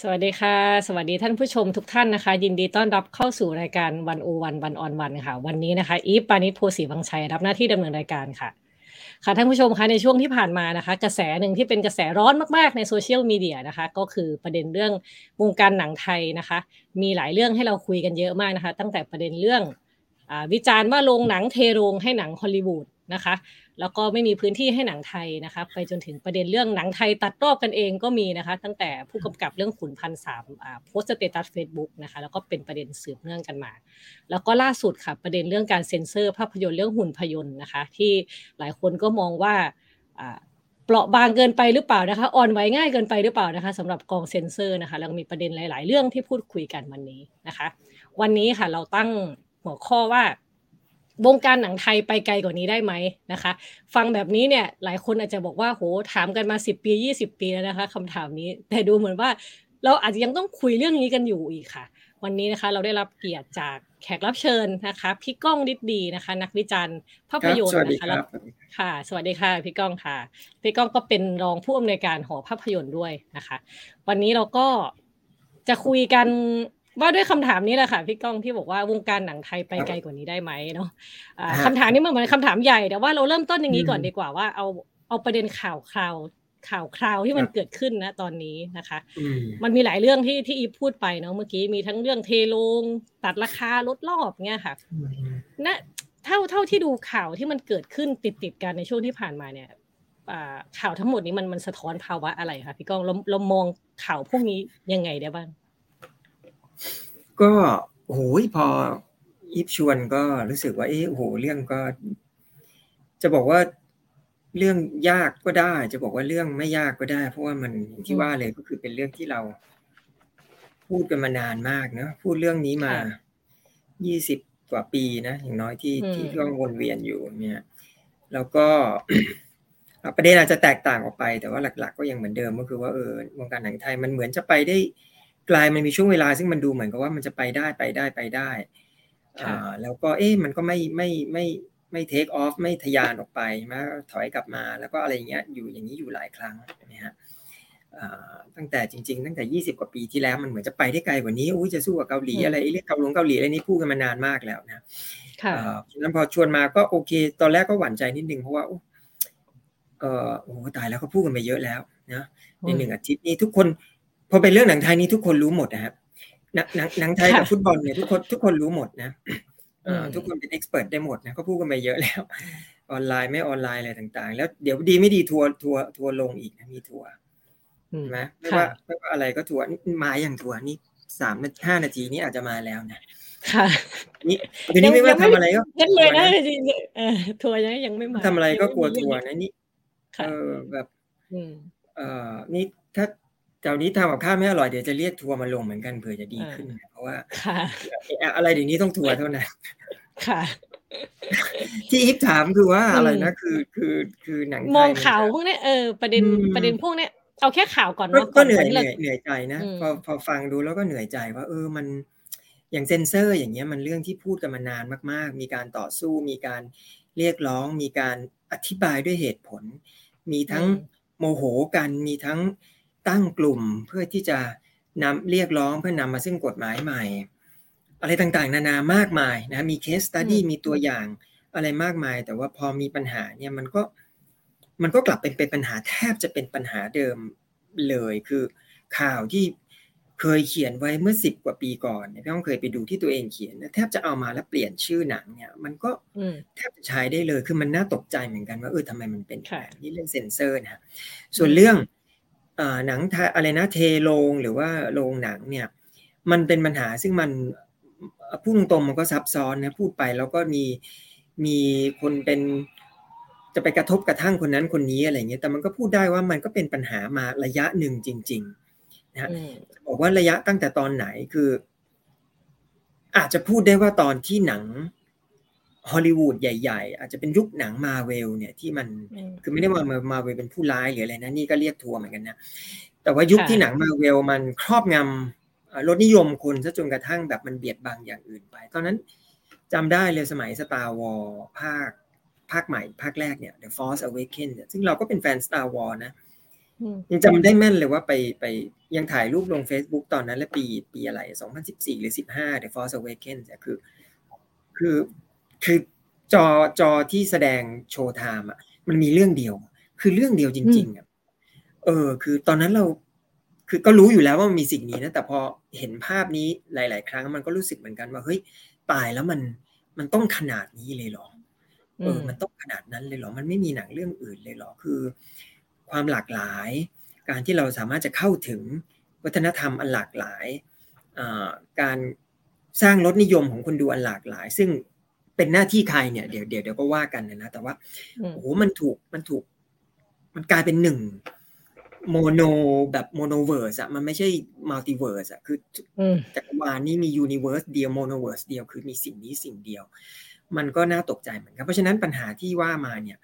สวัสดีค่ะ สวัสดีท่านผู้ชมทุกท่านนะคะ ยินดีต้อนรับเข้าสู่รายการวันโอวันวันออนวันค่ะ วันนี้นะคะ อีฟปานิชโพสีวังชัยรับหน้าที่ดำเนินรายการค่ะ ค่ะท่านผู้ชมคะในช่วงที่ผ่านมานะคะ กระแสหนึ่งที่เป็นกระแสร้อนมากๆในโซเชียลมีเดียนะคะ ก็คือประเด็นเรื่องวงการหนังไทยนะคะ มีหลายเรื่องให้เราคุยกันเยอะมากนะคะ ตั้งแต่ประเด็นเรื่องอวิจารณ์ว่าโรงหนังเทโรงให้หนังฮอลลีวูดนะคะ แล้วก็ไม่มีพื้นที่ให้หนังไทยนะคะไปจนถึงประเด็นเรื่องหนังไทยตัดรอบกันเองก็มีนะคะ ตั้งแต่ผู้กำกับเรื่องขุนพันสามโพสต์ status เฟซบุ๊กนะคะแล้วก็เป็นประเด็นสืบเนื่องกันมา แล้วก็ล่าสุดค่ะประเด็นเรื่องการเซ็นเซอร์ภาพยนตร์เรื่องหุ่นพยนต์นะคะ ที่หลายคนก็มองว่าเปราะบางเกินไปหรือเปล่านะคะอ่อนไหวง่ายเกินไปหรือเปล่านะคะสำหรับกองเซ็นเซอร์นะคะแล้วมีประเด็นหลาย ๆ เรื่องที่พูดคุยกันวันนี้นะคะ วันนี้ค่ะเราตั้งหัวข้อว่า วงการหนังไทยไปไกลกว่านี้ได้ไหมนะคะ ฟังแบบนี้เนี่ยหลายคนอาจจะบอกว่าโหถามกันมาสิบปียี่สิบปีแล้วนะคะคำถามนี้ แต่ดูเหมือนว่าเราอาจจะยังต้องคุยเรื่องนี้กันอยู่อีกค่ะ วันนี้นะคะเราได้รับเกียรติจากแขกรับเชิญนะคะพี่ก้องดิดดีนะคะ นักวิจารณ์ภาพยนตร์นะคะแล้วค่ะ สวัสดีค่ะพี่ก้องค่ะพี่ก้องก็เป็นรองผู้อำนวยการหอภาพยนตร์ด้วยนะคะ วันนี้เราก็จะคุยกัน ว่าด้วยคำถามนี้แหละค่ะพี่ก้องที่บอกว่าวงการหนังไทยไปไกลกว่านี้ได้ไหมเนาะคำถามนี้มันเหมือนคำถามใหญ่แต่ว่าเราเริ่มต้นอย่างนี้ก่อนดีกว่าว่าเอาเอาประเด็นข่าวคราวข่าวคราวที่มันเกิดขึ้นนะตอนนี้นะคะ มันมีหลายเรื่องที่ที่อีพูดไปเนาะเมื่อกี้มีทั้งเรื่องเทลงตัดราคาลดรอบเงี้ยค่ะนะเท่าเท่าที่ดูข่าวที่มันเกิดขึ้นติดติดกันในช่วงที่ผ่านมาเนี่ยข่าวทั้งหมดนี้มันมันสะท้อนภาวะอะไรคะพี่ก้องเราเรามองข่าวพวกนี้ยังไงได้บ้าง ก็โอ้ยพออิฟชวนก็รู้สึกว่าเออโอ้โหเรื่องก็ จะบอกว่าเรื่องยากก็ได้ จะบอกว่าเรื่องไม่ยากก็ได้ เพราะว่ามันที่ว่าเลยก็คือเป็นเรื่องที่เรา พูดกันมานานมากนะพูดเรื่องนี้มายี่สิบกว่าปีนะอย่างน้อยที่ที่เรื่องวนเวียนอยู่เนี่ย แล้วก็ประเด็นอาจจะแตกต่างออกไป แต่ว่าหลัก ๆ ก็ยังเหมือนเดิมก็คือว่าเออวงการหนังไทยมันเหมือนจะไปได้ กลายมันมีช่วงเวลาซึ่งมันดูเหมือนกับว่ามันจะไปได้ไปได้ไปได้อ่าแล้วก็เอ๊ะมันก็ไม่ไม่ไม่ไม่เทคออฟไม่ทยานออกไปมาถอยกลับมาแล้วก็อะไรเงี้ยอยู่อย่างนี้อยู่หลายครั้งนะฮะตั้งแต่จริง ๆ ตั้งแต่ 20 กว่าปีที่แล้วมันเหมือนจะไปได้ไกลกว่านี้อุ้ยจะสู้กับเกาหลีอะไรเรื่องเกาหลงเกาหลีอะไรนี้พูดกันมานานมากแล้วนะค่ะฉะนั้นพอชวนมาก็โอเค ตอนแรกก็หวั่นใจนิดนึงเพราะว่าเออโอ้ตายแล้วเขาพูดกันไปเยอะแล้วนะในหนึ่งอาทิตย์นี้ทุกคน พอเป็นเรื่องหนังไทยนี้ทุกคนรู้หมดนะครับหนังหนังไทยกับฟุตบอลเนี่ยทุกคนทุกคนรู้หมดนะทุกคนเป็น expert ได้หมดนะก็พูดกันไปเยอะแล้ว ออนไลน์ไม่ออนไลน์อะไรต่างๆ แล้วเดี๋ยวดีไม่ดีทัวร์ทัวร์ทัวร์ลงอีกนะมีทัวร์ใช่ไหมไม่ว่าไม่ว่าอะไรก็ทัวร์มาอย่างทัวร์นี่สามห้านาทีนี้อาจจะมาแล้วนะค่ะนี่เดี๋ยวนี้ไม่ว่าทำอะไรก็ยังเลยนะทัวร์ยังยังไม่มาทำอะไรก็กลัวทัวร์นะนี่เออแบบเออนี่ถ้า แถวนี้ทำกับข้าวไม่อร่อยเดี๋ยวจะเรียกทัวร์มาลงเหมือนกันเผื่อจะดีขึ้น เพราะว่าอะไรเดี๋ยวนี้ต้องทัวร์เท่านั้นค่ะ ที่อิฟถามคือว่าอะไรนะคือคือคือหนังมองข่าวพวกนี้เออประเด็นประเด็นพวกนี้เอาแค่ข่าวก่อนก็เหนื่อยเหนื่อยเหนื่อยใจนะพอพอฟังดูแล้วก็เหนื่อยใจว่า เออมันอย่างเซนเซอร์อย่างเงี้ยมันเรื่องที่พูดกันมานานมาก ๆ มีการต่อสู้ มีการเรียกร้อง มีการอธิบายด้วยเหตุผล มีทั้งโมโหกัน มีทั้ง ตั้งกลุ่มเพื่อที่จะนำเรียกร้องเพื่อนำมาซึ่งกฎหมายใหม่ อะไรต่างๆ นานามากมายนะมี case study มีตัวอย่างอะไรมากมาย แต่ว่าพอมีปัญหาเนี่ยมันก็มันก็กลับเป็นเป็นปัญหาแทบจะเป็นปัญหาเดิมเลยคือข่าวที่เคยเขียนไว้เมื่อสิบกว่าปีก่อนเนี่ยพี่ต้องเคยไปดูที่ตัวเองเขียนแทบจะเอามาแล้วเปลี่ยนชื่อหนังเนี่ยมันก็แทบจะใช้ได้เลยคือมันน่าตกใจเหมือนกันว่าเออทำไมมันเป็นแบบนี้เรื่องเซนเซอร์นะส่วนเรื่อง หนังอะไรนะเทโรงหรือว่าโรงหนังเนี่ยมันเป็นปัญหาซึ่งมันพูดตรงๆมันก็ซับซ้อนนะพูดไปแล้วก็มีมีคนเป็นจะไปกระทบกระทั่งคนนั้นคนนี้อะไรเงี้ยแต่มันก็พูดได้ว่ามันก็เป็นปัญหามาระยะหนึ่งจริงๆนะบอกว่าระยะตั้งแต่ตอนไหนคือ อาจจะพูดได้ว่าตอนที่หนัง ฮอลลีวูดใหญ่ๆ อาจจะเป็นยุคหนังมาเวลเนี่ยที่มันคือไม่ได้ว่ามาเวลเป็นผู้ร้ายหรืออะไรนะนี่ก็เรียกทัวร์เหมือนกันนะ แต่ว่ายุคที่หนังมาเวลมันครอบงำรถนิยมคนซะจนกระทั่งแบบมันเบียดบังอย่างอื่นไป ตอนนั้นจำได้เลยสมัย Star War ภาคภาคใหม่ภาคแรกเนี่ย The Force Awakens ซึ่งเราก็เป็นแฟน Star War นะยังจำได้แม่นเลยว่าไปไปยังถ่ายรูปลง Facebook ตอนนั้นและปีปีอะไร 2014 หรือ 15 The Force Awakens คือ คือ คือจอจอที่แสดงโชว์ไทม์อะ มันมีเรื่องเดียว คือเรื่องเดียวจริง ๆอะเออ คือตอนนั้นเรา คือก็รู้อยู่แล้วว่ามันมีสิ่งนี้นะแต่พอเห็นภาพนี้หลาย ๆ ครั้งมันก็รู้สึกเหมือนกันว่าเฮ้ยตายแล้วมันมันต้องขนาดนี้เลยเหรอเออ มันต้องขนาดนั้นเลยเหรอ มันไม่มีหนังเรื่องอื่นเลยเหรอ คือ ความหลากหลาย การที่เราสามารถจะเข้าถึงวัฒนธรรมอันหลากหลาย การสร้างรสนิยมของคนดูอันหลากหลาย ซึ่ง เป็นหน้าที่ใครเนี่ยเดี๋ยวเดี๋ยวเดี๋ยวก็ว่ากันนะแต่ว่าโอ้โหมันถูกมันถูก มันกลายเป็นหนึ่งmono แบบ monoverse อะมันไม่ใช่ multiverse อะคือจักรวาลนี้มี universe เดียว monoverse เดียวคือมีสิ่งนี้สิ่งเดียว มันก็น่าตกใจเหมือนกันเพราะฉะนั้นปัญหาที่ว่ามาเนี่ย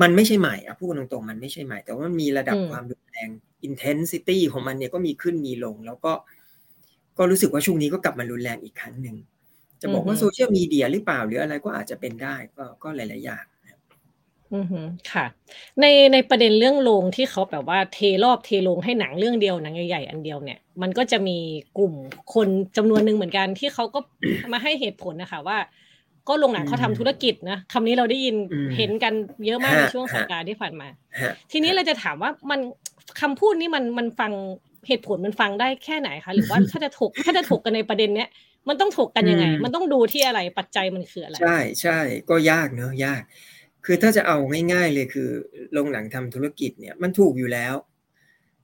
มันไม่ใช่ใหม่อะพูดตรงๆมันไม่ใช่ใหม่ แต่ว่ามันมีระดับความรุนแรง intensity ของมันเนี่ยก็มีขึ้นมีลง แล้วก็ก็รู้สึกว่าช่วงนี้ก็กลับมารุนแรงอีกครั้งหนึ่ง จะบอกว่าโซเชียลมีเดียหรือเปล่าหรืออะไรก็อาจจะเป็นได้ก็ก็หลาย ๆ อย่างอือฮึค่ะ ในในประเด็นเรื่องโรงที่เขาแบบว่าเทรอบเทโรงให้หนังเรื่องเดียวหนังใหญ่ๆอันเดียวเนี่ย มันก็จะมีกลุ่มคนจำนวนหนึ่งเหมือนกันที่เขาก็มาให้เหตุผลนะคะว่า ก็โรงหนังเขาทำธุรกิจนะคำนี้เราได้ยินเห็นกันเยอะมากในช่วงสงการที่ผ่านมา ทีนี้เราจะถามว่ามันคำพูดนี้มันมันฟังเหตุผลมันฟังได้แค่ไหนคะหรือว่าถ้าจะถกถ้าจะถกกันในประเด็นเนี้ย มันต้องถกกันยังไง มันต้องดูที่อะไรปัจจัยมันคืออะไร ใช่ใช่ก็ยากเนอะยาก คือถ้าจะเอาง่ายๆเลยคือโรงหนังทำธุรกิจเนี่ยมันถูกอยู่แล้ว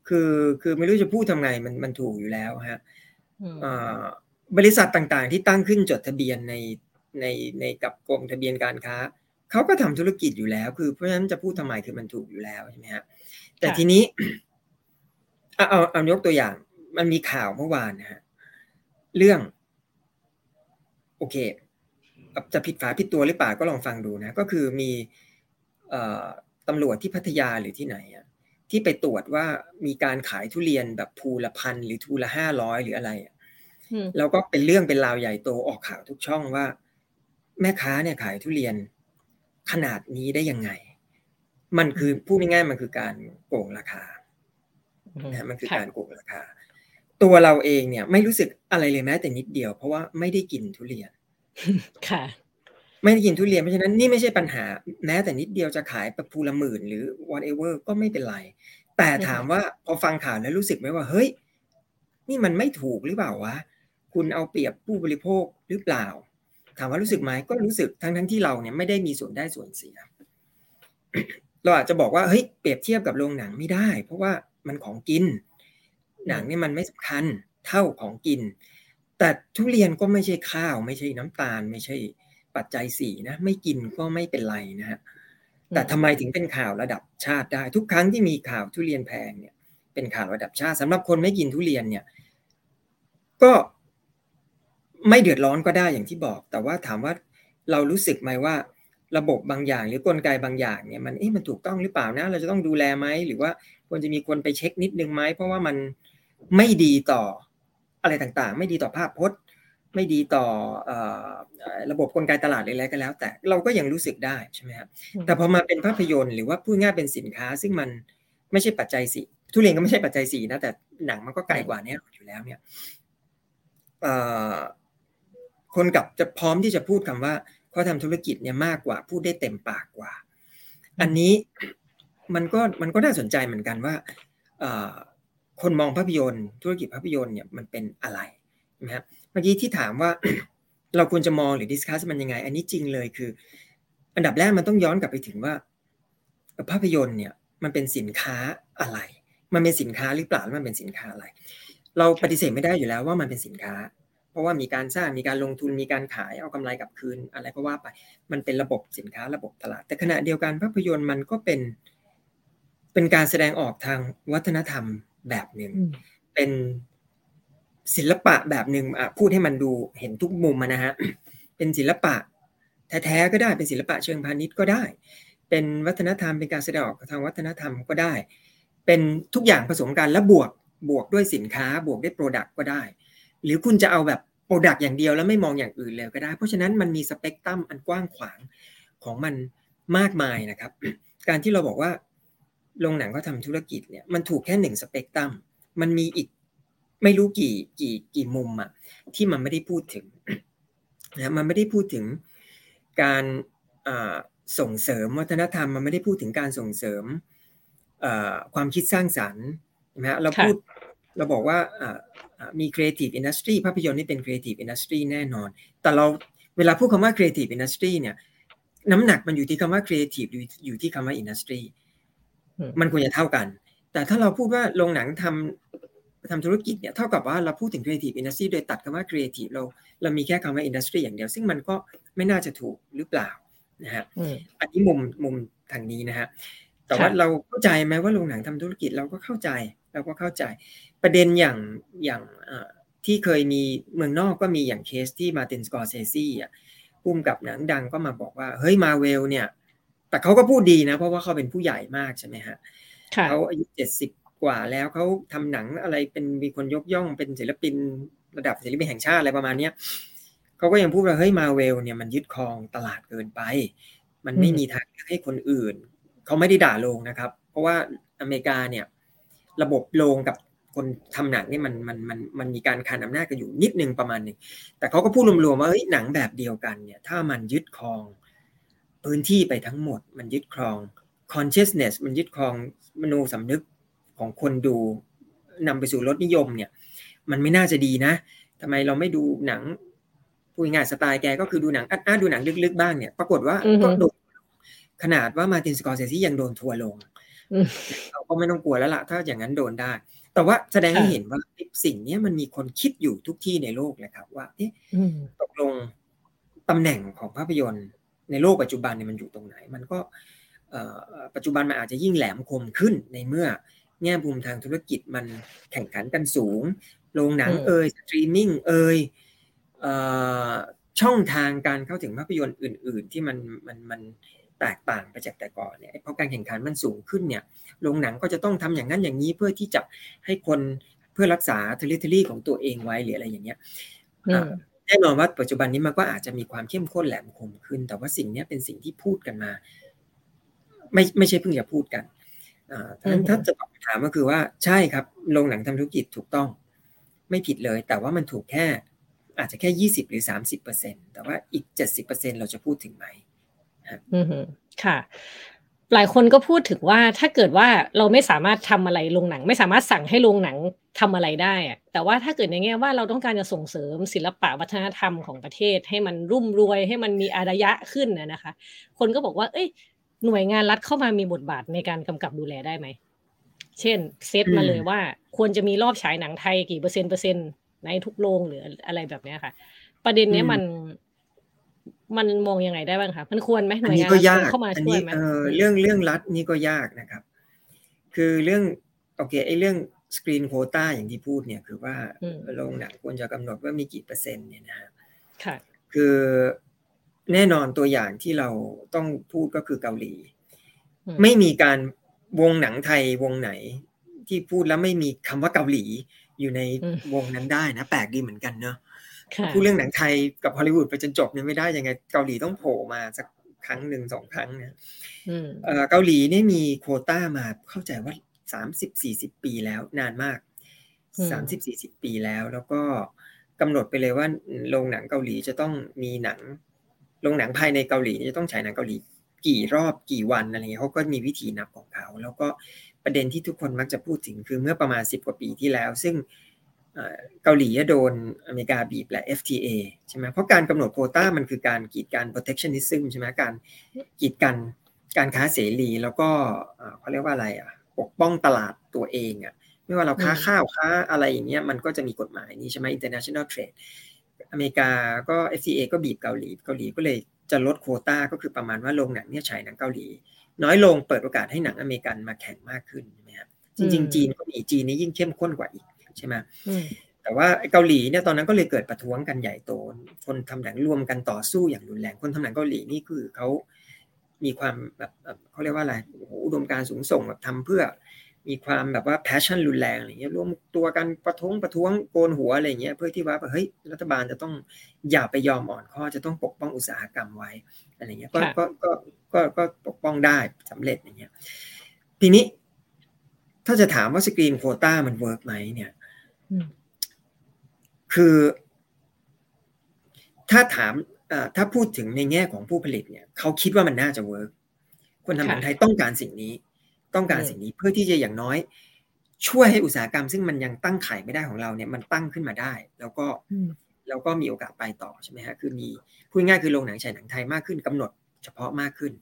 คือคือไม่รู้จะพูดทำไงมันมันถูกอยู่แล้วฮะบริษัทต่างๆ ที่ตั้งขึ้นจดทะเบียนในในในกับกรมทะเบียนการค้าเขาก็ทำธุรกิจอยู่แล้ว คือเพราะฉะนั้นจะพูดทำไมคือมันถูกอยู่แล้วใช่ไหมฮะแต่ทีนี้เอาเอาเอายกตัวอย่าง มันมีข่าวเมื่อวานนะฮะเรื่อง โอเค จะผิดฝาผิดตัวหรือเปล่าก็ลองฟังดูนะ ก็คือมีตำรวจที่พัทยาหรือที่ไหนอะที่ไปตรวจว่ามีการขายทุเรียนแบบภูละพันหรือทูละห้าร้อยหรืออะไรแล้วก็เป็นเรื่องเป็นราวใหญ่โตออกข่าวทุกช่องว่า แม่ค้าเนี่ยขายทุเรียนขนาดนี้ได้ยังไง มันคือพูดง่ายๆมันคือการโกงราคานะมันคือการโกงราคา ตัวเราเองเนี่ย ไม่รู้สึกอะไรเลยแม้แต่นิดเดียว เพราะว่าไม่ได้กินทุเรียน ค่ะ ไม่ได้กินทุเรียนเพราะฉะนั้นนี่ไม่ใช่ปัญหา แม้แต่นิดเดียวจะขายแบบภูละหมื่นหรือ whatever ก็ไม่เป็นไร แต่ถามว่าพอฟังข่าวแล้วรู้สึกไหมว่า เฮ้ย นี่มันไม่ถูกหรือเปล่าวะคุณเอาเปรียบผู้บริโภคหรือเปล่า ถามว่ารู้สึกไหมก็รู้สึกทั้งทั้งที่เราเนี่ยไม่ได้มีส่วนได้ส่วนเสีย เราอาจจะบอกว่าเฮ้ยเปรียบเทียบกับโรงหนังไม่ได้ เพราะว่ามันของกิน หนังนี่มันไม่สำคัญเท่าของกิน แต่ทุเรียนก็ไม่ใช่ข้าว ไม่ใช่น้ำตาล ไม่ใช่ปัจจัยสี่นะไม่กินก็ไม่เป็นไรนะฮะแต่ทำไมถึงเป็นข่าวระดับชาติได้ ทุกครั้งที่มีข่าวทุเรียนแพงเนี่ย เป็นข่าวระดับชาติสำหรับคนไม่กินทุเรียนเนี่ย ก็ไม่เดือดร้อนก็ได้อย่างที่บอก แต่ว่าถามว่าเรารู้สึกไหมว่าระบบบางอย่างหรือกลไกบางอย่างเนี่ยมันเอ๊ะมันถูกต้องหรือเปล่านะ เราจะต้องดูแลไหมหรือว่าควรจะมีคนไปเช็คนิดนึงไหมเพราะว่ามัน ไม่ดีต่ออะไรต่างๆ ไม่ดีต่อภาพพจน์ ไม่ดีต่อระบบกลไกตลาดอะไรก็แล้ว แต่เราก็ยังรู้สึกได้ใช่ไหมครับแต่พอมาเป็นภาพยนตร์หรือว่าพูดง่ายเป็นสินค้า ซึ่งมันไม่ใช่ปัจจัยสี่ทุเรียนก็ไม่ใช่ปัจจัยสี่นะแต่หนังมันก็ไกลกว่านี้อยู่แล้วเนี่ยคนกับจะพร้อมที่จะพูดคำว่าเขาทำธุรกิจเนี่ยมากกว่า พูดได้เต็มปากกว่า อันนี้มันก็มันก็น่าสนใจเหมือนกันว่า คนมองภาพยนตร์ ธุรกิจภาพยนตร์เนี่ยมันเป็นอะไรนะครับเมื่อกี้ที่ถามว่าเราควรจะมองหรือดิสคัสมันยังไง อันนี้จริงเลยคือ อันดับแรกมันต้องย้อนกลับไปถึงว่า ภาพยนตร์เนี่ยมันเป็นสินค้าอะไร มันเป็นสินค้าหรือเปล่ามันเป็นสินค้าอะไร เราปฏิเสธไม่ได้อยู่แล้วว่ามันเป็นสินค้า เพราะว่ามีการสร้างมีการลงทุนมีการขายเอากำไรกลับคืน อะไรก็ว่าไป มันเป็นระบบสินค้าระบบตลาด แต่ขณะเดียวกันภาพยนตร์มันก็เป็นเป็นการแสดงออกทางวัฒนธรรม แบบหนึ่งเป็นศิลปะแบบหนึ่งพูดให้มันดูเห็นทุกมุมนะฮะเป็นศิลปะแท้ๆก็ได้เป็นศิลปะเชิงพาณิชย์ก็ได้ เป็นวัฒนธรรมเป็นการแสดงออกทางวัฒนธรรมก็ได้ เป็นทุกอย่างผสมกันแล้วบวกบวกด้วยสินค้าบวกด้วย product ก็ได้ หรือคุณจะเอาแบบ product อย่างเดียวแล้วไม่มองอย่างอื่นเลยก็ได้ เพราะฉะนั้นมันมีสเปกตรัมอันกว้างขวางของมันมากมายนะครับ การที่เราบอกว่า โรงหนังเขาทำธุรกิจเนี่ยมันถูกแค่หนึ่งสเปกตรัมมันมีอีกไม่รู้กี่กี่กี่มุมอะที่มันไม่ได้พูดถึงนะมันไม่ได้พูดถึงการส่งเสริมวัฒนธรรมมันไม่ได้พูดถึงการส่งเสริมความคิดสร้างสรรค์นะฮะเราพูดเราบอกว่ามี creative industry ภาพยนตร์นี่เป็น creative industry แน่นอน แต่เราเวลาพูดคำว่า creative industry เนี่ยน้ำหนักมันอยู่ที่คำว่า creative อยู่ที่คำว่า industry มันควรจะเท่ากัน แต่ถ้าเราพูดว่าโรงหนังทำทำธุรกิจเนี่ยเท่ากับว่าเราพูดถึง creative industry โดยตัดคำว่า creative เราเรามีแค่คำว่า industry อย่างเดียว ซึ่งมันก็ไม่น่าจะถูกหรือเปล่านะฮะอันนี้มุมมุมทางนี้นะฮะแต่ว่าเราเข้าใจไหมว่าโรงหนังทำธุรกิจเราก็เข้าใจเราก็เข้าใจ ประเด็นอย่างอย่างที่เคยมีเมืองนอกก็มีอย่างเคสที่มาตินสกอร์เซซี่อะพุ่มกับหนังดังก็มาบอกว่า เฮ้ยมาเวลเนี่ย แต่เขาก็พูดดีนะ เพราะว่าเขาเป็นผู้ใหญ่มากใช่ไหมฮะเขาอายุเจ็ดสิบกว่าแล้วเขาทำหนังอะไรเป็นมีคนยกย่องเป็นศิลปินระดับศิลปินแห่งชาติอะไรประมาณเนี้ยเขาก็ยังพูดว่าเฮ้ยมาเวลเนี่ยมันยึดครองตลาดเกินไป มันไม่มีทางให้คนอื่น เขาไม่ได้ด่าลงนะครับ เพราะว่าอเมริกาเนี่ย ระบบโรงกับคนทำหนังนี่มันมันมันมันมีการคานอำนาจกันอยู่นิดนึงประมาณหนึ่งแต่เขาก็พูดรวมๆว่าเฮ้ยหนังแบบเดียวกันเนี่ย ถ้ามันยึดครอง พื้นที่ไปทั้งหมด มันยึดครอง consciousness มันยึดครองมโนสำนึกของคนดูนำไปสู่รสนิยมเนี่ย มันไม่น่าจะดีนะทำไมเราไม่ดูหนังพูดง่ายสไตล์แกก็คือดูหนังอ่าดูหนังลึกๆบ้างเนี่ย ปรากฏว่าก็โดนขนาดว่ามาตินสกอร์เซซี่ยังโดนทัวลงเราก็ไม่ต้องกลัวแล้วล่ะ ถ้าอย่างนั้นโดนได้ แต่ว่าแสดงให้เห็นว่าสิ่งนี้มันมีคนคิดอยู่ทุกที่ในโลกเลยครับ ว่าเอ๊ะตกลงตำแหน่งของภาพยนตร์ ในโลกปัจจุบันเนี่ยมันอยู่ตรงไหน มันก็ปัจจุบันมันอาจจะยิ่งแหลมคมขึ้นในเมื่อแง่มุมทางธุรกิจมันแข่งขันกันสูงโรงหนังเอ่ยสตรีมมิ่งเอ่ยช่องทางการเข้าถึงภาพยนตร์อื่น ๆ ที่มันมันมันแตกต่างไปจากแต่ก่อนเนี่ยเพราะการแข่งขันมันสูงขึ้นเนี่ยโรงหนังก็จะต้องทำอย่างนั้นอย่างนี้เพื่อที่จะให้คนเพื่อรักษา territory ของตัวเองไว้หรืออะไรอย่างเงี้ย แน่นอนว่าปัจจุบันนี้มันก็อาจจะมีความเข้มข้นแหลมคมขึ้น แต่ว่าสิ่งนี้เป็นสิ่งที่พูดกันมา ไม่ไม่ใช่เพิ่งจะพูดกันอ่าถ้าถ้าจะตอบถามก็คือว่าใช่ครับโรงหนังทำธุรกิจถูกต้อง ไม่ผิดเลย แต่ว่ามันถูกแค่ อาจจะแค่ยี่สิบหรือสามสิบเปอร์เซ็นแต่ว่าอีกเจ็ดสิบเปอร์เซ็นเราจะพูดถึงไหมอืมค่ะ หลายคนก็พูดถึงว่าถ้าเกิดว่าเราไม่สามารถทำอะไรโรงหนัง ไม่สามารถสั่งให้โรงหนังทำอะไรได้อะแต่ว่าถ้าเกิดในแง่ว่าเราต้องการจะส่งเสริมศิลปะวัฒนธรรมของประเทศ ให้มันรุ่มรวย ให้มันมีอารยะขึ้นนะคะ คนก็บอกว่า เอ้ย หน่วยงานรัฐเข้ามามีบทบาทในการกำกับดูแลได้ไหมเช่นเซตมาเลยว่าควรจะมีรอบฉายหนังไทยกี่เปอร์เซ็นต์เปอร์เซ็นต์ในทุกโรงหรืออะไรแบบนี้ค่ะ ประเด็นนี้มัน มันมองยังไงได้บ้างคะมันควรไหมหน่วยงานเข้ามาช่วยไหมเรื่องเรื่องรัฐนี่ก็ยากนะครับ คือเรื่องโอเคไอ้เรื่องสกรีนโคต้าอย่างที่พูดเนี่ยคือว่าโรงหนังควรจะกำหนดว่ามีกี่เปอร์เซ็นต์เนี่ยนะฮะค่ะคือแน่นอนตัวอย่างที่เราต้องพูดก็คือเกาหลี ไม่มีการวงหนังไทยวงไหนที่พูดแล้วไม่มีคำว่าเกาหลีอยู่ในวงนั้นได้นะแปลกดีเหมือนกันเนาะ พูดเรื่องหนังไทยกับฮอลลีวูดไปจนจบเนี่ยไม่ได้ยังไง เกาหลีต้องโผล่มาสักครั้งหนึ่งสองครั้งเนี่ยเกาหลีนี่มีโคต้ามาเข้าใจว่าสามสิบสี่สิบปีแล้วนานมากสามสิบสี่สิบปีแล้ว แล้วก็กำหนดไปเลยว่าโรงหนังเกาหลีจะต้องมีหนังโรงหนังภายในเกาหลีจะต้องฉายหนังเกาหลีกี่รอบกี่วันอะไรเงี้ยเขาก็มีวิธีนับของเขา แล้วก็ประเด็นที่ทุกคนมักจะพูดถึงคือเมื่อประมาณสิบกว่าปีที่แล้ว ซึ่ง เกาหลีโดนอเมริกาบีบและ FTA ใช่ไหมเพราะการกำหนดโคต้ามันคือการกีดการ protectionism ใช่ไหมการกีดกันการค้าเสรีแล้วก็เขาเรียกว่าอะไรอะปกป้องตลาดตัวเองอะไม่ว่าเราค้าข้าวค้าอะไรอย่างเงี้ยมันก็จะมีกฎหมายนี้ใช่ไหม international trade อเมริกาก็ FTA ก็บีบเกาหลี เกาหลีก็เลยจะลดโคต้าก็คือประมาณว่าโรงหนังเนี่ยฉายหนังเกาหลี น้อยลงเปิดโอกาสให้หนังอเมริกันมาแข่งมากขึ้นใช่ไหมครับจริงๆจีนก็มีจีนนี่ยิ่งเข้มข้นกว่าอีก ใช่ไหมแต่ว่าเกาหลีเนี่ยตอนนั้นก็เลยเกิดประท้วงกันใหญ่โต คนทำหนังรวมกันต่อสู้อย่างรุนแรงคนทำหนังเกาหลีนี่คือเขามีความแบบเขาเรียกว่าอะไรอุดมการสูงส่งแบบทำเพื่อมีความแบบว่า passion รุนแรงอะไรเงี้ยรวมตัวกันประท้วงประท้วงโกนหัวอะไรเงี้ยเพื่อที่ว่าเฮ้ยรัฐบาลจะต้องอย่าไปยอมอ่อนข้อจะต้องปกป้องอุตสาหกรรมไว้อะไรเงี้ยก็ก็ก็ก็ก็ปกป้องได้สำเร็จอย่างเงี้ยทีนี้ถ้าจะถามว่า screen quota มัน work ไหมเนี่ย คือถ้าถามถ้าพูดถึงในแง่ของผู้ผลิตเนี่ยเขาคิดว่ามันน่าจะ work คนทำหนังไทยต้องการสิ่งนี้ ต้องการสิ่งนี้เพื่อที่จะอย่างน้อย ช่วยให้อุตสาหกรรม ซึ่งมันยังตั้งไข่ไม่ได้ของเราเนี่ยมันตั้งขึ้นมาได้ แล้วก็แล้วก็มีโอกาสไปต่อใช่ไหมฮะคือมีพูดง่ายคือโรงหนังฉายหนังไทยมากขึ้นกำหนดเฉพาะมากขึ้น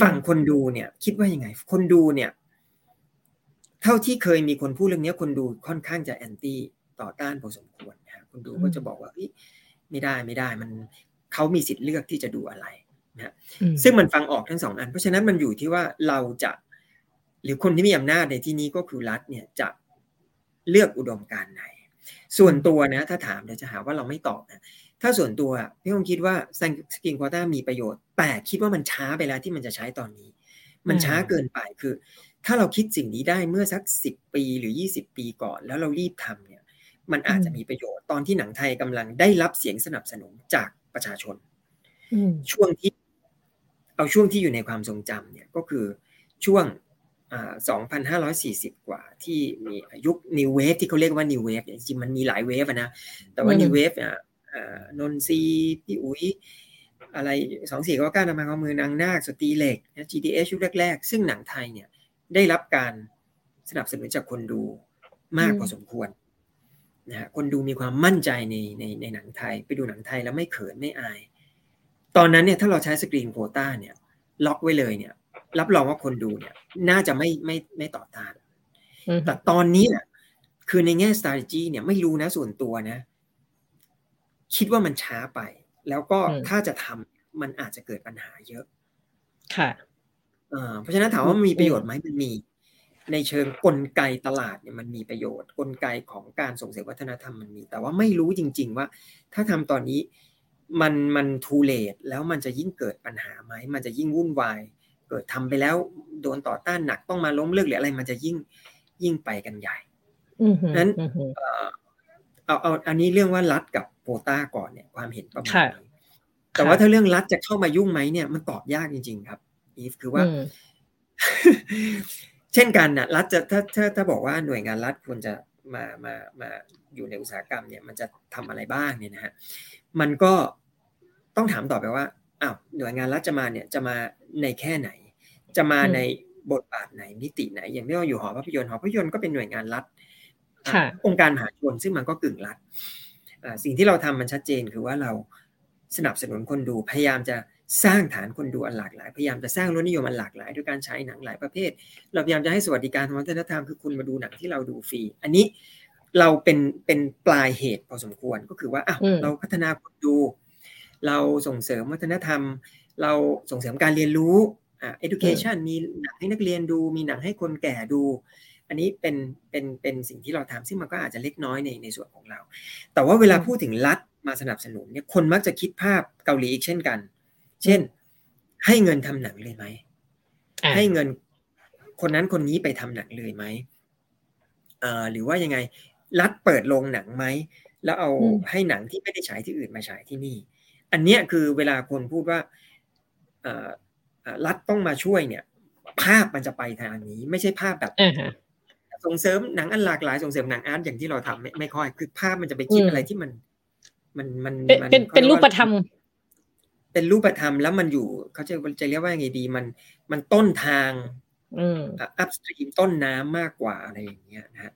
ฝั่งคนดูเนี่ย คิดว่ายังไง คนดูเนี่ย เท่าที่เคยมีคนพูดเรื่องนี้คนดูค่อนข้างจะแอนตี้ต่อต้านพอสมควรนะคนดูก็จะบอกว่าไม่ได้ไม่ได้มันเขามีสิทธิ์เลือกที่จะดูอะไรนะซึ่งมันฟังออกทั้งสองอัน เพราะฉะนั้นมันอยู่ที่ว่าเราจะหรือคนที่มีอำนาจในที่นี้ก็คือรัฐเนี่ยจะเลือกอุดมการไหน ส่วนตัวนะ ถ้าถามเดี๋ยวจะหาว่าเราไม่ตอบนะถ้าส่วนตัวพี่คงคิดว่าสกินควอต้ามีประโยชน์ แต่คิดว่ามันช้าไปแล้วที่มันจะใช้ตอนนี้ มันช้าเกินไปคือ ถ้าเราคิดสิ่งนี้ได้เมื่อสักสิบปีหรือยี่สิบปีก่อน แล้วเรารีบทำเนี่ย มันอาจจะมีประโยชน์ตอนที่หนังไทยกำลังได้รับเสียงสนับสนุนจากประชาชนช่วงที่ เอาช่วงที่อยู่ในความทรงจำเนี่ยก็คือช่วง2,540 กว่าที่มียุค New Wave ที่เขาเรียกว่า New Wave จริงมันมีหลายเวฟนะ แต่ว่า New Wave อะนนซีพี่อุ๋ยอะไรสองสี่ก็ก้านำมาเอามือนางนาคสตีเหล็ก GDS ชุดแรก ๆ ซึ่งหนังไทยเนี่ย ได้รับการสนับสนุนจากคนดูมากพอสมควรนะฮะคนดูมีความมั่นใจในในในหนังไทย ไปดูหนังไทยแล้วไม่เขินไม่อาย ตอนนั้นเนี่ยถ้าเราใช้สกรีนโคต้าเนี่ยล็อกไว้เลยเนี่ย รับรองว่าคนดูเนี่ย น่าจะไม่ไม่ไม่ต่อต้านแต่ตอนนี้เนี่ยคือในแง่ strategy เนี่ยไม่รู้นะส่วนตัวนะ คิดว่ามันช้าไป แล้วก็ถ้าจะทำมันอาจจะเกิดปัญหาเยอะ ค่ะ เพราะฉะนั้นถามว่ามีประโยชน์ไหมมันมี ในเชิงกลไกตลาดเนี่ยมันมีประโยชน์ กลไกของการส่งเสริมวัฒนธรรมมันมี แต่ว่าไม่รู้จริง ๆ ว่า ถ้าทำตอนนี้มันมันทูเลตแล้วมันจะยิ่งเกิดปัญหาไหมมันจะยิ่งวุ่นวาย เกิดทำไปแล้วโดนต่อต้านหนักต้องมาล้มเลิกหรืออะไร มันจะยิ่งยิ่งไปกันใหญ่นั้นเอาเอาอันนี้เรื่องว่ารัฐกับโปต้าก่อนเนี่ยความเห็นประมาณนี้แต่ว่าถ้าเรื่องรัฐจะเข้ามายุ่งไหมเนี่ยมันตอบยากจริง ๆ ครับ อีฟคือว่า เช่นกันนะรัฐจะถ้าถ้าถ้าบอกว่าหน่วยงานรัฐควรจะมามามาอยู่ในอุตสาหกรรมเนี่ยมันจะทำอะไรบ้างเนี่ยนะฮะมันก็ต้องถามต่อไปว่าอ้าวหน่วยงานรัฐจะมาเนี่ยจะมาในแค่ไหน จะมาในบทบาทไหนมิติไหน อย่างที่เราอยู่หอภาพยนตร์หอภาพยนตร์ก็เป็นหน่วยงานรัฐองค์การมหาชนซึ่งมันก็กึ่งรัฐสิ่งที่เราทำมันชัดเจนคือว่าเราสนับสนุนคนดูพยายามจะ สร้างฐานคนดูอันหลากหลาย พยายามจะสร้างรสนิยมอันหลากหลายด้วยการใช้หนังหลายประเภท เราพยายามจะให้สวัสดิการทางวัฒนธรรมคือคุณมาดูหนังที่เราดูฟรี อันนี้เราเป็นเป็นปลายเหตุพอสมควรก็คือว่าอ้าวเราพัฒนาคนดู เราส่งเสริมวัฒนธรรม เราส่งเสริมการเรียนรู้อ่า education มีหนังให้นักเรียนดู มีหนังให้คนแก่ดู อันนี้เป็นเป็นเป็นสิ่งที่เราทำซึ่งมันก็อาจจะเล็กน้อยในในส่วนของเรา แต่ว่าเวลาพูดถึงรัฐมาสนับสนุนเนี่ยคนมักจะคิดภาพเกาหลีอีกเช่นกัน เช่น ให้เงินทำหนังเลยไหม ให้เงินคนนั้นคนนี้ไปทำหนังเลยไหมเอ่อหรือว่ายังไง รัฐเปิดโรงหนังไหม แล้วเอาให้หนังที่ไม่ได้ฉายที่อื่นมาฉายที่นี่ อันเนี้ยคือเวลาคนพูดว่ารัฐต้องมาช่วยเนี่ย ภาพมันจะไปทางนี้ ไม่ใช่ภาพแบบส่งเสริมหนังอันหลากหลายส่งเสริมหนังอาร์ตอย่างที่เราทำไม่ไม่ค่อย คือภาพมันจะไปคิดอะไรที่มัน มันมันเป็นเป็นรูปธรรม เป็นรูปธรรมแล้วมันอยู่เขาจะจะเรียกว่าไงดีมันมันต้นทางอัพสตรีมต้นน้ำมากกว่าอะไรอย่างเงี้ยนะฮะ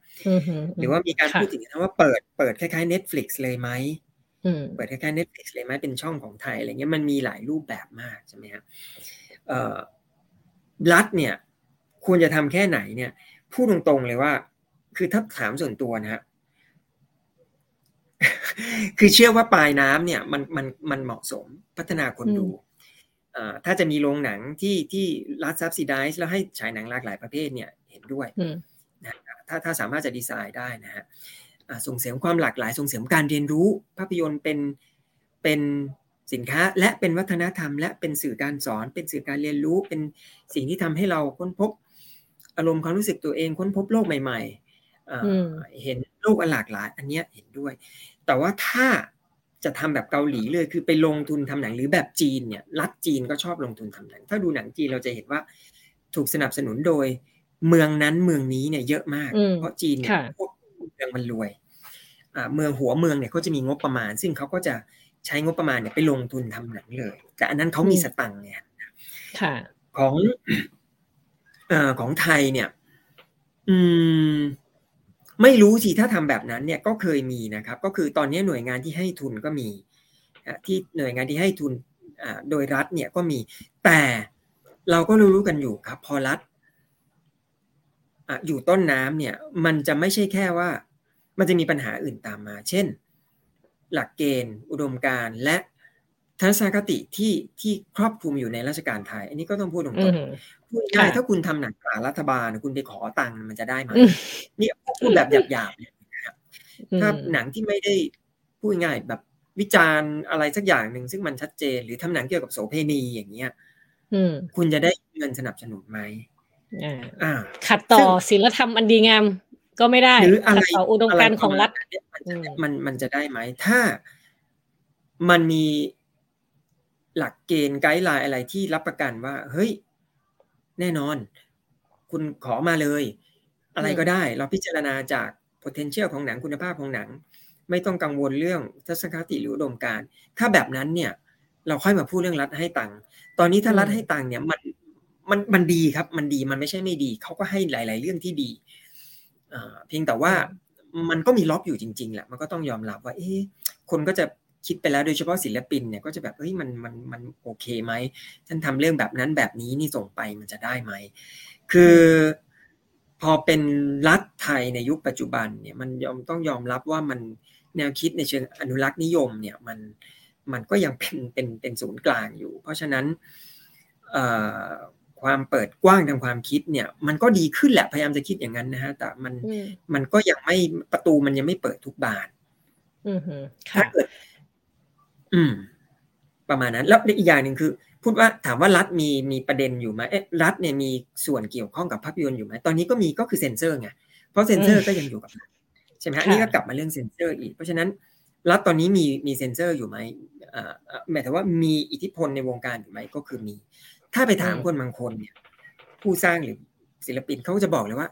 หรือว่ามีการพูดถึงนะว่าเปิดเปิดคล้ายๆ Netflix เลยไหมเปิดคล้ายๆ Netflix เลยไหมเป็นช่องของไทยอะไรเงี้ยมันมีหลายรูปแบบมากใช่ไหมครับรัฐเนี่ย ควรจะทำแค่ไหนเนี่ย พูดตรงๆเลยว่า คือถ้าถามส่วนตัวนะฮะ คือเชื่อว่าปลายน้ำเนี่ยมันมันมันเหมาะสมพัฒนาคนดูถ้าจะมีโรงหนังที่ที่รัฐซับซิได้แล้วให้ฉายหนังหลากหลายประเภทเนี่ยเห็นด้วยนะถ้าถ้าสามารถจะดีไซน์ได้นะฮะส่งเสริมความหลากหลายส่งเสริมการเรียนรู้ ภาพยนตร์เป็นเป็นสินค้า และเป็นวัฒนธรรม และเป็นสื่อการสอน เป็นสื่อการเรียนรู้เป็นสิ่งที่ทำให้เราค้นพบ อารมณ์ความรู้สึกตัวเองค้นพบโลกใหม่ ๆเห็นโลกอันหลากหลาย อันเนี้ยเห็นด้วย แต่ว่าถ้าจะทำแบบเกาหลีเลยคือไปลงทุนทำหนังหรือแบบจีนเนี่ยรัฐจีนก็ชอบลงทุนทำหนัง ถ้าดูหนังจีนเราจะเห็นว่า ถูกสนับสนุนโดยเมืองนั้นเมืองนี้เนี่ยเยอะมากอืมเพราะจีนเนี่ยค่ะพวกเมืองมันรวยอ่าเมืองหัวเมืองเนี่ยเขาจะมีงบประมาณ ซึ่งเขาก็จะใช้งบประมาณเนี่ยไปลงทุนทำหนังเลย แต่อันนั้นเขามีอืมสตังค์เนี่ยค่ะของเอ่อของไทยเนี่ย อืม ไม่รู้สิถ้าทำแบบนั้นเนี่ยก็เคยมีนะครับ ก็คือตอนนี้หน่วยงานที่ให้ทุนก็มีที่หน่วยงานที่ให้ทุนโดยรัฐเนี่ยก็มีแต่เราก็รู้กันอยู่ครับ พอรัฐอยู่ต้นน้ำเนี่ยมันจะไม่ใช่แค่ว่า มันจะมีปัญหาอื่นตามมา เช่น หลักเกณฑ์ อุดมการณ์และทัศนคติที่ที่ครอบคลุมอยู่ในราชการไทย อันนี้ก็ต้องพูดตรงๆ พูดง่ายค่ะถ้าคุณทำหนังสารรัฐบาลคุณไปขอตังค์มันจะได้ไหมอืมเนี่ยพูดแบบหยาบๆเนี่ยนะครับอืมถ้าหนังที่ไม่ได้พูดง่ายแบบวิจารณ์อะไรสักอย่างหนึ่งซึ่งมันชัดเจน หรือทำหนังเกี่ยวกับโสเภณีอย่างเงี้ยอืมคุณจะได้เงินสนับสนุนไหมอ่าอ่าขัดต่อซึ่งศีลธรรมอันดีงามก็ไม่ได้หรืออะไรขัดต่ออุดมการณ์ของรัฐะไประมาณนั้นเนี่ยมันจะอืมมันมันจะได้ไหม ถ้ามันมีหลักเกณฑ์ไกด์ไลน์อะไรที่รับประกันว่า เฮ้ย แน่นอน คุณขอมาเลย อะไรก็ได้ เราพิจารณาจาก potential ของหนังคุณภาพของหนัง ไม่ต้องกังวลเรื่องทัศนคติหรืออุดมการณ์ถ้าแบบนั้นเนี่ย เราค่อยมาพูดเรื่องรัฐให้ตังค์ตอนนี้ถ้าอืมรัฐให้ตังค์เนี่ยมันมันมันดีครับ มันดีมันไม่ใช่ไม่ดีเขาก็ให้หลาย ๆ เรื่องที่ดีอ่าเพียงแต่ว่ามันก็มีล็อกอยู่จริงๆแหละมันก็ต้องยอมรับว่า เอ๊ะคนก็จะ คิดไปแล้วโดยเฉพาะศิลปินเนี่ยก็จะแบบเฮ้ยมันมันมันโอเคไหมฉันทำเรื่องแบบนั้นแบบนี้นี่ส่งไปมันจะได้ไหมคือพอเป็นรัฐไทยในยุคปัจจุบันเนี่ยมันยอมต้องยอมรับว่ามันแนวคิดในเชิงอนุรักษ์นิยมเนี่ยมันมันก็ยังเป็นเป็นเป็นศูนย์กลางอยู่ เพราะฉะนั้นเอ่อความเปิดกว้างทางความคิดเนี่ยมันก็ดีขึ้นแหละพยายามจะคิดอย่างนั้นนะฮะแต่มันอืมมันก็ยังไม่ประตูมันยังไม่เปิดทุกบานอืมฮึถ้าค่ะเกิด อืม ประมาณนั้น แล้วอีกอย่างหนึ่งคือ พูดว่าถามว่ารัฐมีมีประเด็นอยู่ไหมเอ๊ะรัฐเนี่ยมีส่วนเกี่ยวข้องกับภาพยนตร์อยู่ไหมตอนนี้ก็มีก็คือเซ็นเซอร์ไงเพราะเซ็นเซอร์ก็ยังอยู่กับรัฐใช่ไหมฮะค่ะนี่ก็กลับมาเรื่องเซ็นเซอร์อีก เพราะฉะนั้นรัฐตอนนี้มีมีเซ็นเซอร์อยู่ไหมเอ่อเอ่อหมายถึงว่ามีอิทธิพลในวงการอยู่ไหมก็คือมี ถ้าไปถามคนบางคนเนี่ย ผู้สร้างหรือศิลปินเขาก็จะบอกเลยว่า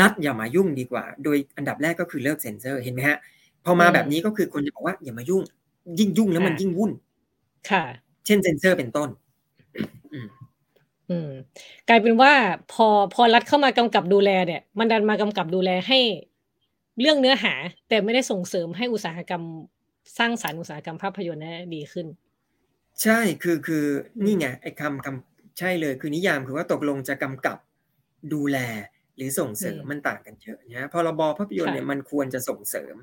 รัฐอย่ามายุ่งดีกว่า โดยอันดับแรกก็คือเลิกเซ็นเซอร์เห็นไหมฮะพอมาแบบนี้ก็คือคนจะบอกว่าอย่ามายุ่ง ยิ่งยุ่งแล้วมันยิ่งวุ่น ค่ะ เช่นเซ็นเซอร์เป็นต้นอืมอืมกลายเป็นว่าพอพอรัฐเข้ามากำกับดูแลเนี่ย มันดันมากำกับดูแลให้เรื่องเนื้อหา แต่ไม่ได้ส่งเสริมให้อุตสาหกรรมสร้างสรรค์อุตสาหกรรมภาพยนตร์ได้ดีขึ้น ใช่คือคือนี่ไงไอ้คำคำใช่เลย คือนิยามคือว่าตกลงจะกำกับดูแลหรือส่งเสริมอืมมันต่างกันเยอะนะพรบภาพยนตร์ค่ะเนี่ยมันควรจะส่งเสริม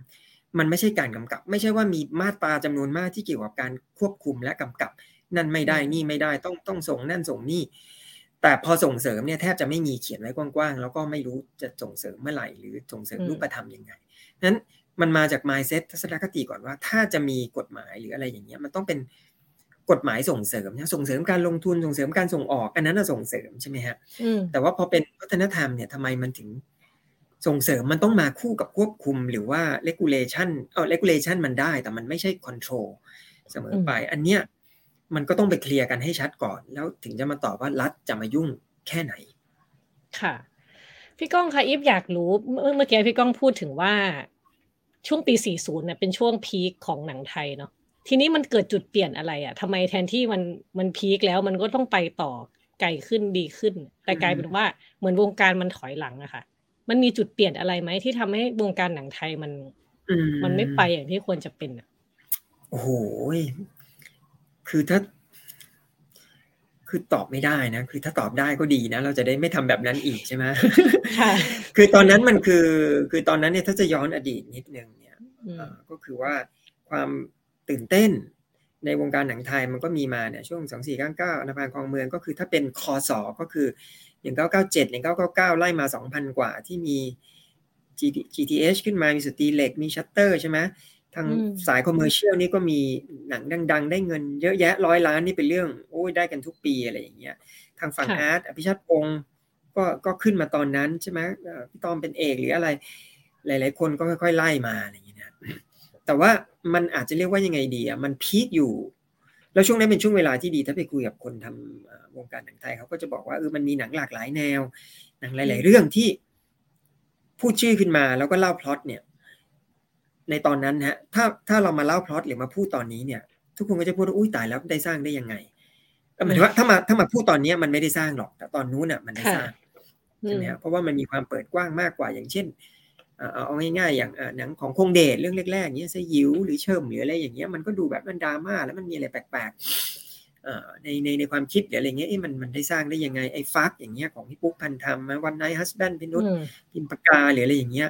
มันไม่ใช่การกำกับ ไม่ใช่ว่ามีมาตราจำนวนมากที่เกี่ยวกับการควบคุมและกำกับ นั่นไม่ได้นี่ไม่ได้ต้องต้องส่งนั่นส่งนี่ แต่พอส่งเสริมเนี่ยแทบจะไม่มีเขียนไว้กว้างๆแล้วก็ไม่รู้จะส่งเสริมเมื่อไหร่หรือส่งเสริมอืมรูปธรรมยังไงนั้นมันมาจาก mindset ทัศนคติก่อนว่า ถ้าจะมีกฎหมายหรืออะไรอย่างเงี้ยมันต้องเป็นกฎหมายส่งเสริมนะส่งเสริมการลงทุนส่งเสริมการส่งออก อันนั้นน่ะส่งเสริมใช่ไหมฮะอืมแต่ว่าพอเป็นวัฒนธรรมเนี่ยทำไมมันถึง ส่งเสริมมันต้องมาคู่กับควบคุมหรือว่า regulation เออ regulation มันได้แต่มันไม่ใช่ control เสมอไป อันเนี้ยมันก็ต้องไปเคลียร์กันให้ชัดก่อน แล้วถึงจะมาตอบว่ารัฐจะมายุ่งแค่ไหน ค่ะ พี่ก้องคะอีฟอยากรู้เมื่อเมื่อกี้พี่ก้องพูดถึงว่าช่วงปี 40เนี่ยเป็นช่วงพีคของหนังไทยเนาะทีนี้มันเกิดจุดเปลี่ยนอะไรอะ่ะทำไมแทนที่มันมันพีคแล้วมันก็ต้องไปต่อไกลขึ้นดีขึ้น แต่กลายเป็นว่าเหมือนวงการมันถอยหลังอะค่ะ มันมีจุดเปลี่ยนอะไรไหมที่ทำให้วงการหนังไทยมันอืมันไม่ไปอย่างที่ควรจะเป็นอะโอ้โหคือถ้า คือตอบไม่ได้นะ คือถ้าตอบได้ก็ดีนะ เราจะได้ไม่ทำแบบนั้นอีกใช่ไหมค่ะคือตอนนั้นมันคือ คือตอนนั้นเนี่ยถ้าจะย้อนอดีตนิดนึงเนี่ยอืมเอ่อก็คือว่าความตื่นเต้นในวงการหนังไทยมันก็มีมาเนี่ยช่วง2 4 9 9 อันธพาลครองเมืองก็คือถ้าเป็นคอสอก็คือ 1997 1999 ไล่มา 2,000 กว่าที่มี GTH ขึ้นมามีสตรีเหล็กมีชัตเตอร์ใช่ไหมทางอืมสาย commercial นี่ก็มีหนังดัง ๆ ได้เงินเยอะแยะร้อยล้านนี่เป็นเรื่องโอ้ยได้กันทุกปีอะไรอย่างเงี้ยทางฝั่งค่ะอาร์ตอภิชาติพงศ์ก็ก็ขึ้นมาตอนนั้นใช่ไหมเอ่อพี่ต้อมเป็นเอกหรืออะไร หลาย ๆ คนก็ค่อย ๆ ไล่มาอะไรอย่างเงี้ยนะแต่ว่ามันอาจจะเรียกว่ายังไงดีอะมันพีคอยู่ แล้วช่วงนั้นเป็นช่วงเวลาที่ดีถ้าไปคุยกับคนทำ วงการหนังไทยเขาก็จะบอกว่าเออมันมีหนังหลากหลายแนว หนังหลาย ๆ เรื่องที่พูดชื่อขึ้นมาแล้วก็เล่าพล็อตเนี่ย ในตอนนั้นฮะถ้าถ้าเรามาเล่าพล็อตหรือมาพูดตอนนี้เนี่ย ทุกคนก็จะพูดว่าอุ้ยตายแล้วได้สร้างได้ยังไงหมายถึงว่าถ้ามาถ้ามาพูดตอนนี้มันไม่ได้สร้างหรอก แต่ตอนนู้นอะมันได้สร้างใช่ไหมครับเพราะว่ามันมีความเปิดกว้างมากกว่าอย่างเช่นเอาง่ายๆอย่างหนังของคงเดชเรื่องแรกๆเนี้ยสยิวหรือเชิมหรืออะไรอย่างเงี้ยมันก็ดูแบบมันดราม่าแล้วมันมีอะไรแปลกๆ ในในในความคิดหรืออะไรเงี้ยมันมันได้สร้างได้ยังไงไอ้ฟักอย่างเงี้ยของพี่ปุ๊กพันธรรมวันไนท์ฮัสแบนพินุษพิมปากาหรืออะไรอย่างเงี้ย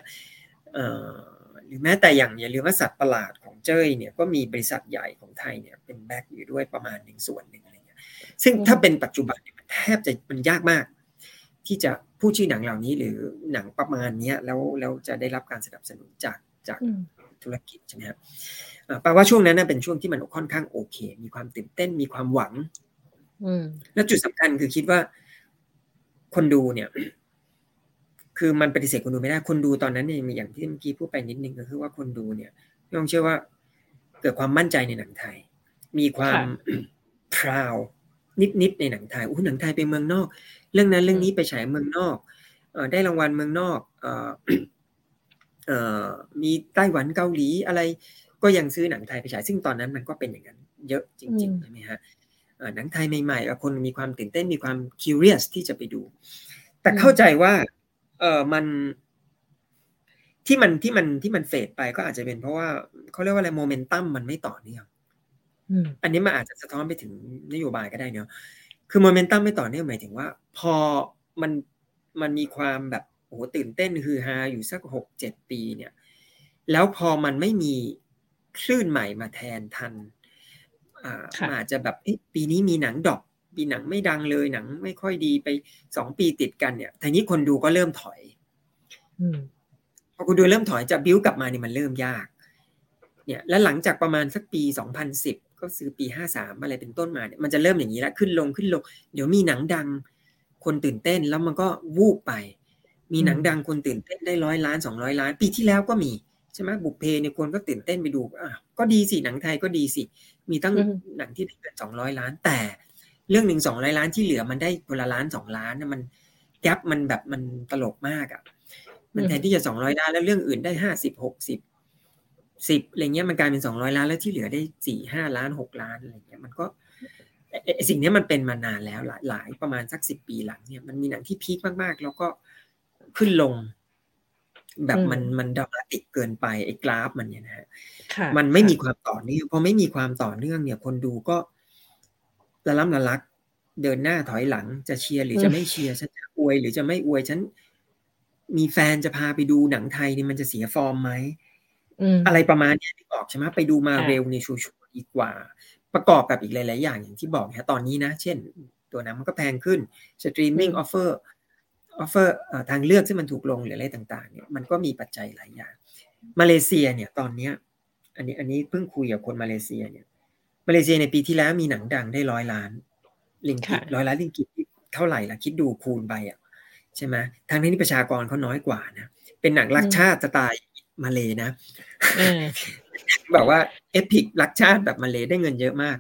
หรือแม้แต่อย่างอย่าลืมว่าสัตว์ประหลาดของเจ้ยเนี่ยก็มีบริษัทใหญ่ของไทยเนี่ยเป็นแบ็กอยู่ด้วยประมาณหนึ่งส่วนหนึ่งอะไรเงี้ยซึ่งถ้าเป็นปัจจุบันเนี่ยมันแทบจะมันยากมาก ที่จะพูดชื่อหนังเหล่านี้หรือหนังประมาณนี้แล้วแล้วจะได้รับการสนับสนุนจากจาก ธุรกิจใช่ไหมครับแปลว่าช่วงนั้นเป็นช่วงที่มันค่อนข้างโอเค มีความตื่นเต้นมีความหวังแล้วจุดสำคัญคือคิดว่า คนดูเนี่ย คือมันปฏิเสธคนดูไม่ได้คนดูตอนนั้นเนี่ยมีอย่างที่เมื่อกี้พูดไปนิดนึงก็คือว่าคนดูเนี่ยต้องเชื่อว่าเกิดความมั่นใจในหนังไทย มีความพราวนิดๆในหนังไทยอู้หนังไทยไปเมืองนอก เรื่องนั้นเรื่องนี้ไปฉายเมืองนอกอได้รางวัลเมืองนอกอ มีไต้หวันเกาหลีอะไร ก็ยังซื้อหนังไทยไปฉายซึ่งตอนนั้นมันก็เป็นอย่างนั้นเยอะจริงๆใช่ไหมฮะหนังไทยใหม่ๆคนมีความตื่นเต้นมีความ curious ที่จะไปดู แต่เข้าใจว่าเออมันที่มันที่มันที่มันเฟดไปก็อาจจะเป็นเพราะว่าเขาเรียกว่าอะไรโมเมนตัมมันไม่ต่อเนื่องอันนี้มันอาจจะสะท้อนไปถึงนโยบายก็ได้เนาะคือโมเมนตัมไม่ต่อเนื่องหมายถึงว่า พอมันมันมีความแบบ โอ้ตื่นเต้นคือฮาอยู่สักหกเจ็ดปีเนี่ยแล้วพอมันไม่มีคลื่นใหม่มาแทนทันอ่าอาจจะแบบปีนี้มีหนังดอกปีหนังไม่ดังเลยหนังไม่ค่อยดีไปสองปีติดกันเนี่ยทีนี้คนดูก็เริ่มถอยพอคุณดูเริ่มถอยจะบิ้วกลับมาเนี่ยมันเริ่มยาก เนี่ย แล้วหลังจากประมาณสักปีสองพันสิบก็ซื้อปีห้าสามอะไรเป็นต้นมาเนี่ยมันจะเริ่มอย่างนี้แล้วขึ้นลงขึ้นลง เดี๋ยวมีหนังดัง คนตื่นเต้นแล้วมันก็วูบไป มีหนังดังคนตื่นเต้นได้ร้อยล้านสองร้อยล้าน ปีที่แล้วก็มีใช่ไหมบุกเพเนี่ยคนก็ตื่นเต้นไปดูอะก็ดีสิหนังไทยก็ดีสิ มีตั้งหนังที่ได้เกินสองร้อยล้าน แต่เรื่องหนึ่งสองร้อยล้านที่เหลือมันได้คนละล้านสองล้านนะมันแกลบมันแบบมันตลกมากอะมันแทนที่จะสองร้อยล้านแล้วเรื่องอื่นได้ห้าสิบหกสิบสิบอะไรเงี้ยมันกลายเป็นสองร้อยล้านแล้วที่เหลือได้สี่ห้าล้านหกล้านอะไรเงี้ยมันก็สิ่งนี้มันเป็นมานานแล้วหลายหลายประมาณสักสิบปีหลังเนี่ยมันมีหนังที่พีคมากๆ แล้วก็ ขึ้นลง แบบมันมันดรามาติกเกินไปไอ้กราฟมันเนี่ยนะฮะมันไม่มีความต่อเนื่องพอไม่มีความต่อเนื่องเนี่ย คนดูก็ละล้ำละลัก เดินหน้าถอยหลัง จะเชียร์หรือจะไม่เชียร์ฉันจะอวย หรือจะไม่อวยฉันมีแฟนจะพาไปดูหนังไทยนี่มันจะเสียฟอร์มไหมอะไรประมาณนี้ที่บอกใช่ไหมไปดูมาเร็วในชัวร์ดีกว่า ประกอบกับอีกหลาย ๆ อย่างอย่างที่บอกนะตอนนี้นะ เช่น ตั๋วหนังมันก็แพงขึ้น streaming offer offer ทางเลือกที่มันถูกลงหรืออะไรต่างๆเนี่ยมันก็มีปัจจัยหลายอย่าง มาเลเซียเนี่ยตอนเนี้ยอันนี้อันนี้เพิ่งคุยกับคนมาเลเซียเนี่ยมาเลเซียในปีที่แล้วมีหนังดังได้ร้อยล้านริงกิตร้อยล้านริงกิตเท่าไหร่ล่ะคิดดูคูณไปอะใช่ไหมทางนี้ประชากรเขาน้อยกว่านะเป็นหนังรักชาติสไตล์มาเลยนะแบบว่า epic รักชาติแบบมาเลยได้เงินเยอะมาก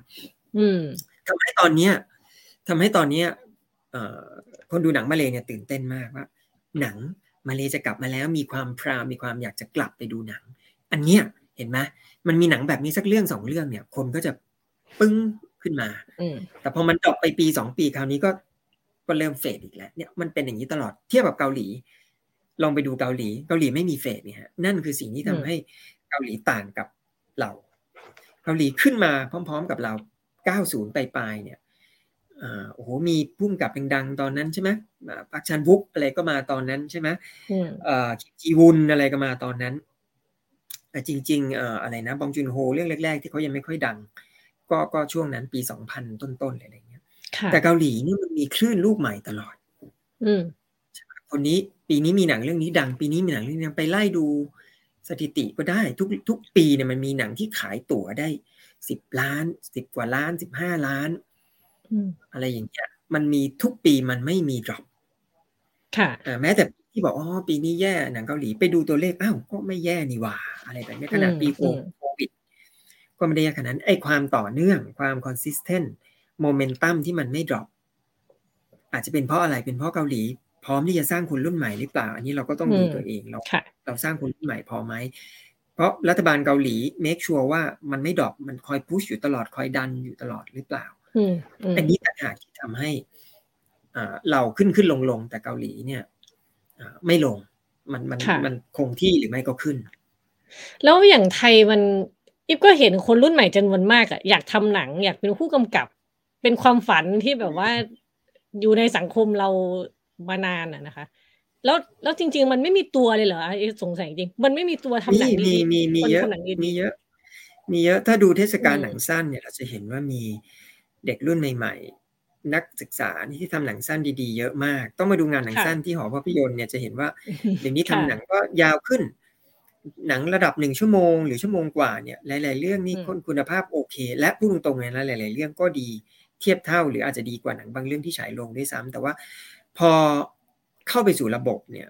อืมทำให้ตอนเนี้ยทำให้ตอนเนี้ยเอ่อ คนดูหนังมาเลยเนี่ยตื่นเต้นมากว่า หนังมาเลยจะกลับมาแล้วมีความ proud มีความอยากจะกลับไปดูหนัง อันเนี้ยเห็นไหมมันมีหนังแบบนี้สักเรื่องสองเรื่องเนี่ย คนก็จะปึ้งขึ้นมาแต่พอมัน drop ไปปีสองปีคราวนี้ก็ก็เริ่ม fade อีกแล้วเนี่ยมันเป็นอย่างนี้ตลอดเทียบกับเกาหลี ลองไปดูเกาหลี เกาหลีไม่มีเฟสเนี่ยฮะนั่นคือสิ่งที่ทำให้เกาหลีต่างกับเรา เกาหลีขึ้นมาพร้อม ๆ กับเรา 90 ปลายๆเนี่ย โอ้โหมีพุ่มกับดังๆตอนนั้นใช่ไหมปักชันวุกอะไรก็มาตอนนั้นใช่ไหมคิจีวุนอะไรก็มาตอนนั้นจริงๆอะไรนะบองจุนโฮเรื่องแรก ๆ ที่เขายังไม่ค่อยดัง ก็ก็ช่วงนั้นปี2000ต้นๆอะไรเงี้ยแต่เกาหลีนี่มันมีคลื่นลูกใหม่ตลอด อืคนนี้ปีนี้มีหนังเรื่องนี้ดัง ปีนี้มีหนังเรื่องนี้ไปไล่ดูสถิติก็ได้ทุกทุกปีเนี่ยมันมีหนังที่ขายตั๋วได้สิบล้านสิบกว่าล้านสิบห้าล้าน อะไรอย่างเงี้ย มันมีทุกปีมันไม่มีดรอปค่ะแม้แต่ที่บอกอ๋อปีนี้แย่หนังเกาหลีไปดูตัวเลขอ้าวก็ไม่แย่นี่หว่า อะไรแบบนี้ขนาดปีโควิดก็ไม่ได้ยากขนาดนั้นไอ้ความต่อเนื่องความ consistent โมเมนตัมที่มันไม่ drop อาจจะเป็นเพราะอะไรเป็นเพราะเกาหลี พร้อมที่จะสร้างคนรุ่นใหม่หรือเปล่า อันนี้เราก็ต้องดูตัวเองเราเราสร้างคนรุ่นใหม่พอไหมเพราะรัฐบาลเกาหลี make sure ว่ามันไม่ drop มันคอย push อยู่ตลอดคอยดันอยู่ตลอดหรือเปล่า อันนี้ต่างหากที่ทำให้เราขึ้นขึ้นลงลงแต่เกาหลีเนี่ยไม่ลงมันมันมันคงที่หรือไม่ก็ขึ้น แล้วอย่างไทยมันอิฟก็เห็นคนรุ่นใหม่จำนวนมากอะอยากทำหนัง อยากเป็นผู้กำกับ เป็นความฝันที่แบบว่าอยู่ในสังคมเรามานานอะนะคะ แล้วแล้วจริง ๆ มันไม่มีตัวเลยเหรอสงสัยจริง มันไม่มีตัวทำหนังดีมีมีมีเยอะมีเยอะ มีเยอะ ถ้าดูเทศกาลหนังสั้นเนี่ยเราจะเห็นว่ามี เด็กรุ่นใหม่ ๆ นักศึกษาที่ทำหนังสั้นดีๆ เยอะมาก ต้องมาดูงานหนังสั้นที่หอภาพยนตร์เนี่ยจะเห็นว่าเดี๋ยวนี้ทำหนังก็ยาวขึ้น หนังระดับหนึ่งชั่วโมงหรือชั่วโมงกว่าเนี่ยหลาย ๆ เรื่องนี่คุณภาพโอเค และพูดตรงๆเลยนะหลาย ๆ เรื่องก็ดีเทียบเท่าหรืออาจจะดีกว่าหนังบางเรื่องที่ฉายลงด้วยซ้ำแต่ว่าพอเข้าไปสู่ระบบเนี่ย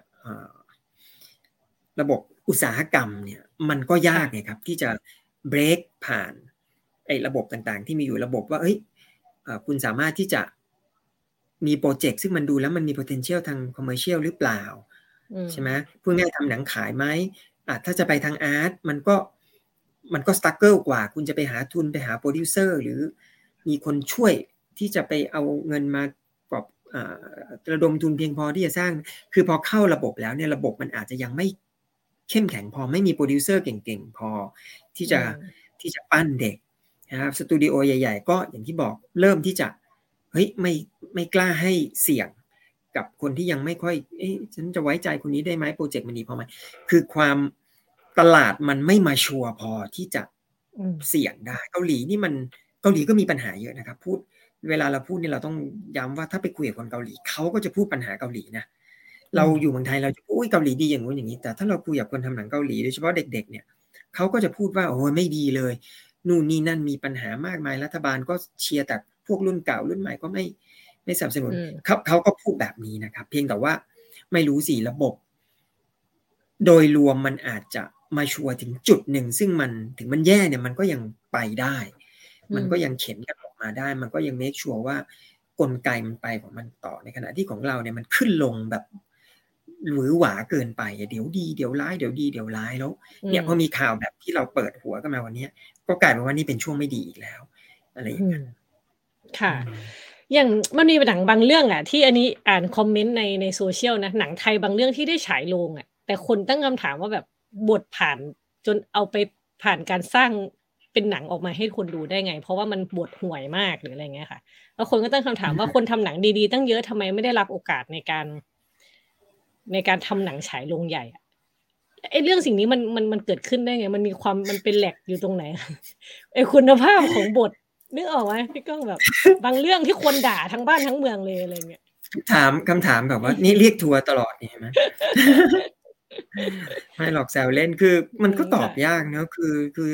ระบบอุตสาหกรรมเนี่ยมันก็ยากไงครับ ที่จะเบรกผ่านไอ้ระบบต่างๆ ที่มีอยู่ระบบว่าเฮ้ย คุณสามารถที่จะมีโปรเจกต์ซึ่งมันดูแล้วมันมี potential ทาง commercial หรือเปล่าใช่ไหมพูดง่ายทำหนังขายไหมอะถ้าจะไปทาง art มันก็มันก็ struggle กว่า คุณจะไปหาทุนไปหาโปรดิวเซอร์หรือมีคนช่วยที่จะไปเอาเงินมากอบระดมทุนเพียงพอที่จะสร้าง คือพอเข้าระบบแล้วเนี่ยระบบมันอาจจะยังไม่เข้มแข็งพอไม่มีโปรดิวเซอร์เก่งๆ พอที่จะที่จะปั้นเด็ก นะครับสตูดิโอใหญ่ ๆ ก็อย่างที่บอกเริ่มที่จะเฮ้ยไม่ไม่กล้าให้เสี่ยงกับคนที่ยังไม่ค่อยเอ๊ะฉันจะไว้ใจคนนี้ได้ไหมโปรเจกต์มันดีพอไหมคือความตลาดมันไม่มาชัวร์พอที่จะเสี่ยงได้เกาหลีนี่มันเกาหลีก็มีปัญหาเยอะนะครับ พูดเวลาเราพูดนี่เราต้องย้ำว่าถ้าไปคุยกับคนเกาหลีเขาก็จะพูดปัญหาเกาหลีนะเราอยู่เมืองไทยเราจะพูดเกาหลีดีอย่างนู้นอย่างนี้ แต่ถ้าเราคุยกับคนทำหนังเกาหลีโดยเฉพาะเด็ก ๆ เนี่ยเขาก็จะพูดว่าโอ้ยไม่ดีเลย นู่นนี่นั่นมีปัญหามากมายรัฐบาลก็เชียร์แต่พวกรุ่นเก่ารุ่นใหม่ก็ไม่ไม่สนับสนุนเขาเขาก็พูดแบบนี้นะครับ เพียงแต่ว่าไม่รู้สิระบบ โดยรวมมันอาจจะมาชัวร์ถึงจุดหนึ่ง ซึ่งมันถึงมันแย่เนี่ยมันก็ยังไปได้ มันก็ยังเข็นกันออกมาได้ มันก็ยังเมคชัวร์ว่ากลไกมันไปของมันต่อในขณะที่ของเราเนี่ยมันขึ้นลงแบบหรือหวาเกินไปเดี๋ยวดีเดี๋ยวร้ายเดี๋ยวดีเดี๋ยวร้ายแล้วเนี่ยพอมีข่าวแบบที่เราเปิดหัวกันมาวันนี้ ก็กลายเป็นว่านี่เป็นช่วงไม่ดีอีกแล้ว อะไรอย่างเงี้ยค่ะ อย่างมันมีหนังบางเรื่องอะ ที่อันนี้อ่านคอมเมนต์ในในโซเชียลนะหนังไทยบางเรื่องที่ได้ฉายลงอะ แต่คนตั้งคำถามว่าแบบบทผ่านจนเอาไปผ่านการสร้างเป็นหนังออกมาให้คนดูได้ไง เพราะว่ามันบทห่วยมากหรืออะไรเงี้ยค่ะ แล้วคนก็ตั้งคำถามว่าคนทำหนังดีๆ ตั้งเยอะทำไมไม่ได้รับโอกาสในการ ในการทำหนังฉายลงใหญ่อะ ไอ้เรื่องสิ่งนี้มันมันมันเกิดขึ้นได้ไง มันมีความมันเป็นแหลกอยู่ตรงไหนไอ้คุณภาพของบทนึกออกไหมพี่ก้องแบบ บางเรื่องที่คนด่าทั้งบ้านทั้งเมืองเลยอะไรเงี้ยถามคำถามแบบว่า นี่เรียกทัวร์ตลอดนี่ใช่ไหมไม่หลอกแซวเล่นคือ มันก็ตอบยากเนาะคือคือ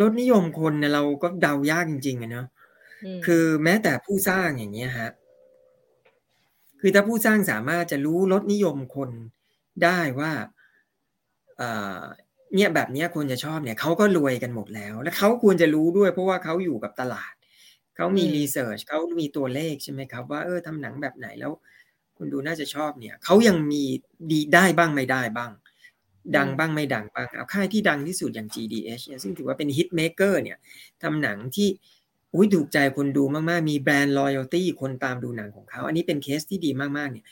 รสนิยมคนเนี่ยเราก็เดายากจริงๆอะเนาะคือแม้แต่ผู้สร้างอย่างเงี้ยฮะคือถ้าผู้สร้างสามารถจะรู้รสนิยมคน ได้ว่าเนี่ยแบบนี้คนจะชอบเนี่ยเขาก็รวยกันหมดแล้ว และเขาควรจะรู้ด้วย เพราะว่าเขาอยู่กับตลาดเขามี research เขามีตัวเลขใช่ไหมครับ ว่าเออทำหนังแบบไหนแล้ว คนดูน่าจะชอบเนี่ยเขายังมีดีได้บ้างไม่ได้บ้าง ดังบ้างไม่ดังบ้างเอาค่ายที่ดังที่สุดอย่าง GDH เนี่ยซึ่งถือว่าเป็น hit maker เนี่ยทำหนังที่อุ้ยถูกใจคนดูมากๆ มี brand loyalty คนตามดูหนังของเขา อันนี้เป็นเคสที่ดีมากๆเนี่ย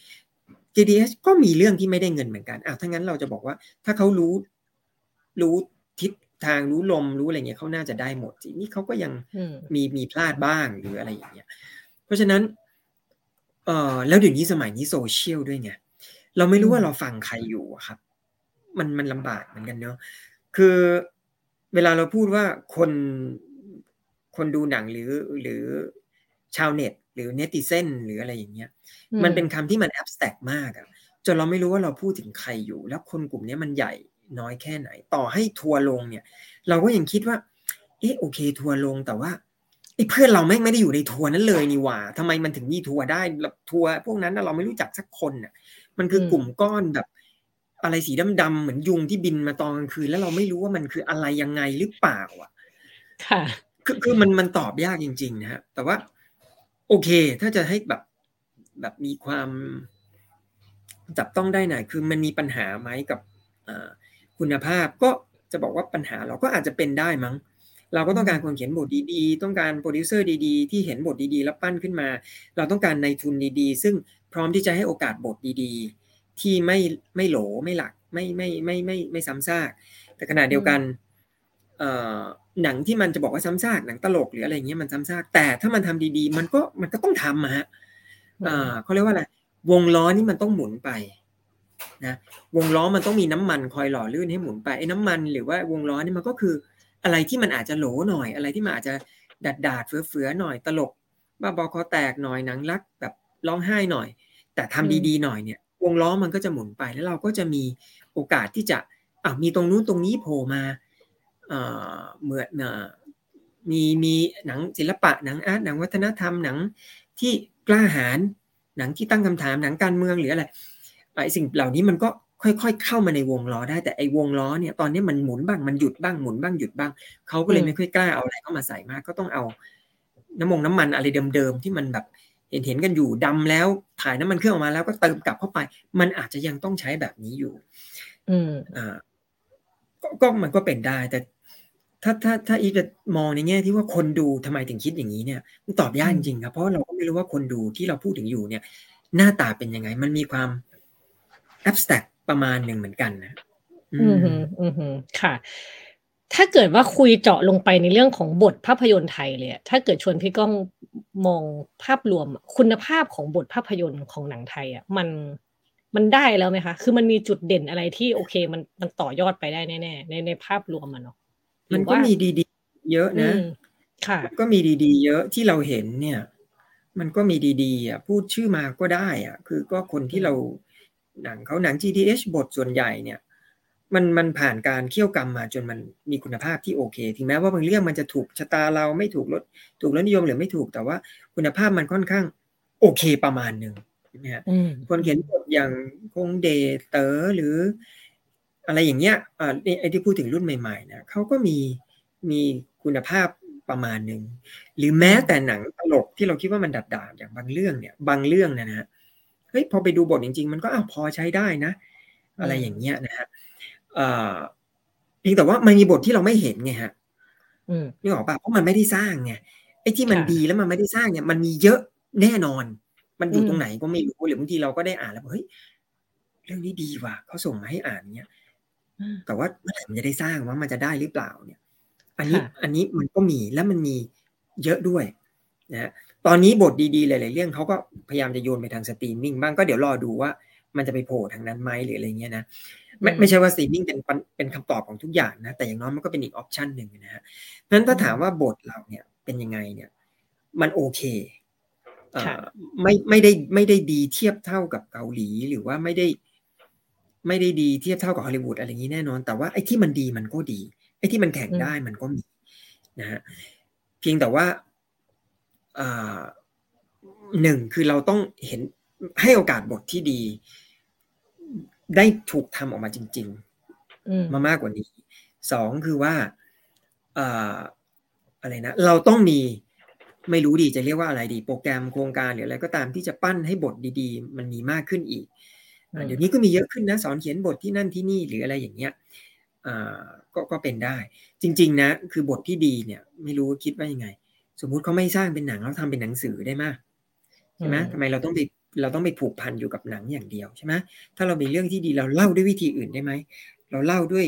GDH ก็มีเรื่องที่ไม่ได้เงินเหมือนกันอ้าวถ้างั้นเราจะบอกว่า ถ้าเขารู้รู้ทิศทางรู้ลมรู้อะไรเงี้ยเขาน่าจะได้หมดนี่เขาก็ยังมีมีพลาดบ้างหรืออะไรอย่างเงี้ย เพราะฉะนั้น เอ่อแล้วเดี๋ยวนี้สมัยนี้โซเชียลด้วยไงเราไม่รู้ว่าเราฟังใครอยู่ครับ มันมันลำบากเหมือนกันเนาะคือเวลาเราพูดว่าคนคนดูหนังหรือหรือชาวเน็ต หรือเนติเซนหรืออะไรอย่างเงี้ย มันเป็นคำที่มันแอบสแต็กมากอะจนเราไม่รู้ว่าเราพูดถึงใครอยู่ แล้วคนกลุ่มนี้มันใหญ่น้อยแค่ไหน ต่อให้ทัวลงเนี่ย เราก็ยังคิดว่า เออโอเค ทัวลงแต่ว่าไอ้เพื่อนเราไม่ไม่ได้อยู่ในทัวร์นั้นเลยนี่หว่าทำไมมันถึงมีทัวร์ได้ทัวร์พวกนั้นเราไม่รู้จักสักคนน่ะ มันคือกลุ่มก้อนแบบ อะไรสีดำๆเหมือนยุงที่บินมาตอนกลางคืนแล้วเราไม่รู้ว่ามันคืออะไรยังไงหรือเปล่าอะ ค่ะ คือคือมันมันตอบยากจริง ๆ นะฮะแต่ว่า โอเค ถ้าจะให้แบบแบบมีความจับต้องได้หน่อยคือมันมีปัญหาไหมกับคุณภาพก็จะบอกว่าปัญหาเราก็อาจจะเป็นได้มั้ง เราก็ต้องการคนเขียนบทดีๆ ต้องการโปรดิวเซอร์ดีๆ ที่เห็นบทดีๆ แล้วปั้นขึ้นมา เราต้องการในทุนดีๆ ซึ่งพร้อมที่จะให้โอกาสบทดีๆ ที่ไม่ไม่โหลไม่หลักไม่ไม่ไม่ไม่ไม่ซ้ำซาก แต่ขณะเดียวกัน หนังที่มันจะบอกว่าซ้ำซากหนังตลกหรืออะไรเงี้ยมันซ้ำซากแต่ถ้ามันทำดีๆ มันก็มันก็ต้องทำอะฮะเขาเรียกว่าอะไรวงล้อนี่มันต้องหมุนไปนะวงล้อมันต้องมีน้ำมันคอยหล่อลื่นให้หมุนไปไอ้น้ำมันหรือว่าวงล้อนี่มันก็คืออะไรที่มันอาจจะโหลหน่อย อะไรที่มันอาจจะดัดดาดเฟือๆหน่อยตลกบ้าบอคอแตกหน่อยหนังรักแบบร้องไห้หน่อย แต่ทำดีๆหน่อยเนี่ยวงล้อมันก็จะหมุนไปแล้วเราก็จะมีโอกาสที่จะอะมีตรงนู้นตรงนี้โผล่มา เอ่อเหมือนเอ่อมีมีหนังศิลปะหนังอาร์ตหนังวัฒนธรรมหนังที่กล้าหาญหนังที่ตั้งคำถามหนังการเมืองหรืออะไรไอ้สิ่งเหล่านี้มันก็ค่อยๆเข้ามาในวงล้อได้แต่ไอ้วงล้อเนี่ยตอนนี้มันหมุนบ้างมันหยุดบ้างหมุนบ้างหยุดบ้างเขาก็เลยไม่ค่อยกล้าเอาอะไรเข้ามาใส่มากก็ต้องเอาน้ำมงน้ำมันอะไรเดิมๆที่มันแบบเห็นเห็นกันอยู่ดำแล้วถ่ายน้ำมันเครื่องออกมาแล้วก็เติมกลับเข้าไป มันอาจจะยังต้องใช้แบบนี้อยู่ อืมอ่า ก็มันก็เป็นได้ แต่ถ้าถ้าถ้าอีจะมองในแง่ที่ว่าคนดูทำไมถึงคิดอย่างนี้เนี่ยมันตอบยากจริงครับเพราะเราก็ไม่รู้ว่าคนดูที่เราพูดถึงอยู่เนี่ย หน้าตาเป็นยังไง มันมีความ abstract ประมาณหนึ่งเหมือนกันนะอืมอืมค่ะ ถ้าเกิดว่าคุยเจาะลงไปในเรื่องของบทภาพยนตร์ไทยเลยถ้าเกิดชวนพี่ก้องมองภาพรวมคุณภาพของบทภาพยนตร์ของหนังไทยอะมัน มันได้แล้วไหมคะ คือมันมีจุดเด่นอะไรที่โอเค มันมันต่อยอดไปได้แน่ ๆ ในในภาพรวมมันเนาะมันก็มีดีๆ เยอะนะ ค่ะ ก็มีดีๆ เยอะที่เราเห็นเนี่ย มันก็มีดีๆอะพูดชื่อมาก็ได้อะ คือก็คนที่เราหนังเขาหนัง GTH บทส่วนใหญ่เนี่ย มันมันผ่านการเคี่ยวกรรมมาจนมันมีคุณภาพที่โอเค ถึงแม้ว่าบางเรื่องมันจะถูกชะตาเราไม่ถูกรถถูกรถนิยมหรือไม่ถูกแต่ว่าคุณภาพมันค่อนข้างโอเคประมาณหนึ่ง นะฮะคนเขียนบทอย่างคงเดเตอร์หรือ อะไรอย่างเงี้ยอ่าไอ้ที่พูดถึงรุ่นใหม่ๆนะเขาก็มีมีคุณภาพประมาณหนึ่งหรือแม้แต่หนังตลกที่เราคิดว่ามันดัดดาอย่างบางเรื่องเนี่ย บางเรื่องนะฮะเฮ้ยพอไปดูบทจริง ๆ มันก็อ้าวพอใช้ได้นะ อะไรอย่างเงี้ยนะฮะเพียงแต่ว่ามันมีบทที่เราไม่เห็นไงฮะนี่ออกป่ะเพราะมันไม่ได้สร้างไงไอ้ที่มันดีแล้วมันไม่ได้สร้างเนี่ย มันมีเยอะแน่นอน มันอยู่ตรงไหนก็ไม่รู้หรือบางทีเราก็ได้อ่านแล้วเฮ้ยเรื่องนี้ดีว่ะเขาส่งมาให้อ่านเนี่ยแต่ว่าเมื่อไหร่มันจะได้สร้างว่ามันจะได้หรือเปล่าเนี่ย อันนี้อันนี้มันก็มีแล้วมันมีเยอะด้วยนะตอนนี้บทดีๆหลายๆเรื่องเขาก็พยายามจะโยนไปทางสตรีมมิ่งบ้างก็เดี๋ยวรอดูว่ามันจะไปโผล่ทางนั้นไหมหรืออะไรเงี้ยนะไม่ไม่ใช่ว่าสตรีมมิ่งเป็นเป็นคำตอบของทุกอย่างนะ แต่อย่างน้อยมันก็เป็นอีก option หนึ่งนะฮะนั้นถ้าถามว่าบทเราเนี่ยเป็นยังไงเนี่ย มันโอเค ไม่ไม่ได้ไม่ได้ดีเทียบเท่ากับเกาหลีหรือว่าไม่ได้ ไม่ได้ดีเทียบเท่ากับฮอลลีวูดอะไรอย่างนี้แน่นอน แต่ว่าไอ้ที่มันดีมันก็ดี ไอ้ที่มันแข่งได้มันก็มีนะฮะเพียงแต่ว่าหนึ่งคือเราต้องเห็นให้โอกาสบทที่ดี ได้ถูกทำออกมาจริง ๆ มามากกว่านี้สองคือว่าอะไรนะ เราต้องมี ไม่รู้ดีจะเรียกว่าอะไรดี โปรแกรมโครงการหรืออะไรก็ตามที่จะปั้นให้บทดีๆ มันมีมากขึ้นอีกเดี๋ยวนี้ก็มีเยอะขึ้นนะสอนเขียนบทที่นั่นที่นี่หรืออะไรอย่างเงี้ยก็ก็เป็นได้ จริง ๆ นะ คือบทที่ดีเนี่ย ไม่รู้คิดว่ายังไง สมมุติเขาไม่สร้างเป็นหนังแล้วทำเป็นหนังสือได้มากใช่ไหมทำไมเราต้องไปเราต้องไปผูกพันอยู่กับหนังอย่างเดียวใช่ไหมถ้าเรามีเรื่องที่ดีเราเล่าด้วยวิธีอื่นได้ไหมเราเล่าด้วย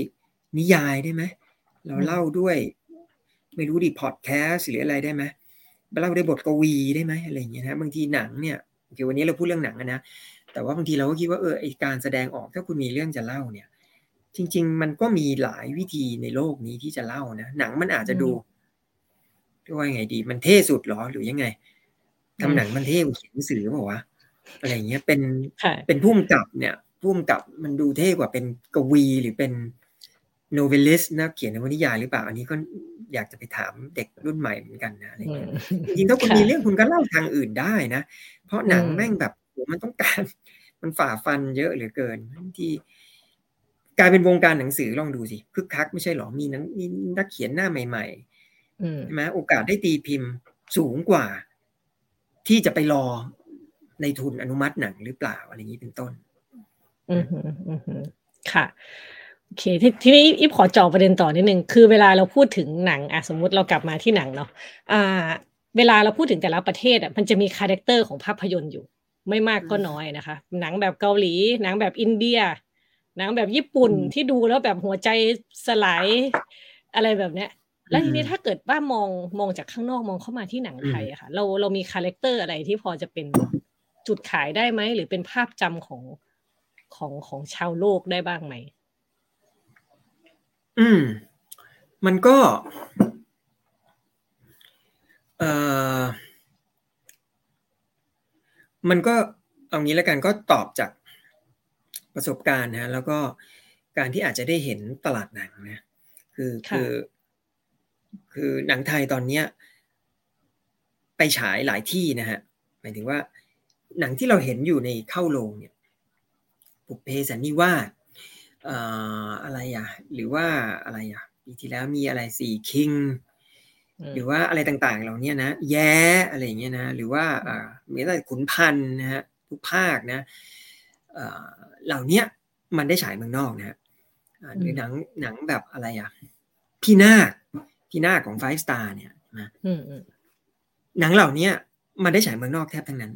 นิยายได้ไหมเราเล่าด้วย ไม่รู้ดิพอดแคสต์หรืออะไรได้ไหม เล่าด้วยบทกวีได้ไหมอะไรอย่างเงี้ยนะบางทีหนังเนี่ยเดี๋ยววันนี้เราพูดเรื่องหนังนะแต่ว่าบางทีเราก็คิดว่าเออไอการแสดงออกถ้าคุณมีเรื่องจะเล่าเนี่ย จริง ๆ มันก็มีหลายวิธีในโลกนี้ที่จะเล่านะหนังมันอาจจะดูเรียกว่าไงดี มันเท่สุดหรอหรือยังไงทำหนังมันเท่เขียนหนังสือเปล่าวะอะไรเงี้ยเป็นเป็นผู้กำกับเนี่ยผู้กำกับมันดูเท่กว่าเป็นกวีหรือเป็น โนเวลิสนะเขียนในวนิยายหรือเปล่า อันนี้ก็อยากจะไปถามเด็กรุ่นใหม่เหมือนกันนะอะไรเงี้ยจริงๆถ้าคุณมีเรื่องคุณก็เล่าทางอื่นได้นะ เพราะหนังแม่งแบบโหมันต้องการ มันฝ่าฟันเยอะเหลือเกินที่กลายเป็นวงการหนังสือลองดูสิคึกคักไม่ใช่หรอมีนักมีนักเขียนหน้าใหม่ๆใช่ไหมโอกาสได้ตีพิมพ์สูงกว่า ที่จะไปรอในทุนอนุมัติหนังหรือเปล่าอะไรอย่างนี้เป็นต้น อืมอืมค่ะโอเคททีนี้อีฟขอจอประเด็นต่อนิดนึงคือเวลาเราพูดถึงหนังอะสมมุติเรากลับมาที่หนังเนาะอ่า เวลาเราพูดถึงแต่ละประเทศอะมันจะมี character ของภาพยนตร์อยู่ ไม่มากก็น้อยนะคะ หนังแบบเกาหลี หนังแบบอินเดีย หนังแบบญี่ปุ่นที่ดูแล้วแบบหัวใจสลายอะไรแบบเนี้ยแล้วทีนี้ถ้าเกิดว่ามองมองจากข้างนอกมองเข้ามาที่หนังไทยอะค่ะ เราเรามี character อะไรที่พอจะเป็นจุดขายได้ไหมหรือเป็นภาพจำของของของชาวโลกได้บ้างไหม อืม มันก็ เอ่อ มันก็เอางี้แล้วกันก็ตอบจากประสบการณ์นะแล้วก็การที่อาจจะได้เห็นตลาดหนังนะคือคือคือหนังไทยตอนเนี้ย ไปฉายหลายที่นะฮะหมายถึงว่า หนังที่เราเห็นอยู่ในเข้าโรงเนี่ยปุเพสันนิวาส อะไรอะ หรือว่าอะไรอะปีที่แล้วมีอะไรสี่คิงหรือว่าอะไรต่างๆ เหล่านี้นะ แย้อะไรอย่างเงี้ยนะ หรือว่าอ่ามีอะไรขุนพันนะฮะทุกภาคนะเหล่านี้มันได้ฉายเมืองนอกนะฮะหรือหนังหนังแบบอะไรอะ พี่นาคพี่นาคของไฟสตาร์เนี่ยนะหนังเหล่านี้มันได้ฉายเมืองนอกแทบทั้งนั้น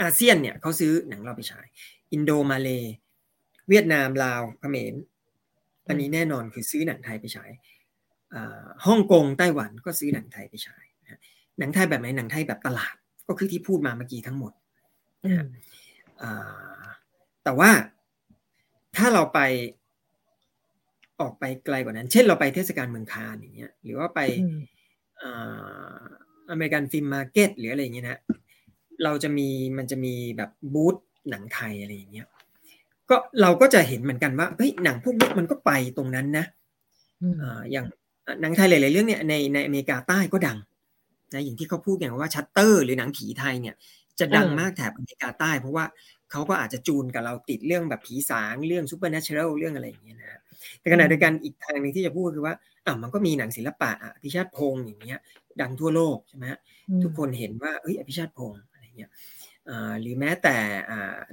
อาเซียนเนี่ยเขาซื้อหนังเราไปฉาย อินโดมาเลเวียดนามลาวเขมรอันนี้แน่นอนคือซื้อหนังไทยไปฉายฮ่องกงไต้หวันก็ซื้อหนังไทยไปฉายหนังไทยแบบไหนหนังไทยแบบตลาดก็คือที่พูดมาเมื่อกี้ทั้งหมดนะแต่ว่าถ้าเราไปออกไปไกลกว่านั้น เช่นเราไปเทศกาลเมืองคานอย่างเงี้ย หรือว่าไปAmerican Film Market หรืออะไรอย่างเงี้ยนะ เราจะมีมันจะมีแบบบูธ หนังไทยอะไรอย่างเงี้ยก็เราก็จะเห็นเหมือนกันว่าเฮ้ยหนังพวกนี้มันก็ไปตรงนั้นนะอ่าอย่างหนังไทยหลาย ๆ เรื่องเนี่ยในในอเมริกาใต้ก็ดังนะอย่างที่เขาพูดอย่างว่าชัตเตอร์ หรือหนังผีไทยเนี่ย จะดังมากแถบอเมริกาใต้ เพราะว่าเขาก็อาจจะจูนกับเราติดเรื่องแบบผีสางเรื่อง supernatural เรื่องอะไรอย่างเงี้ยนะแต่ขณะเดียวกันอีกทางหนึ่งที่จะพูดคือว่าอะมันก็มีหนังศิลปะอะพิชาติพงศ์อย่างเงี้ย ดังทั่วโลกใช่ไหมทุกคนเห็นว่าเอ้ยอภิชาติพงศ์เงี้ย หรือแม้แต่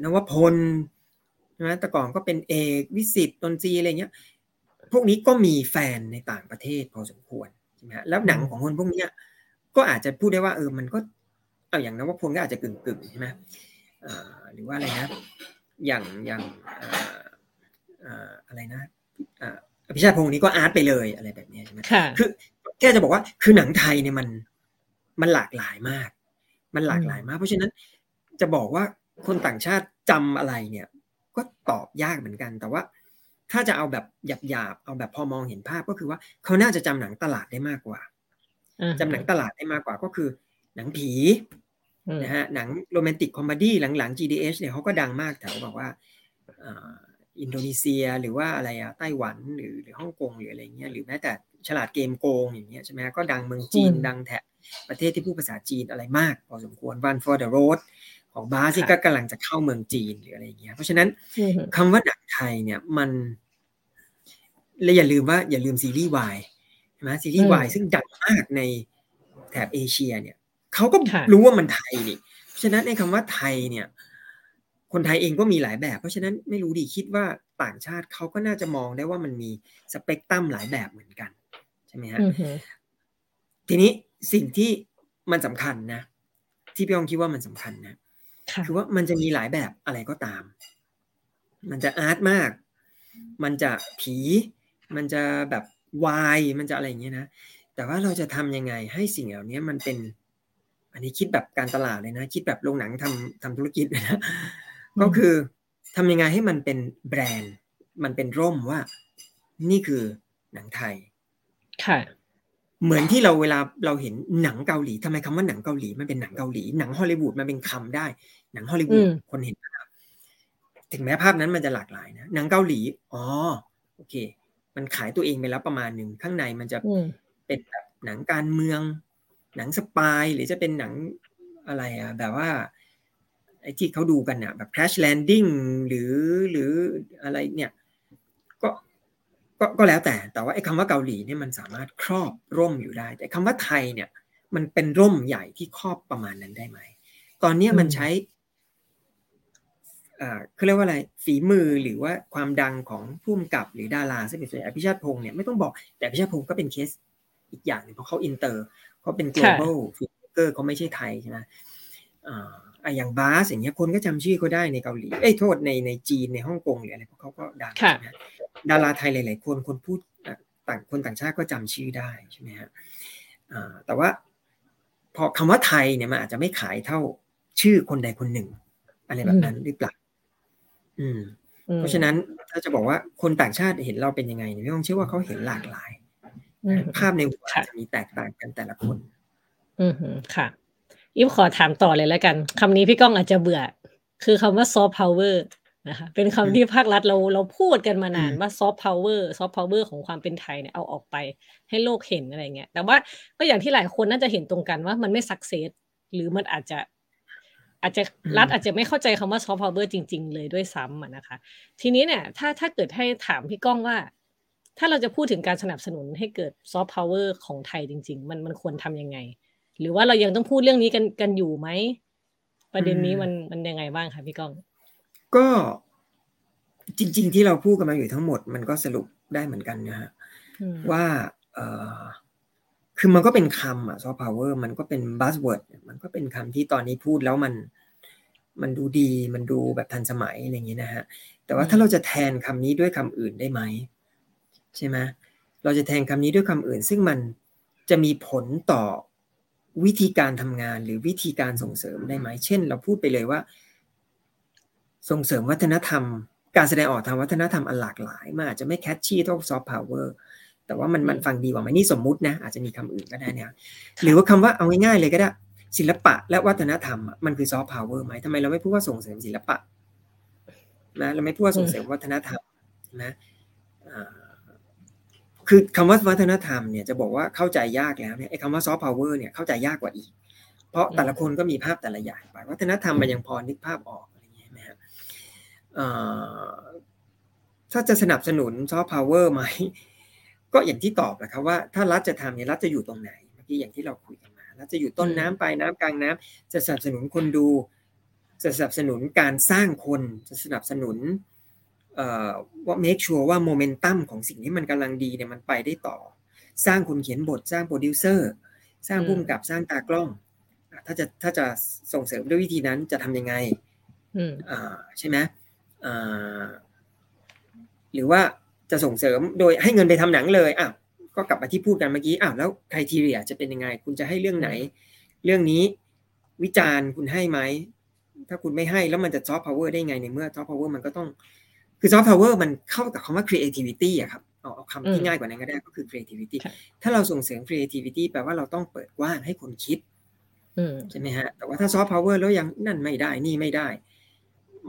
นวพลนะแต่ก่อนก็เป็นเอกวิสิตตนซีอะไรเงี้ย พวกนี้ก็มีแฟนในต่างประเทศพอสมควรใช่ไหมแล้วหนังของคนพวกนี้ก็อาจจะพูดได้ว่าเออมันก็เอาอย่างนวพลก็อาจจะกึ่งกึ่งใช่ไหมหรือว่าอะไรนะอย่างอย่างอะไรนะอภิชาติพงศ์นี้ก็อาร์ตไปเลยอะไรแบบนี้ใช่ไหมคือแค่จะบอกว่าคือหนังไทยเนี่ยมันมันหลากหลายมาก มันหลากหลายมาก เพราะฉะนั้น จะบอกว่าคนต่างชาติจำอะไรเนี่ย ก็ตอบยากเหมือนกัน แต่ว่าถ้าจะเอาแบบหยาบๆเอาแบบพอมองเห็นภาพก็คือว่าเขาน่าจะจำหนังตลาดได้มากกว่าจำหนังตลาดได้มากกว่าก็คือ หนังผีนะฮะหนังโรแมนติกคอมเมดี้หลังๆ GDH เนี่ยเขาก็ดังมากแถวบอกว่าอินโดนีเซียหรือว่าอะไรอะไต้หวันหรือหรือฮ่องกงหรืออะไรเงี้ยหรือแม้แต่ฉลาดเกมโกงอย่างเงี้ยใช่ไหมก็ดังเมืองจีนดังแถบประเทศที่พูดภาษาจีนอะไรมากพอสมควร One for the road ของบาสที่ก็กำลังจะเข้าเมืองจีนหรืออะไรอย่างเงี้ยเพราะฉะนั้นคำว่าหนังไทยเนี่ยมันและอย่าลืมว่าอย่าลืมซีรีส์วายใช่ไหมซีรีส์วายซึ่งดังมากในแถบเอเชียเนี่ยเขาก็รู้ว่ามันไทยนี่เพราะฉะนั้นในคำว่าไทยเนี่ย คนไทยเองก็มีหลายแบบ เพราะฉะนั้นไม่รู้ดีคิดว่าต่างชาติเขาก็น่าจะมองได้ว่ามันมีสเปกตรัมหลายแบบเหมือนกันใช่ไหมฮะทีนี้สิ่งที่มันสำคัญนะ ที่พี่องคิดว่ามันสำคัญนะ คือว่ามันจะมีหลายแบบอะไรก็ตาม มันจะอาร์ตมาก มันจะผี มันจะแบบวาย มันจะอะไรอย่างเงี้ยนะ แต่ว่าเราจะทำยังไงให้สิ่งเหล่านี้มันเป็น อันนี้คิดแบบการตลาดเลยนะ คิดแบบโรงหนังทำทำธุรกิจเลยนะ ก็คือทำยังไงให้มันเป็นแบรนด์ มันเป็นร่มว่า นี่คือหนังไทย ค่ะเหมือนที่เราเวลาเราเห็นหนังเกาหลีทำไมคำว่าหนังเกาหลีมันเป็นหนังเกาหลี หนังฮอลลีวูดมันเป็นคำได้ หนังฮอลลีวูดคนเห็นภาพถึงแม้ภาพนั้นมันจะหลากหลายนะหนังเกาหลีอ๋อโอเค มันขายตัวเองไปแล้วประมาณหนึ่งข้างในมันจะเป็นแบบหนังการเมือง หนังสปายหรือจะเป็นหนังอะไรอะแบบว่าไอ้ที่เขาดูกันเนี่ยแบบ crash landing หรือหรืออะไรเนี่ยก็ก็ก็แล้วแต่แต่ว่าไอ้คำว่าเกาหลีเนี่ยมันสามารถครอบร่มอยู่ได้ แต่คำว่าไทยเนี่ย มันเป็นร่มใหญ่ที่ครอบประมาณนั้นได้ไหม ตอนนี้มันใช้ เขาเรียกว่าอะไรฝีมือหรือว่าความดังของผู้กำกับหรือดาราซึ่งเป็นส่วนใหญ่อภิชาติพงษ์เนี่ยไม่ต้องบอกแต่อภิชาติพงษ์ก็เป็นเคสอีกอย่างหนึ่งเพราะเขาอินเตอร์เขาเป็น global ฟิลเกอร์เขาไม่ใช่ไทยใช่ไหมอ่าอย่างบาสอย่างเงี้ยคนก็จำชื่อเขาได้ในเกาหลีเอ้ยโทษในในจีนในฮ่องกงหรืออะไรพวกเขาก็ดังใช่ไหมดาราไทยหลาย ๆ คนคนพูดต่างคนต่างชาติก็จำชื่อได้ใช่ไหมฮะแต่ว่าพอคำว่าไทยเนี่ยมันอาจจะไม่ขายเท่าชื่อคนใดคนหนึ่ง อะไรแบบนั้นหรือเปล่า อืม เพราะฉะนั้นถ้าจะบอกว่าคนต่างชาติเห็นเราเป็นยังไงเนี่ยต้องเชื่อว่าเขาเห็นหลากหลาย ภาพในหัวจะมีแตกต่างกันแต่ละคน อืมค่ะอิฟขอถามต่อเลยแล้วกันคำนี้พี่ก้องอาจจะเบื่อ คือคำว่าซอฟต์พาวเวอร์นะคะเป็นคำที่ภาครัฐเราเราพูดกันมานานว่าซอฟต์พาวเวอร์ซอฟต์พาวเวอร์ของความเป็นไทยเนี่ยเอาออกไปให้โลกเห็นอะไรเงี้ยแต่ว่าก็อย่างที่หลายคนน่าจะเห็นตรงกันว่ามันไม่ success หรือมันอาจจะ อาจจะรัฐอาจจะไม่เข้าใจคำว่าซอฟต์พาวเวอร์จริง ๆ เลยด้วยซ้ำนะคะ ทีนี้เนี่ย ถ้าถ้าเกิดให้ถามพี่ก้องว่า ถ้าเราจะพูดถึงการสนับสนุนให้เกิดซอฟต์พาวเวอร์ของไทยจริง ๆ มันมันควรทำยังไง หรือว่าเรายังต้องพูดเรื่องนี้กันกันอยู่ไหม ประเด็นนี้มันมันยังไงบ้างคะพี่ก้อง ก็จริง ๆ ที่เราพูดกันมาอยู่ทั้งหมด มันก็สรุปได้เหมือนกันนะฮะว่าเออ คือมันก็เป็นคำอะซอฟต์พาวเวอร์มันก็เป็น buzzword มันก็เป็นคำที่ตอนนี้พูดแล้วมัน มันดูดี มันดูแบบทันสมัยอะไรอย่างนี้นะฮะ แต่ว่าถ้าเราจะแทนคำนี้ด้วยคำอื่นได้ไหมใช่ไหมเราจะแทนคำนี้ด้วยคำอื่น ซึ่งมันจะมีผลต่อวิธีการทำงานหรือวิธีการส่งเสริมได้ไหม เช่น เราพูดไปเลยว่า ส่งเสริมวัฒนธรรม การแสดงออกทางวัฒนธรรมอันหลากหลายมันอาจจะไม่ catchy เท่าซอฟต์พาวเวอร์ แต่ว่ามันมันฟังดีกว่าไหมนี่สมมุตินะอาจจะมีคำอื่นก็ได้นะหรือว่าคำว่าเอาง่ายๆเลยก็ได้ ศิลปะและวัฒนธรรมมันคือซอฟต์พาวเวอร์ไหมทำไมเราไม่พูดว่าส่งเสริมศิลปะนะเราไม่พูดว่าส่งเสริมวัฒนธรรมนะคือคำว่าวัฒนธรรมเนี่ยจะบอกว่าเข้าใจยากแล้วเนี่ยไอ้คำว่าซอฟต์พาวเวอร์เนี่ยเข้าใจยากกว่าอีก เพราะแต่ละคนก็มีภาพแต่ละอย่างไปวัฒนธรรมมันยังพอนึกภาพออกอะไรอย่างเงี้ยไหมครับถ้าจะสนับสนุนซอฟต์พาวเวอร์ไหม ก็อย่างที่ตอบแหละครับว่าถ้ารัฐจะทำเนี่ยรัฐจะอยู่ตรงไหนเมื่อกี้อย่างที่เราคุยกันมารัฐจะอยู่ต้นน้ำปลายน้ำกลางน้ำจะสนับสนุนคนดูจะสนับสนุนการสร้างคนจะสนับสนุนว่า make sure ว่าโมเมนตัมของสิ่งที่มันกำลังดีเนี่ยมันไปได้ต่อ สร้างคนเขียนบทสร้างโปรดิวเซอร์สร้างผู้กำกับสร้างตากล้อง ถ้าจะถ้าจะส่งเสริมด้วยวิธีนั้นจะทำยังไงใช่ไหมหรือว่า จะส่งเสริมโดยให้เงินไปทำหนังเลยอะก็กลับมาที่พูดกันเมื่อกี้อ้าวแล้ว criteria จะเป็นยังไง คุณจะให้เรื่องไหน เรื่องนี้วิจารณ์คุณให้ไหม ถ้าคุณไม่ให้แล้วมันจะซอฟต์พาวเวอร์ได้ไงในเมื่อซอฟต์พาวเวอร์มันก็ต้อง คือซอฟต์พาวเวอร์มันเข้ากับคำว่า creativity อะครับเอาคำที่ง่ายกว่านั้นก็ได้ก็คือ creativity ถ้าเราส่งเสริม creativity แปลว่าเราต้องเปิดกว้างให้คนคิดใช่ไหมฮะ แต่ว่าถ้าซอฟต์พาวเวอร์แล้วยังนั่นไม่ได้นี่ไม่ได้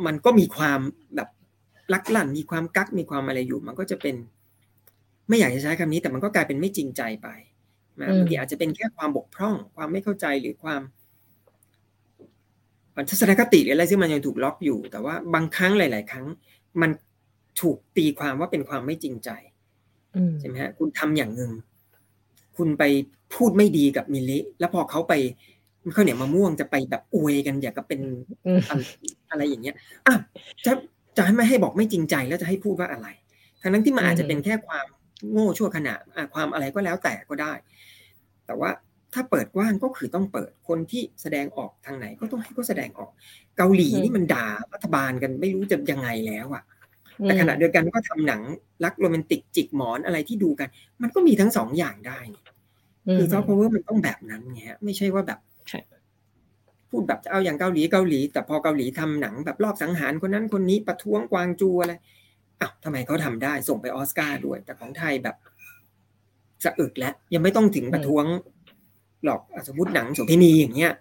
มันก็มีความแบบ ลักลั่นมีความกักมีความอะไรอยู่ มันก็จะเป็น ไม่อยากจะใช้คำนี้ แต่มันก็กลายเป็นไม่จริงใจไปนะบางทีอาจจะเป็นแค่ความบกพร่อง ความไม่เข้าใจหรือความทัศนคติหรืออะไรซึ่งมันยังถูกล็อกอยู่ แต่ว่าบางครั้งหลาย ๆ ครั้ง มันถูกตีความว่าเป็นความไม่จริงใจใช่ไหมฮะคุณทำอย่างหนึ่งคุณไปพูดไม่ดีกับมิลิแล้วพอเขาไปเขาเนี่ยมะม่วงจะไปแบบอวยกันอยากกับเป็นอะไรอย่างเงี้ยอะจะ จะให้ไม่ให้บอกไม่จริงใจแล้วจะให้พูดว่าอะไร ทั้งนั้นที่มันอาจจะเป็นแค่ความโง่ชั่วขณะความอะไรก็แล้วแต่ก็ได้ แต่ว่าถ้าเปิดกว้างก็คือต้องเปิดคนที่แสดงออกทางไหนก็ต้องให้เขาแสดงออก เกาหลีนี่มันด่ารัฐบาลกันไม่รู้จะยังไงแล้วอะแต่ขณะเดียวกันก็ทำหนังรักโรแมนติกจิกหมอนอะไรที่ดูกัน มันก็มีทั้งสองอย่างได้ คือซอฟต์พาวเวอร์มันต้องแบบนั้นไงไม่ใช่ว่าแบบ พูดแบบจะเอาอย่างเกาหลีเกาหลี แต่พอเกาหลีทำหนังแบบลอบสังหารคนนั้นคนนี้ประท้วงกวางจูอะไรอ้าวทำไมเขาทำได้ส่งไปออสการ์ด้วย แต่ของไทยแบบสะอึกแล้วยังไม่ต้องถึงประท้วงหรอกสมมติหนังโสเภณีอย่างเงี้ย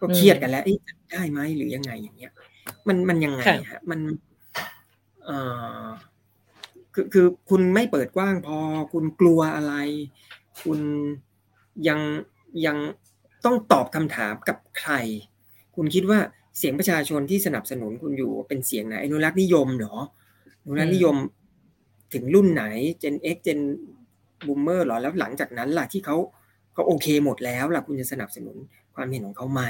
ก็เครียดกันแล้วได้ไหมหรือยังไงอย่างเงี้ย มันมันยังไงฮะมันเอ่อคือคือคุณไม่เปิดกว้างพอ คุณกลัวอะไร คุณยังยัง ต้องตอบคำถามกับใคร คุณคิดว่าเสียงประชาชนที่สนับสนุนคุณอยู่เป็นเสียงไหนอนุรักษ์นิยมเหรออนุรักษ์นิยมถึงรุ่นไหน Gen X Gen Boomer หรอแล้วหลังจากนั้นล่ะที่เขาเขาโอเคหมดแล้วล่ะคุณจะสนับสนุนความเห็นของเขาไหม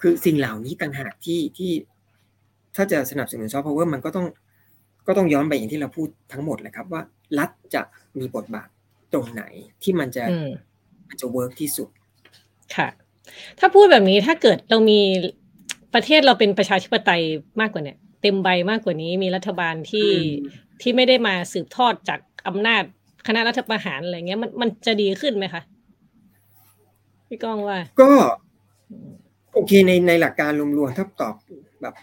คือสิ่งเหล่านี้ต่างหากที่ที่ถ้าจะสนับสนุนซอฟต์พาวเวอร์มันก็ต้องก็ต้องย้อนไปอย่างที่เราพูดทั้งหมดแหละครับว่ารัฐจะมีบทบาทตรงไหนที่มันจะมันจะ work ที่สุด ค่ะ ถ้าพูดแบบนี้ถ้าเกิดเรามีประเทศเราเป็นประชาธิปไตยมากกว่าเนี่ยเต็มใบมากกว่านี้มีรัฐบาลที่ที่ไม่ได้มาสืบทอดจากอำนาจคณะรัฐประหารอะไรเงี้ยมันมันจะดีขึ้นไหมคะพี่ก้องว่า ก็โอเคในในหลักการรวมๆถ้าตอบแบบ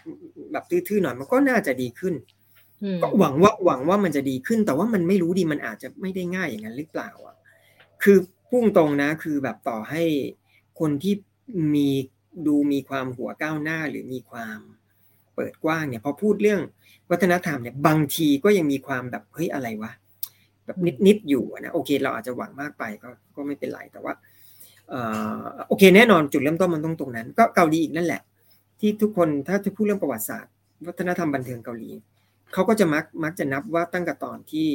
แบบทื่อๆหน่อยมันก็น่าจะดีขึ้นก็หวังว่าหวังว่ามันจะดีขึ้น แต่ว่ามันไม่รู้ดีมันอาจจะไม่ได้ง่ายอย่างนั้นหรือเปล่าอะ คือพุ่งตรงนะ คือแบบต่อให้ คนที่มีดูมีความหัวก้าวหน้าหรือมีความเปิดกว้างเนี่ยพอพูดเรื่องวัฒนธรรมเนี่ยบางทีก็ยังมีความแบบเฮ้ยอะไรวะแบบนิดๆอยู่นะโอเค เราอาจจะหวังมากไปก็ก็ไม่เป็นไรแต่ว่าโอเคแน่นอนจุดเริ่มต้นมันต้องตรงนั้น ก็เกาหลีอีกนั่นแหละ ที่ทุกคนถ้าจะพูดเรื่องประวัติศาสตร์ วัฒนธรรมบันเทิงเกาหลีเขาก็จะมักมักจะนับว่าตั้งแต่ตอนที่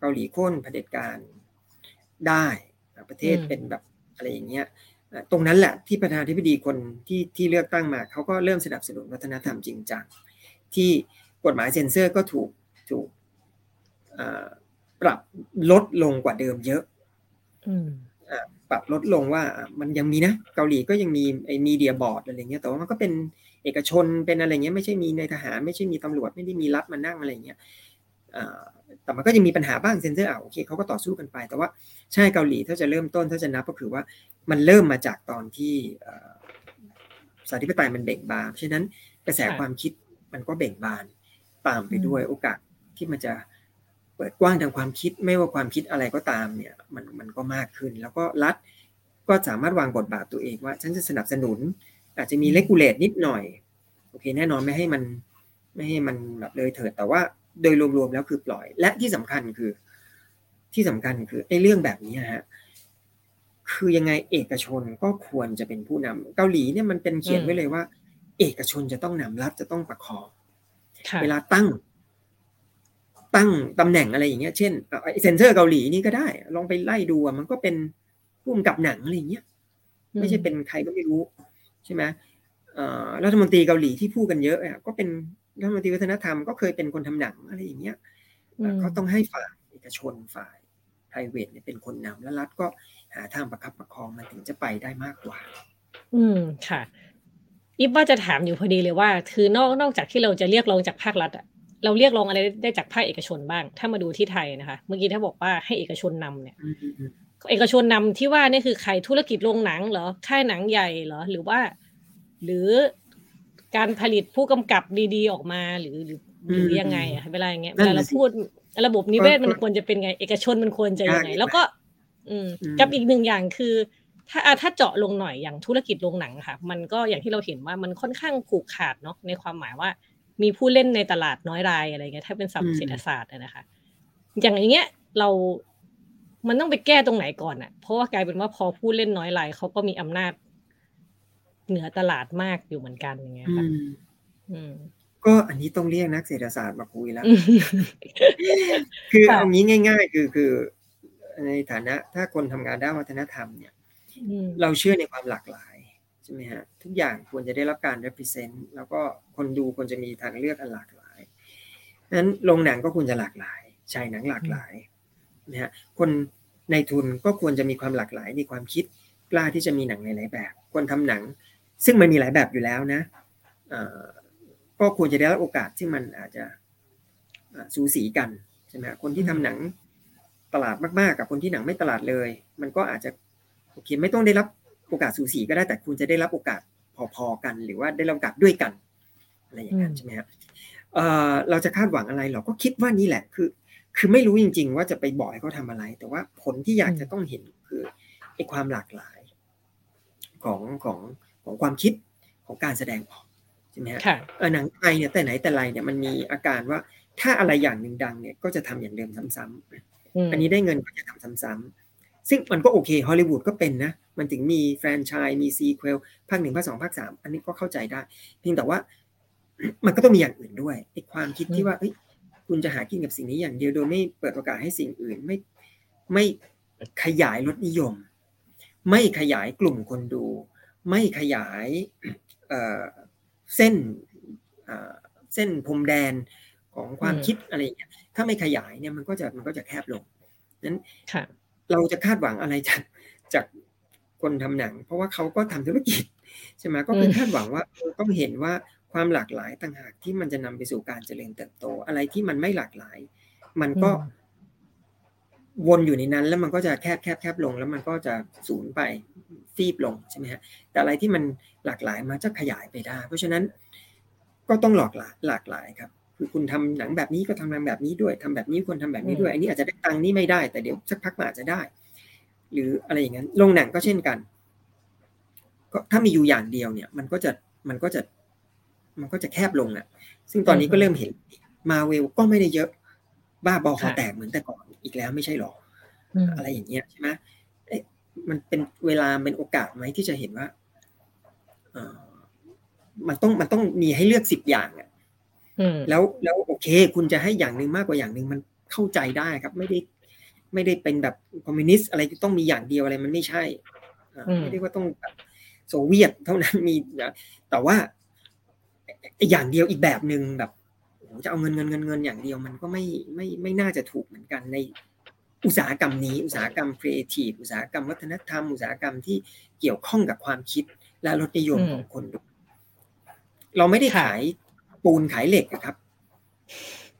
เกาหลีโค่นเผด็จการได้ประเทศเป็นแบบอะไรอย่างเงี้ย ตรงนั้นแหละที่ประธานาธิบดีคนที่ที่เลือกตั้งมาเขาก็เริ่มสนับสนุนวัฒนธรรมจริงจังที่กฎหมายเซ็นเซอร์ก็ถูกถูกปรับลดลงกว่าเดิมเยอะปรับลดลงว่ามันยังมีนะเกาหลีก็ยังมีไอ้มีเดียบอร์ดอะไรเงี้ยแต่ว่ามันก็เป็นเอกชนเป็นอะไรเงี้ยไม่ใช่มีในทหาร ไม่ใช่มีตำรวจไม่ได้มีรัฐมานั่งอะไรเงี้ย แต่มันก็ยังมีปัญหาบ้างเซนเซอร์อะโอเคเขาก็ต่อสู้กันไป แต่ว่าใช่เกาหลีถ้าจะเริ่มต้นถ้าจะนับก็คือว่ามันเริ่มมาจากตอนที่ประชาธิปไตยมันเบ่งบานฉะนั้นกระแสความคิดมันก็เบ่งบานตามไปด้วยโอกาสที่มันจะเปิดกว้างทางความคิดไม่ว่าความคิดอะไรก็ตามเนี่ยมันมันก็มากขึ้น แล้วก็รัฐก็สามารถวางบทบาทตัวเองว่า ฉันจะสนับสนุน อาจจะมี regulate นิดหน่อยโอเค แน่นอนไม่ให้มันไม่ให้มันแบบเลยเถิดแต่ว่า โดยรวมๆแล้วคือปล่อย และที่สำคัญคือ ที่สำคัญคือไอ้เรื่องแบบนี้ฮะคือยังไงเอกชนก็ควรจะเป็นผู้นำเกาหลีเนี่ยมันเป็นเขียนไว้เลยว่า เอกชนจะต้องนำรัฐจะต้องประคองเวลาตั้ง ตั้งตำแหน่งอะไรอย่างเงี้ยเช่นเซนเซอร์เกาหลีนี่ก็ได้ ลองไปไล่ดูมันก็เป็นผู้กำกับหนังอะไรอย่างเงี้ยไม่ใช่เป็นใครก็ไม่รู้ ใช่ไหมรัฐมนตรีเกาหลีที่พูดกันเยอะอะก็เป็น รัฐมนตรีวัฒนธรรมก็เคยเป็นคนทำหนังอะไรอย่างเงี้ยก็ต้องให้ฝ่ายเอกชนฝ่ายไพรเวทเนี่ยเป็นคนนำแล้วรัฐก็หาทางประคับประคองมันถึงจะไปได้มากกว่า อืมค่ะอิฟว่าจะถามอยู่พอดีเลยว่า คือนอกนอกจากที่เราจะเรียกร้องจากภาครัฐอะเราเรียกร้องอะไรได้จากภาคเอกชนบ้าง ถ้ามาดูที่ไทยนะคะ เมื่อกี้ถ้าบอกว่าให้เอกชนนำเนี่ยเอกชนนำที่ว่านี่คือใครธุรกิจโรงหนังเหรอค่ายหนังใหญ่เหรอหรือว่า หรือ การผลิตผู้กำกับดีๆออกมาหรือหรือหรือยังไงอะเวลาอย่างเงี้ยเวลาเราพูดระบบนิเวศมันควรจะเป็นไง เอกชนมันควรจะยังไง แล้วก็ อืมกับอีกหนึ่งอย่างคือ ถ้าถ้าเจาะลงหน่อยอย่างธุรกิจโรงหนังค่ะ มันก็อย่างที่เราเห็นว่ามันค่อนข้างผูกขาดเนาะในความหมายว่า มีผู้เล่นในตลาดน้อยรายอะไรเงี้ยถ้าเป็นศัพท์เศรษฐศาสตร์นะคะ อย่างอย่างเงี้ยเรามันต้องไปแก้ตรงไหนก่อนอะ เพราะว่ากลายเป็นว่าพอผู้เล่นน้อยรายเขาก็มีอำนาจ เหนือตลาดมากอยู่เหมือนกันอย่างเงี้ยค่ะก็อันนี้ต้องเรียกนักเศรษฐศาสตร์มาคุยแล้ว คือเอางี้ง่าย ๆ คือคือในฐานะถ้าคนทำงานด้านวัฒนธรรมเนี่ยเราเชื่อในความหลากหลายใช่ไหมฮะทุกอย่างควรจะได้รับการ represent แล้วก็คนดูควรจะมีทางเลือกอันหลากหลายนั้นโรงหนังก็ควรจะหลากหลายฉายหนังหลากหลายนะฮะคนในทุนก็ควรจะมีความหลากหลายในความคิดกล้าที่จะมีหนังหลายๆแบบ คนทำหนัง ซึ่งมันมีหลายแบบอยู่แล้วนะก็ควรจะได้รับโอกาสที่มันอาจจะสูสีกันใช่ไหมคนที่ทำหนังตลาดมากๆ กับคนที่หนังไม่ตลาดเลย มันก็อาจจะโอเคไม่ต้องได้รับโอกาสสูสีก็ได้แต่คุณจะได้รับโอกาสพอๆกัน หรือว่าได้รับโอกาสด้วยกันอะไรอย่างนั้นใช่ไหมครับเราจะคาดหวังอะไรเราก็คิดว่านี่แหละคือ คือไม่รู้จริง ๆ ว่าจะไปบอกให้เขาทาอะไร แต่ว่าผลที่อยากจะต้องเห็นคือไอ้ความหลากหลายของของ ของความคิดของการแสดงออกใช่ไหมฮะหนังไทยเนี่ยแต่ไหนแต่ไรเนี่ยมันมีอาการว่าถ้าอะไรอย่างหนึ่งดังเนี่ยก็จะทำอย่างเดิมซ้ำๆอันนี้ได้เงินก็จะทำซ้ำๆซึ่งมันก็โอเคฮอลลีวูดก็เป็นนะ มันถึงมีแฟรนไชส์มีซีเควลภาคหนึ่งภาคสองภาคสามอันนี้ก็เข้าใจได้ เพียงแต่ว่ามันก็ต้องมีอย่างอื่นด้วยไอ้ความคิดที่ว่าเอ้ยคุณจะหากินกับสิ่งนี้อย่างเดียวโดยไม่เปิดโอกาสให้สิ่งอื่นไม่ไม่ขยายรสนิยม ไม่ขยายกลุ่มคนดู ไม่ขยายเส้นเส้นพรมแดนของความคิดอะไรอย่างเงี้ยถ้าไม่ขยายเนี่ยมันก็จะมันก็จะแคบลงนั้นเราจะคาดหวังอะไรจากจากคนทำหนัง เพราะว่าเขาก็ทำธุรกิจใช่ไหมก็คือคาดหวังว่าต้องเห็นว่าความหลากหลายต่างหากที่มันจะนำไปสู่การเจริญเติบโต อะไรที่มันไม่หลากหลาย มันก็ วนอยู่ในนั้นแล้วมันก็จะแคบแคบแคบลง แล้วมันก็จะสูญไปฟีบลงใช่ไหมฮะแต่อะไรที่มันหลากหลายมันจะขยายไปได้ เพราะฉะนั้นก็ต้องหลากหลายหลากหลายครับคือคุณทำหนังแบบนี้ก็ทำหนังแบบนี้ด้วยทำแบบนี้ควรทำแบบนี้ด้วย อันนี้อาจจะได้ตังค์นี่ไม่ได้ แต่เดี๋ยวสักพักมันอาจจะได้ หรืออะไรอย่างนั้นลงหนังก็เช่นกัน ก็ถ้ามีอยู่อย่างเดียวเนี่ย มันก็จะมันก็จะมันก็จะแคบลงอะ ซึ่งตอนนี้ก็เริ่มเห็นมาเวลก็ไม่ได้เยอะ บ้าบอคอแตกเหมือนแต่ก่อนอีกแล้วไม่ใช่หรออะไรอย่างเงี้ยใช่ไหมมันเป็นเวลาเป็นโอกาสไหมที่จะเห็นว่ามันต้องมันต้องมีให้เลือกสิบอย่างอะแล้วแล้วโอเค คุณจะให้อย่างหนึ่งมากกว่าอย่างหนึ่งมันเข้าใจได้ครับ ไม่ได้ ไม่ได้เป็นแบบคอมมิวนิสต์อะไรต้องมีอย่างเดียวอะไรมันไม่ใช่ไม่ได้ว่าต้องแบบโซเวียตเท่านั้นมีแต่ว่าอย่างเดียวอีกแบบหนึ่งแบบ จะเอาเงินเงินเงินเงินอย่างเดียวมันก็ไม่ไม่ไม่น่าจะถูกเหมือนกันในอุตสาหกรรมนี้ อุตสาหกรรมครีเอทีฟอุตสาหกรรมวัฒนธรรม อุตสาหกรรมที่เกี่ยวข้องกับความคิดและรสนิยมของคนเราไม่ได้ขายปูนขายเหล็กครับ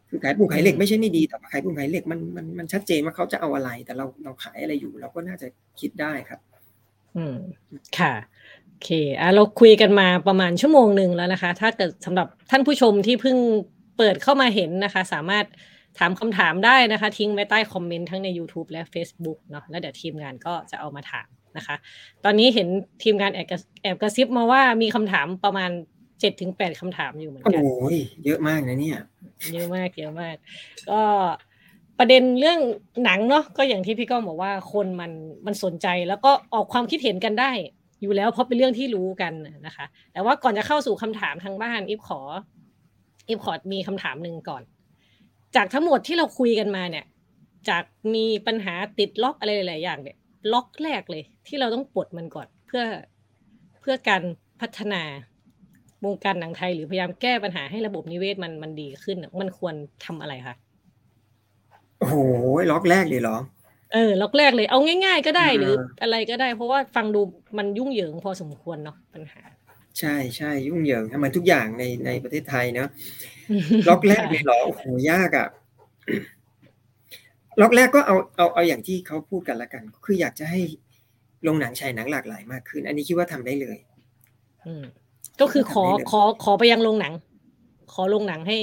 คือขายปูนขายเหล็กไม่ใช่ไม่ดีแต่ขายปูนขายเหล็กมันมันมันชัดเจนว่าเขาจะเอาอะไร แต่เราเราขายอะไรอยู่ เราก็น่าจะคิดได้ครับ อืมค่ะโอเคอะเราคุยกันมาประมาณชั่วโมงหนึ่งแล้วนะคะ ถ้าเกิดสำหรับท่านผู้ชมที่เพิ่ง เปิดเข้ามาเห็นนะคะ สามารถถามคำถามได้นะคะ ทิ้งไว้ใต้คอมเมนต์ทั้งใน YouTube และ Facebook เนาะแล้วเดี๋ยวทีมงานก็จะเอามาถามนะคะ ตอนนี้เห็นทีมงานแอบแอบกระซิบมาว่ามีคำถามประมาณเจ็ดถึงแปดคำถามอยู่เหมือนกันโอ้ยเยอะมากนะเนี่ย เยอะมากเยอะมาก ก็ประเด็นเรื่องหนังเนาะก็อย่างที่พี่ก้องบอกว่าคนมันมันสนใจแล้วก็ออกความคิดเห็นกันได้อยู่แล้วเพราะเป็นเรื่องที่รู้กันนะคะ แต่ว่าก่อนจะเข้าสู่คำถามทางบ้านอิฟขอ อิฟขอมีคำถามหนึ่งก่อน จากทั้งหมดที่เราคุยกันมาเนี่ย จากมีปัญหาติดล็อกอะไรหลาย ๆ อย่างเนี่ย ล็อกแรกเลย ที่เราต้องปลดมันก่อนเพื่อเพื่อการพัฒนาวงการหนังไทยหรือพยายามแก้ปัญหาให้ระบบนิเวศมันมันดีขึ้น มันควรทำอะไรคะโอ้โหล็อกแรกเลยเหรอ เออ ล็อกแรกเลย เอาง่าย ๆ ก็ได้หรืออะไรก็ได้ เพราะว่าฟังดูมันยุ่งเหยิงพอสมควรเนาะปัญหา ใช่ใช่ยุ่งเหยิงทำไมทุกอย่างในในประเทศไทยเนาะล็อกแรกเลยเหรอโอ้โหยากอะล็อกแรกก็เอาเอาเอาอย่างที่เขาพูดกันละกัน คืออยากจะให้ลงหนังฉายหนังหลากหลายมากขึ้น อันนี้คิดว่าทำได้เลยอืมก็คือขอขอขอไปยังโรงหนัง ขอโรงหนังให้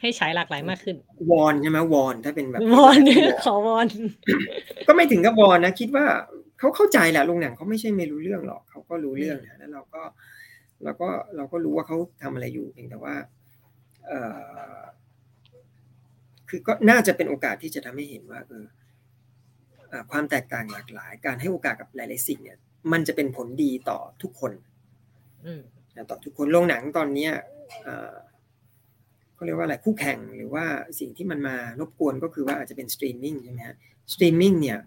ให้ฉายหลากหลายมากขึ้น วอนใช่ไหมวอนถ้าเป็นแบบวอนขอวอน ก็ไม่ถึงกับวอนนะคิดว่าเขาเข้าใจแหละโรงหนังเขาไม่ใช่ไม่รู้เรื่องหรอกเขาก็รู้เรื่องนะแล้วเราก็ เราก็เราก็รู้ว่าเขาทำอะไรอยู่เพียงแต่ว่าเออคือก็น่าจะเป็นโอกาสที่จะทำให้เห็นว่าเออความแตกต่างหลากหลาย การให้โอกาสกับหลายๆสิ่งเนี่ย มันจะเป็นผลดีต่อทุกคนต่อทุกคนโรงหนังตอนเนี้ยเขาเรียกว่าอะไรคู่แข่งหรือว่าสิ่งที่มันมารบกวนก็คือว่าอาจจะเป็นสตรีมมิ่งใช่ไหมฮะสตรีมมิ่งเนี่ย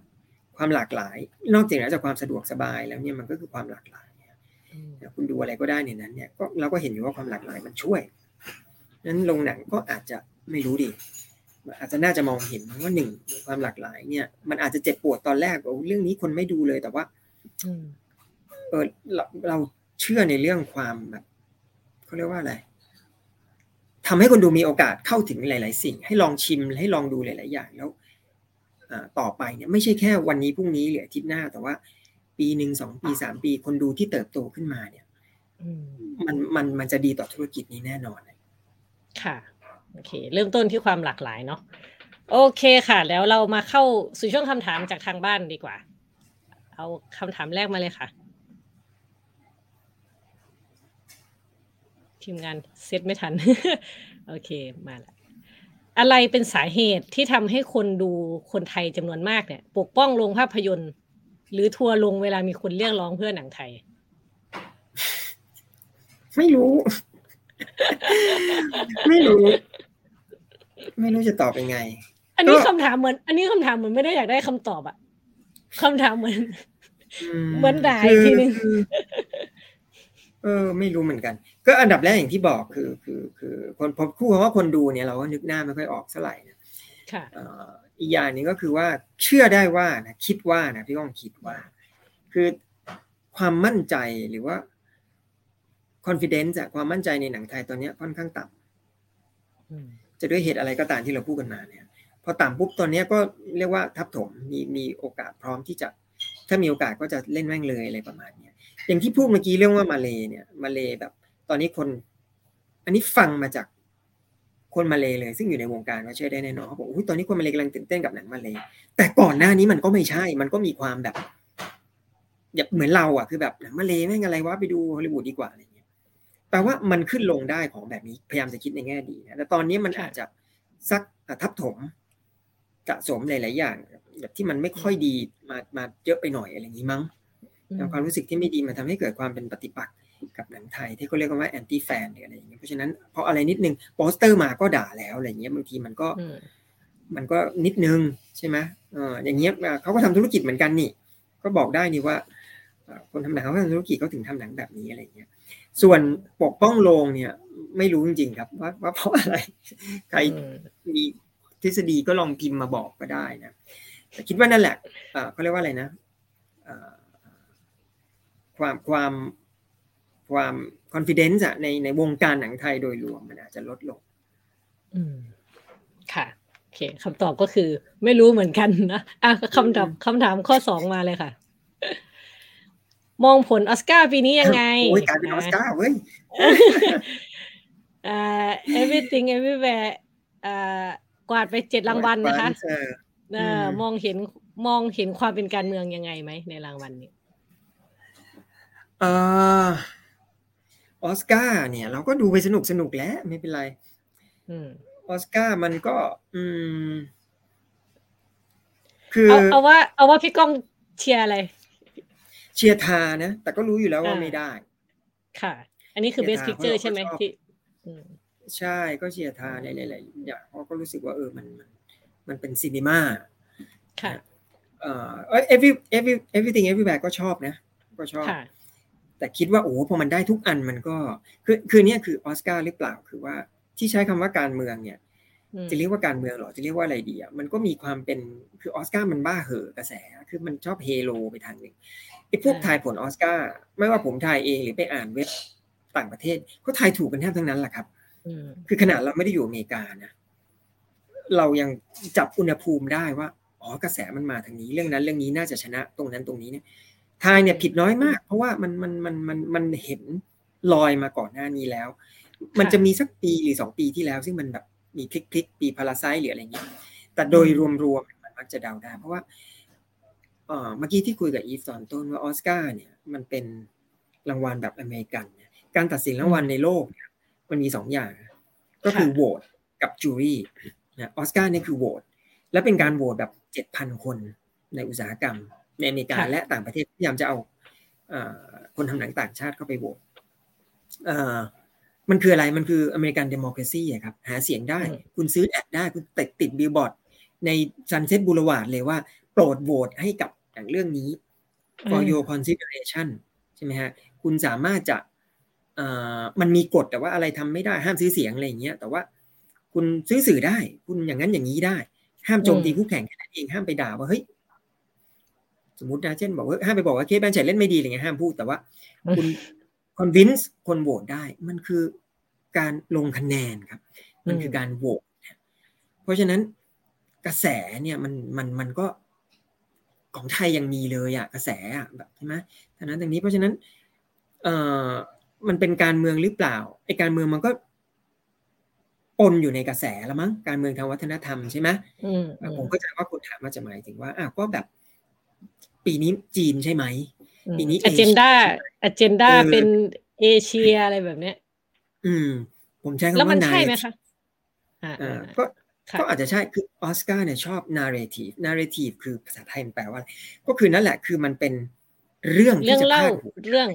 ความหลากหลาย นอกจากจากความสะดวกสบายแล้วเนี่ยมันก็คือความหลากหลาย คุณดูอะไรก็ได้ในนั้นเนี่ยก็เราก็เห็นอยู่ว่าความหลากหลายมันช่วยนั้นโรงหนังก็อาจจะไม่รู้ดิอาจจะน่าจะมองเห็นว่าหนึ่งความหลากหลายเนี่ย มันอาจจะเจ็บปวดตอนแรกโอ้เรื่องนี้คนไม่ดูเลยแต่ว่าเออเราเราเชื่อในเรื่องความแบบเขาเรียกว่าอะไรทำให้คนดูมีโอกาสเข้าถึงหลาย ๆ สิ่ง ให้ลองชิมให้ลองดูหลาย ๆ อย่างแล้วต่อไปเนี่ยไม่ใช่แค่วันนี้พรุ่งนี้หรืออาทิตย์หน้าแต่ว่า ปีหนึ่งสองปีสามปีคนดูที่เติบโตขึ้นมาเนี่ยมันมันมันจะดีต่อธุรกิจนี้แน่นอนค่ะโอเค เริ่มต้นที่ความหลากหลายเนาะโอเคค่ะ แล้วเรามาเข้าสู่ช่วงคำถามจากทางบ้านดีกว่า เอาคำถามแรกมาเลยค่ะ ทีมงานเซตไม่ทัน โอเคมาละอะไรเป็นสาเหตุที่ทำให้คนดูคนไทยจำนวนมากเนี่ย ปกป้องโรงภาพยนตร์ หรือทัวร์ลงเวลามีคนเรียกร้องเพื่อหนังไทย ไม่รู้ ไม่รู้ ไม่รู้จะตอบยังไง อันนี้คำถามเหมือน อันนี้คำถามเหมือนไม่ได้อยากได้คำตอบอะคำถามเหมือนเหมือนด่าอีกทีนึงเออ ไม่รู้เหมือนกัน ก็อันดับแรกอย่างที่บอกคือ คือ คือ คนพอคู่คำว่าคนดูเนี่ยเราก็นึกหน้าไม่ค่อยออกเท่าไหร่นะค่ะ อีกอย่างนึงก็คือว่าเชื่อได้ว่านะคิดว่านะพี่ก้องคิดว่า คือความมั่นใจหรือว่า confidence อะความมั่นใจในหนังไทยตอนนี้ค่อนข้างต่ำจะด้วยเหตุอะไรก็ตามที่เราพูดกันมาเนี่ยพอต่ำปุ๊บตอนนี้ก็เรียกว่าทับถมมีมีโอกาสพร้อมที่จะ ถ้ามีโอกาสก็จะเล่นแม่งเลยอะไรประมาณเนี้ยอย่างที่พูดเมื่อกี้เรื่องว่ามาเลเนี่ย มาเลแบบ ตอนนี้คน อันนี้ฟังมาจาก คนมาเลเลยซึ่งอยู่ในวงการก็เชื่อได้แน่นอนเขาบอกอุ้ยตอนนี้คนมาเลกำลังตื่นเต้นกับหนังมาเลแต่ก่อนหน้านี้มันก็ไม่ใช่ มันก็มีความแบบแบบเหมือนเราอะคือแบบหนังมาเลแม่งอะไรวะไปดูฮอลลีวูดดีกว่าอะไรเงี้ยแปลว่ามันขึ้นลงได้ของแบบนี้พยายามจะคิดในแง่ดีนะแต่ตอนนี้มันอาจจะซักทับถมสะสมหลาย ๆ อย่างแบบที่มันไม่ค่อยดีมามาเยอะไปหน่อยอะไรอย่างนี้มั้งความรู้สึกที่ไม่ดีมันทำให้เกิดความเป็นปฏิปักษ์ กับหนังไทยที่เขาเรียกว่า anti-fan หรืออะไรอย่างเงี้ยเพราะฉะนั้นพออะไรนิดนึงโปสเตอร์มาก็ด่าแล้วอะไรเงี้ยบางทีมันก็มันก็นิดนึงใช่ไหมเอออย่างเงี้ยเขาก็ทำธุรกิจเหมือนกันนี่ ก็บอกได้นี่ว่าคนทำหนังเขาทำธุรกิจเขาถึงทำหนังแบบนี้อะไรเงี้ย ส่วนปกป้องโรงเนี่ย ไม่รู้จริงๆครับว่าว่าเพราะอะไร ใครมีทฤษฎีก็ลองพิมพ์มาบอกก็ได้นะแต่คิดว่านั่นแหละเขาเรียกว่าอะไรนะความความ ความ confidence อะในในวงการหนังไทยโดยรวมมันอาจจะลดลง อืม ค่ะโอเคคำตอบก็คือ ไม่รู้เหมือนกันนะอะคำตอบคำถามข้อสองมาเลยค่ะ มองผลออสการ์ปีนี้ยังไงโอ้ยการเป็นออสการ์เว้ยอ่า everything everywhere อ่ากวาดไปเจ็ดรางวัลนะคะเออมองเห็นมองเห็นความเป็นการเมืองยังไงไหมในรางวัลนี้ออ อสการ์เนี่ย เราก็ดูไปสนุกสนุกแล้ว ไม่เป็นไรออสการ์มันก็ อืม คือเอาเอาว่า เอาว่าพี่ก้องเชียร์อะไร เชียร์ทานะ แต่ก็รู้อยู่แล้วว่าไม่ได้ ค่ะ อันนี้คือ Best Picture ใช่ไหมที่ใช่ก็เชียร์ Tár ในหลายๆอย่างเพราะก็รู้สึกว่าเออมันมันมันเป็น cinema ค่ะเอ่อ every every everything everywhere ก็ชอบนะ ก็ชอบ แต่คิดว่าโอ้พอมันได้ทุกอันมันก็คือคือเนี่ยคือออสการ์หรือเปล่าคือว่าที่ใช้คำว่าการเมืองเนี่ย จะเรียกว่าการเมืองหรอจะเรียกว่าอะไรดีอะมันก็มีความเป็นคือออสการ์มันบ้าเหอะกระแส คือมันชอบเฮโลไปทางหนึ่งไอ้พวกทายผลออสการ์ไม่ว่าผมทายเองหรือไปอ่านเว็บต่างประเทศก็ทายถูกกันแทบทั้งนั้นแหละครับคือขนาดเราไม่ได้อยู่อเมริกานะเรายังจับอุณหภูมิได้ว่าอ๋อกระแสมันมาทางนี้ เรื่องนั้นเรื่องนี้น่าจะชนะตรงนั้นตรงนี้เนี่ย ทายเนี่ยผิดน้อยมาก เพราะว่ามันมันมันมันมันเห็นลอยมาก่อนหน้านี้แล้ว มันจะมีสักปีหรือสองปีที่แล้ว ซึ่งมันแบบมีพลิกพลิกปี Parasite หรืออะไรเงี้ยแต่โดยรวมๆมันมักจะเดาได้ เพราะว่าเมื่อกี้ที่คุยกับอีฟตอนต้นว่าออสการ์เนี่ยมันเป็นรางวัลแบบอเมริกัน การตัดสินรางวัลในโลกเนี่ยมันมีสองอย่าง ก็คือโหวตกับ jury นะออสการ์นี่คือโหวตและเป็นการโหวตแบบเจ็ดพันคนในอุตสาหกรรม ในอเมริกาและต่างประเทศพยายามจะเอาคนทำหนังต่างชาติเข้าไปโหวตมันคืออะไรมันคือ American democracy ครับหาเสียงได้ คุณซื้อ ad ได้คุณติดติดบิลบอร์ดใน Sunset Boulevard เลยว่า โปรดโหวตให้กับหนังเรื่องนี้ for your consideration ใช่ไหมฮะ คุณสามารถจะมันมีกฎแต่ว่าอะไรทำไม่ได้ห้ามซื้อเสียงอะไรอย่างเงี้ยแต่ว่าคุณซื้อสื่อได้ คุณอย่างนั้นอย่างนี้ได้ ห้ามโจมตีคู่แข่งแค่นั้นเองห้ามไปด่าว่าเฮ้ย สมมตินะเช่นบอกว่าห้ามไปบอกว่า Cate Blanchett เล่นไม่ดีอะไรเงี้ยห้ามพูดแต่ว่า คุณคอนวินส์คนโหวตได้มันคือการลงคะแนนครับ มันคือการโหวตเพราะฉะนั้นกระแสเนี่ยมันมันมันก็ของไทยยังมีเลยอะกระแสอะแบบใช่ไหมท่านั้นอย่างนี้เพราะฉะนั้นเอ่อมันเป็นการเมืองหรือเปล่าไอ้การเมืองมันก็ปนอยู่ในกระแสแล้วมั้งการเมืองทางวัฒนธรรมใช่ไหมผมก็จะว่าคนถามมาจะหมายถึงว่าอ้าวก็แบบ ปีนี้จีนใช่ไหมปีนี้ agenda agenda เป็นเอเชียอะไรแบบเนี้ย อืม ผมใช้คำว่าแล้วมันใช่ไหมคะอ่าก็ก็อาจจะใช่คือออสการ์เนี่ยชอบ narrative narrative คือภาษาไทยมันแปลว่า ก็คือนั่นแหละคือมันเป็นเรื่องที่จะพาดหัวเรื่อง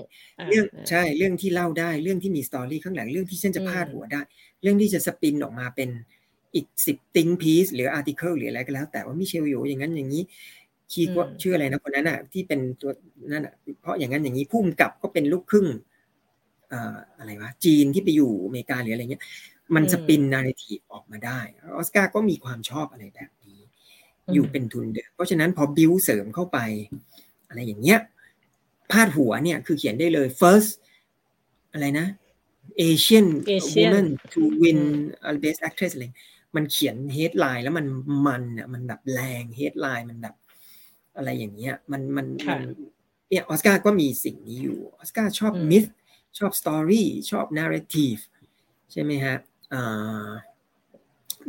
เรื่องใช่เรื่องที่เล่าได้เรื่องที่มี story ข้างหลังเรื่องที่เช่นจะพาดหัวได้ เรื่องที่จะ spin ออกมาเป็นอีกสิบ think piece หรือ article หรืออะไรก็แล้ว แต่ว่า Michelle Yeoh อย่างนั้นอย่างนี้ คีย์ว่าชื่ออะไรนะคนนั้นอะ ที่เป็นตัวนั่นอะเพราะอย่างนั้นอย่างนี้ผู้กำกับก็เป็นลูกครึ่งอะไรวะจีนที่ไปอยู่อเมริกาหรืออะไรเงี้ย มัน spin narrative ออกมาได้ออสการ์ก็มีความชอบอะไรแบบนี้ อยู่เป็นทุนเดิมเพราะฉะนั้นพอบิวเสริมเข้าไป อะไรอย่างเงี้ยพาดหัวเนี่ยคือเขียนได้เลย first อะไรนะ Asian woman to win best actress อะไรมันเขียน headline แล้วมันมันอะมันแบบแรง headline มันแบบ อะไรอย่างเงี้ยมันมันมันเนี่ยออสการ์ก็มีสิ่งนี้อยู่ออสการ์ชอบ myth ชอบ story ชอบ narrative ใช่ไหมฮะอ่า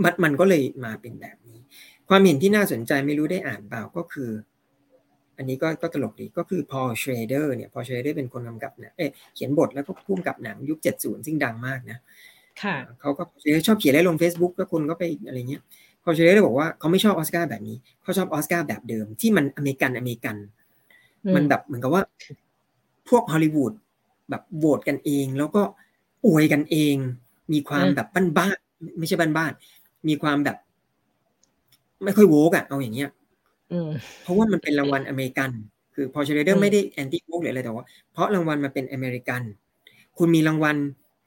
มันมันก็เลยมาเป็นแบบนี้ ความเห็นที่น่าสนใจไม่รู้ได้อ่านเปล่าก็คือ อันนี้ก็ก็ตลกดีก็คือ Paul Schrader เนี่ย Paul Schrader เป็นคนกำกับเนี่ยเอ๊เขียนบทแล้วก็ผู้กำกับหนังยุค 70 ซึ่งดังมากนะค่ะเขาก็ชอบเขียนได้ลง Facebook แล้วคนก็ไปอะไรเงี้ย Paul Schrader บอกว่าเขาไม่ชอบออสการ์แบบนี้เขาชอบออสการ์แบบเดิม ที่มันอเมริกันอเมริกัน มันแบบเหมือนกับว่า พวกฮอลลีวูดแบบโหวตกันเอง แล้วก็อวยกันเอง มีความแบบบ้านๆไม่ใช่บ้านๆมีความแบบ ไม่ค่อย woke อะเอาอย่างเงี้ยเพราะว่ามันเป็นรางวัลอเมริกัน คือ Paul Schrader ไม่ได้ anti woke หรืออะไรแต่ว่าเพราะรางวัลมันเป็นอเมริกัน คุณมีรางวัล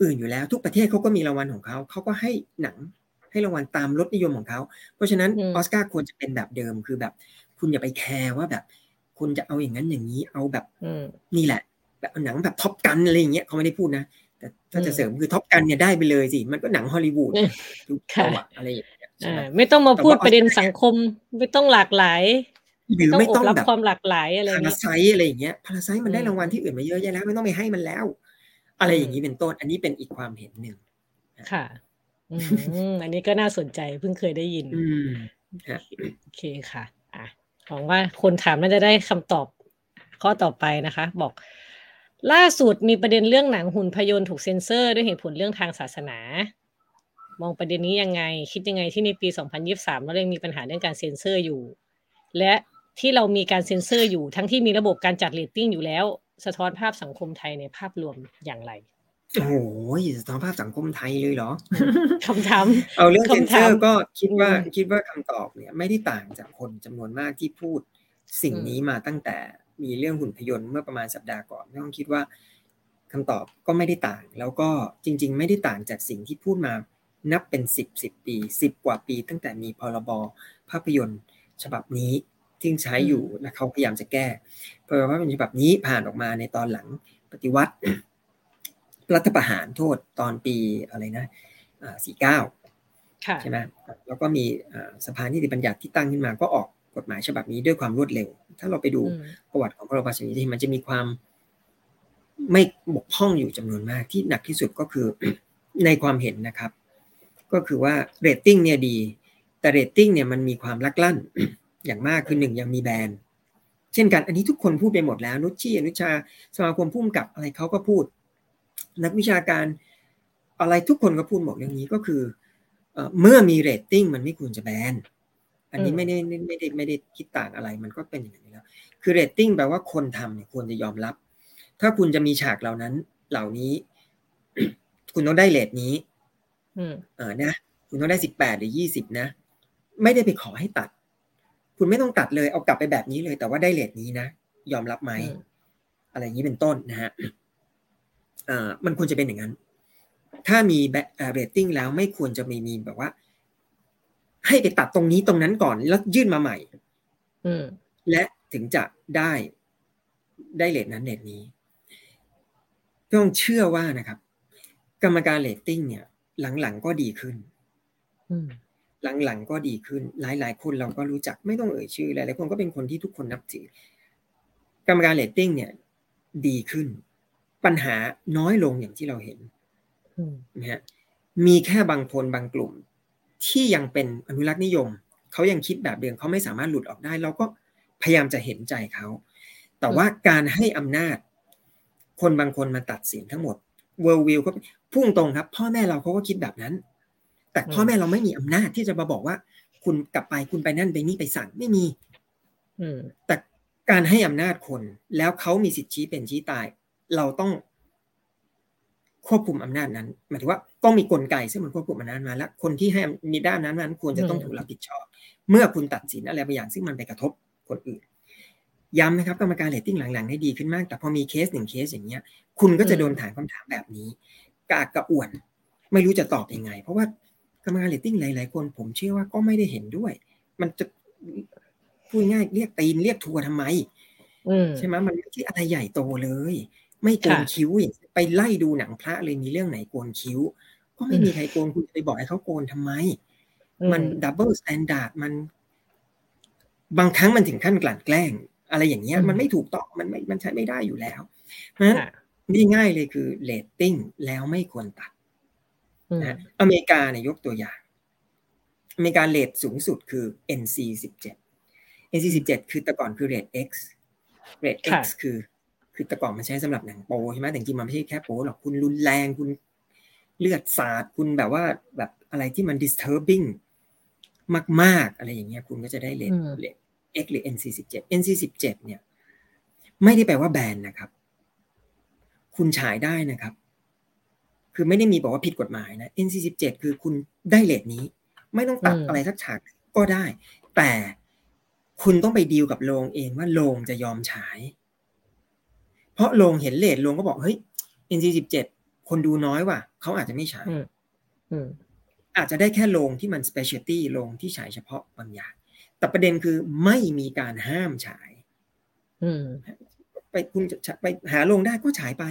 อื่นอยู่แล้ว ทุกประเทศเขาก็มีรางวัลของเขาเขาก็ให้หนัง ให้รางวัลตามรสนิยมของเขา เพราะฉะนั้นออสการ์ควรจะเป็นแบบเดิมคือแบบ คุณอย่าไปแคร์ว่าแบบ คุณจะเอาอย่างนั้นอย่างนี้เอาแบบนี่แหละ แบบหนังแบบ Top Gun อะไรอย่างเงี้ยเขาไม่ได้พูดนะแต่ถ้าจะเสริมคือ Top Gun เนี่ยได้ไปเลยสิ มันก็หนังฮอลลีวูดทุกตัวอะไรอย่างเงี้ยไม่ต้องมาพูดประเด็นสังคมไม่ต้องหลากหลายหรือไม่ต้องแบบความหลากหลายอะไรพาราไซอะไรอย่างเงี้ยพาราไซมันได้รางวัลที่อื่นมาเยอะแยะแล้ว ไม่ต้องไปให้มันแล้ว อะไรอย่างนี้เป็นต้น อันนี้เป็นอีกความเห็นหนึ่งค่ะ อืมอันนี้ก็น่าสนใจเพิ่งเคยได้ยินอืมโอเคค่ะอะหวังว่าคนถามน่าจะได้คำตอบข้อต่อไปนะคะ บอก ล่าสุดมีประเด็นเรื่องหนังหุ่นพยนต์ถูกเซ็นเซอร์ด้วยเหตุผลเรื่องทางศาสนา มองประเด็นนี้ยังไง คิดยังไงที่ในปี 2023 เรายังมีปัญหาเรื่องการเซ็นเซอร์อยู่ และที่เรามีการเซ็นเซอร์อยู่ทั้งที่มีระบบการจัดเรตติ้งอยู่แล้ว สะท้อนภาพสังคมไทยในภาพรวมอย่างไร โอ้โหสะท้อนภาพสังคมไทยเลยเหรอคำถามเอาเรื่องเซนเซอร์ก็คิดว่าคิดว่าคำตอบเนี่ยไม่ได้ต่างจากคนจำนวนมากที่พูดสิ่งนี้มาตั้งแต่มีเรื่องหุ่นพยนต์เมื่อประมาณสัปดาห์ก่อนต้องคิดว่าคำตอบก็ไม่ได้ต่าง แล้วก็จริง ๆ ไม่ได้ต่างจากสิ่งที่พูดมานับเป็นสิบสิบปีสิบกว่าปีตั้งแต่มีพรบภาพยนตร์ฉบับนี้ที่ใช้อยู่และเขาพยายามจะแก้พรบภาพยนตร์ฉบับนี้ผ่านออกมาในตอนหลังปฏิวัติ รัฐประหารโทษตอนปีอะไรนะสี่เก้าใช่ไหมแล้วก็มีสภานิติบัญญัติที่ตั้งขึ้นมาก็ออกกฎหมายฉบับนี้ด้วยความรวดเร็ว ถ้าเราไปดูประวัติของพรบฉบับนี้มันจะมีความมันบกพร่องอยู่จำนวนมากที่หนักที่สุดก็คือในความเห็นนะครับ ก็คือว่าเรตติ้งเนี่ยดี แต่เรตติ้งเนี่ยมันมีความลักลั่นอย่างมากคือหนึ่งยังมีแบรนด์เช่นกันอันนี้ทุกคนพูดไปหมดแล้ว นุชชี่อนุชาสมาคมผู้กำกับอะไรเขาก็พูด นักวิชาการอะไรทุกคนก็พูดหมดเรื่องนี้ก็คือเมื่อมีเรตติ้งมันไม่ควรจะแบนอันนี้ไม่ได้ไม่ได้ไม่ได้คิดต่างอะไรมันก็เป็นอย่างนี้แล้ว คือเรตติ้งแปลว่าคนทำเนี่ยควรจะยอมรับ ถ้าคุณจะมีฉากเหล่านั้นเหล่านี้ คุณต้องได้เรตนี้อ่านะ คุณต้องได้สิบแปดหรือยี่สิบนะ ไม่ได้ไปขอให้ตัด คุณไม่ต้องตัดเลยเอากลับไปแบบนี้เลย แต่ว่าได้เรตนี้นะยอมรับไหมอะไรอย่างนี้เป็นต้นนะฮะอ่า มันควรจะเป็นอย่างนั้น ถ้ามีแบเรตติ้งแล้วไม่ควรจะมีมีแบบว่า ให้ไปตัดตรงนี้ตรงนั้นก่อนแล้วยื่นมาใหม่และถึงจะได้ได้เรตนั้นเรตนี้ต้องเชื่อว่านะครับ กรรมการเรตติ้งเนี่ย หลังๆก็ดีขึ้นหลังๆก็ดีขึ้น หลายๆคนเราก็รู้จักไม่ต้องเอ่ยชื่อหลายๆคนก็เป็นคนที่ทุกคนนับถือกรรมการเรตติ้งเนี่ย ดีขึ้น ปัญหาน้อยลงอย่างที่เราเห็นนะฮะมีแค่บางคนบางกลุ่ม ที่ยังเป็นอนุรักษ์นิยม เขายังคิดแบบเดิมเขาไม่สามารถหลุดออกได้ เราก็พยายามจะเห็นใจเขา แต่ว่าการให้อำนาจ คนบางคนมาตัดสินทั้งหมดเวิร์วิวก็พุ่งตรงครับ พ่อแม่เราเขาก็คิดแบบนั้น แต่พ่อแม่เราไม่มีอำนาจที่จะมาบอกว่า คุณกลับไปคุณไปนั่นไปนี่ไปสั่งไม่มีอืมแต่การให้อำนาจคนแล้วเขามีสิทธิชี้เป็นชี้ตาย เราต้องควบคุมอำนาจนั้นหมายถึงว่าต้องมีกลไกซึ่งมันควบคุมอำนาจมาแล้วคนที่ให้มีด้านนั้นนั้นควรจะต้องถูกรับผิดชอบ เมื่อคุณตัดสินอะไรบางอย่างซึ่งมันไปกระทบคนอื่น ย้ำนะครับกรรมการเรตติ้งหลังๆได้ดีขึ้นมาก แต่พอมีเคสหนึ่งเคสอย่างเงี้ย คุณก็จะโดนถามคำถามแบบนี้ กระอักกระอ่วน ไม่รู้จะตอบยังไง เพราะว่ากรรมการเรตติ้งหลายๆคน ผมเชื่อว่าก็ไม่ได้เห็นด้วย มันจะพูดง่ายเรียกตีนเรียกทัวร์ทำไมใช่ไหมมันไม่ใช่อะไรใหญ่โตเลย ไม่โกนคิ้วไปไล่ดูหนังพระเลยมีเรื่องไหนโกนคิ้ว ก็ไม่มีใครโกนคุณไปบอกให้เขาโกนทำไม มัน double standard มัน บางครั้งมันถึงขั้นกลั่นแกล้ง อะไรอย่างเงี้ยมันไม่ถูกต้องมันไม่มันใช้ไม่ได้อยู่แล้วเพราะฉะนั้นง่ายๆเลยคือเรตติ้งแล้วไม่ควรตัดนะอเมริกาเนี่ยยกตัวอย่าง อเมริกาเรตสูงสุดคือ NC 17 NC 17คือแต่ก่อนคือเรท X เรท X คือ คือแต่ก่อนมันใช้สำหรับหนังโป๊ใช่ไหมแต่จริงมันไม่ใช่แค่โป๊หรอกคุณรุนแรงคุณเลือดสาดคุณแบบว่าแบบอะไรที่มัน disturbing มาก ๆ อะไรอย่างเงี้ยคุณก็จะได้เรตเรต X หรือ NC 17 NC 17 เนี่ยไม่ได้แปลว่าแบนนะครับ คุณฉายได้นะครับ คือไม่ได้มีบอกว่าผิดกฎหมายนะ NC 17 คือคุณได้เลทนี้ ไม่ต้องตัดอะไรสักฉากก็ได้ แต่คุณต้องไปดีลกับโรงเองว่าโรงจะยอมฉายเพ ราะโรงเห็นเลทโรงก็บอกเฮ้ย NC 17 คนดูน้อยว่ะเขาอาจจะไม่ฉายอาจจะได้แค่โรงที่มัน specialty โรงที่ฉายเฉพาะบางอย่าง แต่ประเด็นคือไม่มีการห้ามฉายไปคุณจะไปหาโรงได้ก็ฉายไป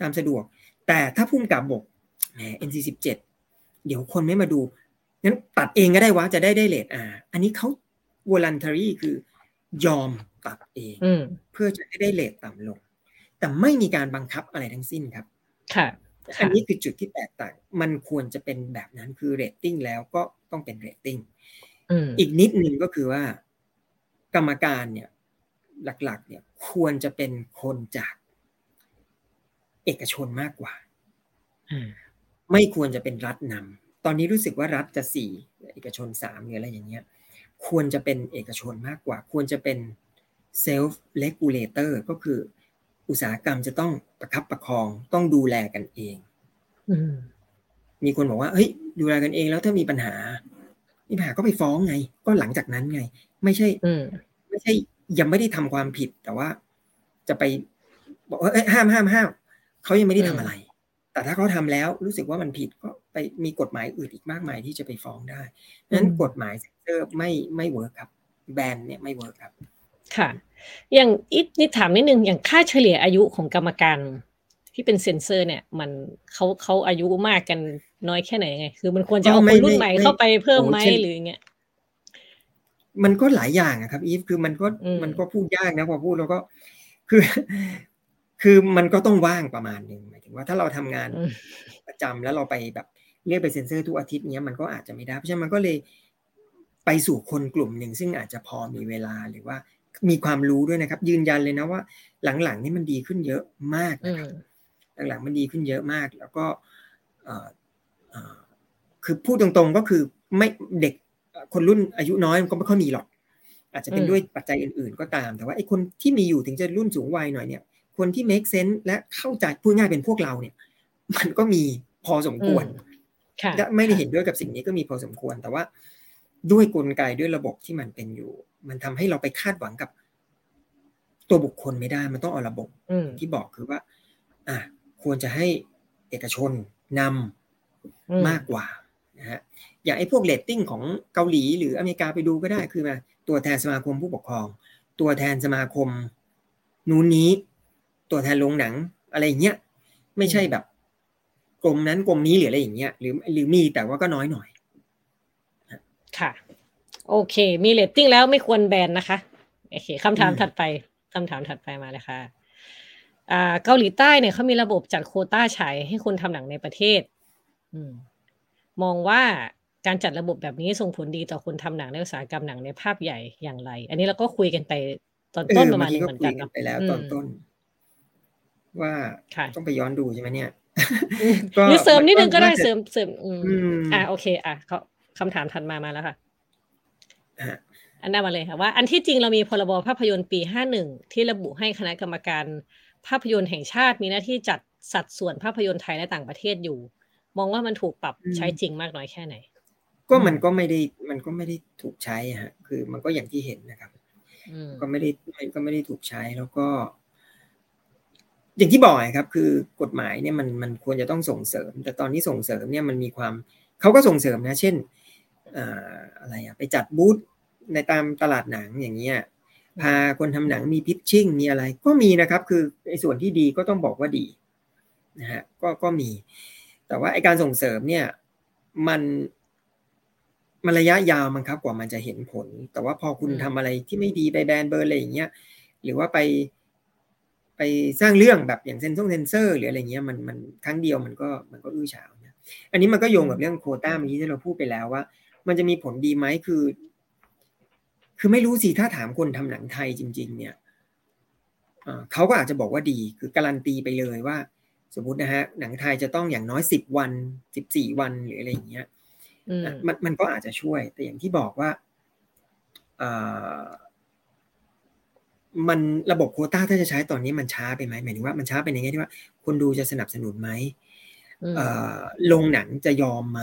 ตามสะดวก แต่ถ้าผู้กำกับบอกแหม NC 17 เดี๋ยวคนไม่มาดูงั้นตัดเองก็ได้วะจะได้ได้เรตอ่าอันนี้เขา voluntary คือยอมตัดเอง เพื่อจะได้ได้เรตต่ำลง แต่ไม่มีการบังคับอะไรทั้งสิ้นครับ ค่ะ อันนี้คือจุดที่แตกต่าง มันควรจะเป็นแบบนั้นคือเรตติ้งแล้วก็ต้องเป็นเรตติ้งอีกนิดนึงก็คือว่า กรรมการเนี่ยหลักๆ เนี่ยควรจะเป็นคนจาก เอกชนมากกว่าไม่ควรจะเป็นรัฐนำตอนนี้รู้สึกว่ารัฐจะสี่เอกชนสามหรืออะไรอย่างเงี้ย ควรจะเป็นเอกชนมากกว่า ควรจะเป็น self-regulator ก็คือ อุตสาหกรรมจะต้องประคับประคองต้องดูแลกันเองมีคนบอกว่าเฮ้ย ดูแลกันเองแล้วถ้ามีปัญหามีปัญหาก็ไปฟ้องไง ก็หลังจากนั้นไง ไม่ใช่ไม่ใช่ยังไม่ได้ทำความผิดแต่ว่า จะไป บอกว่าห้ามห้ามห้ามเขายังไม่ได้ทำอะไร แต่ถ้าเขาทำแล้วรู้สึกว่ามันผิดก็ไปมีกฎหมายอื่นอีกมากมายที่จะไปฟ้องได้นั้นกฎหมายเซ็นเซอร์ไม่ไม่ work ครับ แบนเนี่ยไม่ work ครับ ค่ะ อย่างอีกนี่ถามนิดนึงอย่างค่าเฉลี่ยอายุของกรรมการที่เป็นเซ็นเซอร์เนี่ย มันเขาเขาอายุมากกันน้อยแค่ไหนไง คือมันควรจะเอาคนรุ่นใหม่เข้าไปเพิ่มไหมหรือเงี้ยมันก็หลายอย่างอะครับอีฟคือมันก็มันก็พูดยากนะพอพูดแล้วก็คือ คือมันก็ต้องว่างประมาณหนึ่งหมายถึงว่าถ้าเราทำงานประจำแล้วเราไปแบบเรียกไปเซ็นเซอร์ทุกอาทิตย์เนี้ยมันก็อาจจะไม่ได้เพราะฉะนั้นมันก็เลยไปสู่คนกลุ่มหนึ่งซึ่งอาจจะพอมีเวลาหรือว่า มีความรู้ด้วยนะครับ ยืนยันเลยนะว่า หลังๆนี่มันดีขึ้นเยอะมากนะครับหลังๆมันดีขึ้นเยอะมาก แล้วก็คือพูดตรงๆก็คือไม่เด็กคนรุ่นอายุน้อยมันก็ไม่ค่อยมีหรอก อาจจะเป็นด้วยปัจจัยอื่นๆก็ตาม แต่ว่าไอ้คนที่มีอยู่ถึงจะรุ่นสูงวัยหน่อยเนี่ย คนที่ make sense และเข้าใจพูดง่ายเป็นพวกเราเนี่ย มันก็มีพอสมควรไม่ได้เห็นด้วยกับสิ่งนี้ก็มีพอสมควร แต่ว่าด้วยกลไกด้วยระบบที่มันเป็นอยู่ มันทำให้เราไปคาดหวังกับ ตัวบุคคลไม่ได้ มันต้องเอาระบบที่บอกคือว่า อะควรจะให้เอกชนนำมากกว่านะฮะอย่างไอ้พวกเรตติ้งของเกาหลีหรืออเมริกาไปดูก็ได้คือมาตัวแทนสมาคมผู้ปกครอง ตัวแทนสมาคมนู้นนี้ ตัวแทนโรงหนังอะไรเงี้ยไม่ใช่แบบกรมนั้นกรมนี้หรืออะไรอย่างเงี้ยหรือหรือมีแต่ว่าก็น้อยหน่อยค่ะ โอเค มีเรตติ้งแล้วไม่ควรแบนนะคะ โอเคคำถามถัดไปคำถามถัดไปมาเลยค่ะอ่าเกาหลีใต้เนี่ยเขามีระบบจัดโควตาฉายให้คนทำหนังในประเทศอืมมองว่าการจัดระบบแบบนี้ส่งผลดีต่อคนทำหนังในอุตสาหกรรมหนังในภาพใหญ่อย่างไร อันนี้เราก็คุยกันไปตอนต้นประมาณนึงเหมือนกันไปแล้วตอนต้น ว่าต้องไปย้อนดูใช่ไหมเนี่ยหรือเสริมนิดนึงก็ได้เสริมเสริม อืมอ่าโอเค อะเขาคำถามถัดมามาแล้วค่ะ อันนั้นมาเลยค่ะว่าอันที่จริงเรามีพรบภาพยนตร์ปีห้าหนึ่งที่ระบุให้คณะกรรมการภาพยนตร์แห่งชาติมีหน้าที่จัดสัดส่วนภาพยนตร์ไทยและต่างประเทศอยู่ มองว่ามันถูกปรับใช้จริงมากน้อยแค่ไหน ก็มันก็ไม่ได้มันก็ไม่ได้ถูกใช้ฮะคือมันก็อย่างที่เห็นนะครับก็ไม่ได้ก็ไม่ได้ถูกใช้แล้วก็ อย่างที่บอกครับ คือกฎหมายเนี่ยมันมันควรจะต้องส่งเสริม แต่ตอนนี้ส่งเสริมเนี่ยมันมีความเขาก็ส่งเสริมนะ เช่น อะไรอะไปจัดบูธในตามตลาดหนังอย่างเงี้ยพาคนทำหนังมีพิชชิ่งมีอะไรก็มีนะครับ คือในส่วนที่ดีก็ต้องบอกว่าดีนะฮะก็ก็มี แต่ว่าไอการส่งเสริมเนี่ยมันมันระยะยาวมันครับกว่ามันจะเห็นผล แต่ว่าพอคุณทำอะไรที่ไม่ดีไปแบนเบอร์อะไรอย่างเงี้ยหรือว่าไป ไปสร้างเรื่องแบบอย่างเซนซ่งเซนเซอร์หรืออะไรเงี้ยมันมันครั้งเดียวมันก็มันก็อื้อฉาวนะอันนี้มันก็โยงกับเรื่องโคต้าเมื่อกี้ที่เราพูดไปแล้วว่า มันจะมีผลดีไหมคือ คือไม่รู้สิถ้าถามคนทำหนังไทยจริง ๆ เนี่ยเขาก็อาจจะบอกว่าดีคือการันตีไปเลยว่า สมมตินะฮะหนังไทยจะต้องอย่างน้อยสิบวันสิบสี่วันหรืออะไรอย่างเงี้ยมันมันก็อาจจะช่วย แต่อย่างที่บอกว่ามันระบบโคต้าถ้าจะใช้ตอนนี้มันช้าไปไหมหมายถึงว่ามันช้าไปในแง่ที่ว่า คนดูจะสนับสนุนไหมลงหนังจะยอมไหม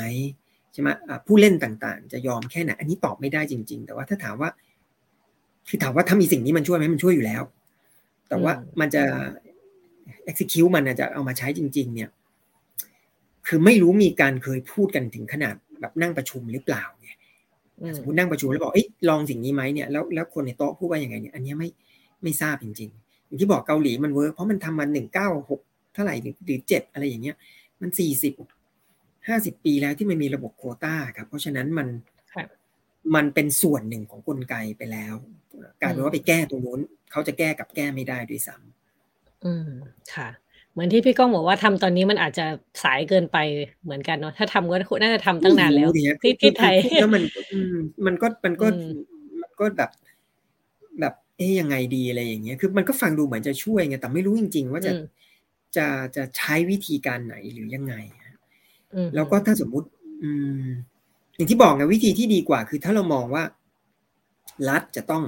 ใช่ไหมผู้เล่นต่างๆ จะยอมแค่ไหนอันนี้ตอบไม่ได้จริง ๆ แต่ว่าถ้าถามว่า คือถามว่าถ้ามีสิ่งนี้มันช่วยไหมมันช่วยอยู่แล้ว แต่ว่ามันจะ execute มันจะเอามาใช้จริง ๆ เนี่ย คือไม่รู้มีการเคยพูดกันถึงขนาดแบบนั่งประชุมหรือเปล่าเนี่ยสมมตินั่งประชุมแล้วบอกเอ้ยลองสิ่งนี้ไหมเนี่ยแล้วแล้วคนในโต๊ะพูดว่าอย่างไงเนี่ยอันนี้ไม่ไม่ทราบจริงๆอย่างที่บอกเกาหลีมัน work เพราะมันทำมาหนึ่งเก้าหกเท่าไหร่หรือเจ็ดอะไรอย่างเงี้ย มันสี่สิบ ห้าสิบปีแล้วที่มันมีระบบโควตาครับ เพราะฉะนั้นมันมันเป็นส่วนหนึ่งของกลไกไปแล้วกลายเป็นว่าไปแก้ตรงนู้นเขาจะแก้กับแก้ไม่ได้ด้วยซ้ำอืมค่ะ เหมือนที่พี่ก้องบอกว่าทำตอนนี้มันอาจจะสายเกินไปเหมือนกันเนาะถ้าทำก็น่าจะทำตั้งนานแล้วที่ที่ไทยแล้วมันมันก็มันก็มันก็แบบแบบเอ๊ยยังไงดีอะไรอย่างเงี้ยคือมันก็ฟังดูเหมือนจะช่วยไงแต่ไม่รู้จริง ๆ ว่าจะจะจะใช้วิธีการไหนหรือยังไง แล้วก็ถ้าสมมุติ อืม อย่างที่บอกไงวิธีที่ดีกว่า คือถ้าเรามองว่า รัฐจะต้อง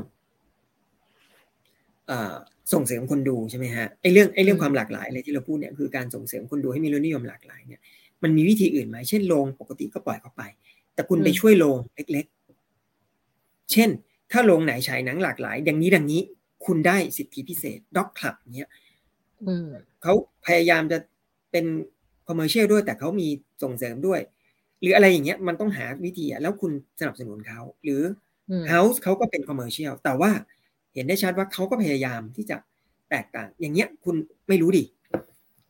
เอ่อส่งเสริมคนดูใช่ไหมฮะไอ้เรื่องไอ้เรื่องความหลากหลายอะไรที่เราพูดเนี่ยคือการส่งเสริมคนดูให้มีรสนิยมหลากหลายเนี่ยมันมีวิธีอื่นไหมเช่นโรงปกติก็ปล่อยเขาไป แต่คุณไปช่วยโรงเล็ก ๆ เช่น ถ้าโรงไหนฉายหนังหลากหลายดังนี้ดังนี้ คุณได้สิทธิพิเศษ Doc Club เนี้ยเขาพยายามจะเป็น commercial ด้วยแต่เขามีส่งเสริมด้วย หรืออะไรอย่างเงี้ยมันต้องหาวิธีแล้วคุณสนับสนุนเขาหรือ House เขาก็เป็น commercial แต่ว่าเห็นได้ชัดว่าเขาก็พยายามที่จะแตกต่าง อย่างเงี้ยคุณไม่รู้ดิ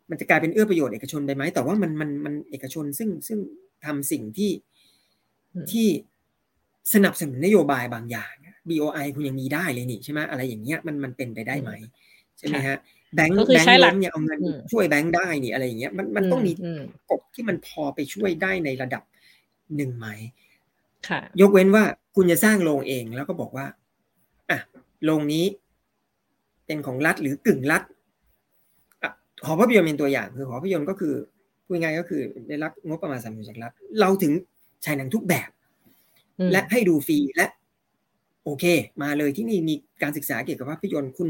มันจะกลายเป็นเอื้อประโยชน์เอกชนไปไหมแต่ว่ามันมันมันเอกชนซึ่งซึ่งทำสิ่งที่ที่สนับสนุนนโยบายบางอย่าง BOI คุณยังมีได้เลยนี่ใช่ไหมอะไรอย่างเงี้ยมันมันเป็นไปได้ไหมใช่ไหมฮะ แบงค์แบงค์ล้มเนี่ยเอาเงินช่วยแบงค์ได้นี่อะไรอย่างเงี้ยมันมันต้องมีกบที่มันพอไปช่วยได้ในระดับหนึ่งไหมยกเว้นว่าคุณจะสร้างโรงเองแล้วก็บอกว่าอะโรงนี้ เป็นของรัฐหรือกึ่งรัฐหอภาพยนตร์เป็นตัวอย่างคือหอภาพยนตร์ก็คือพูดง่ายก็คือได้รับงบประมาณสนับสนุนจากรัฐเราถึงฉายหนังทุกแบบ และให้ดูฟรีและ โอเค มาเลยที่นี่มีการศึกษาเกี่ยวกับภาพยนตร์คุณ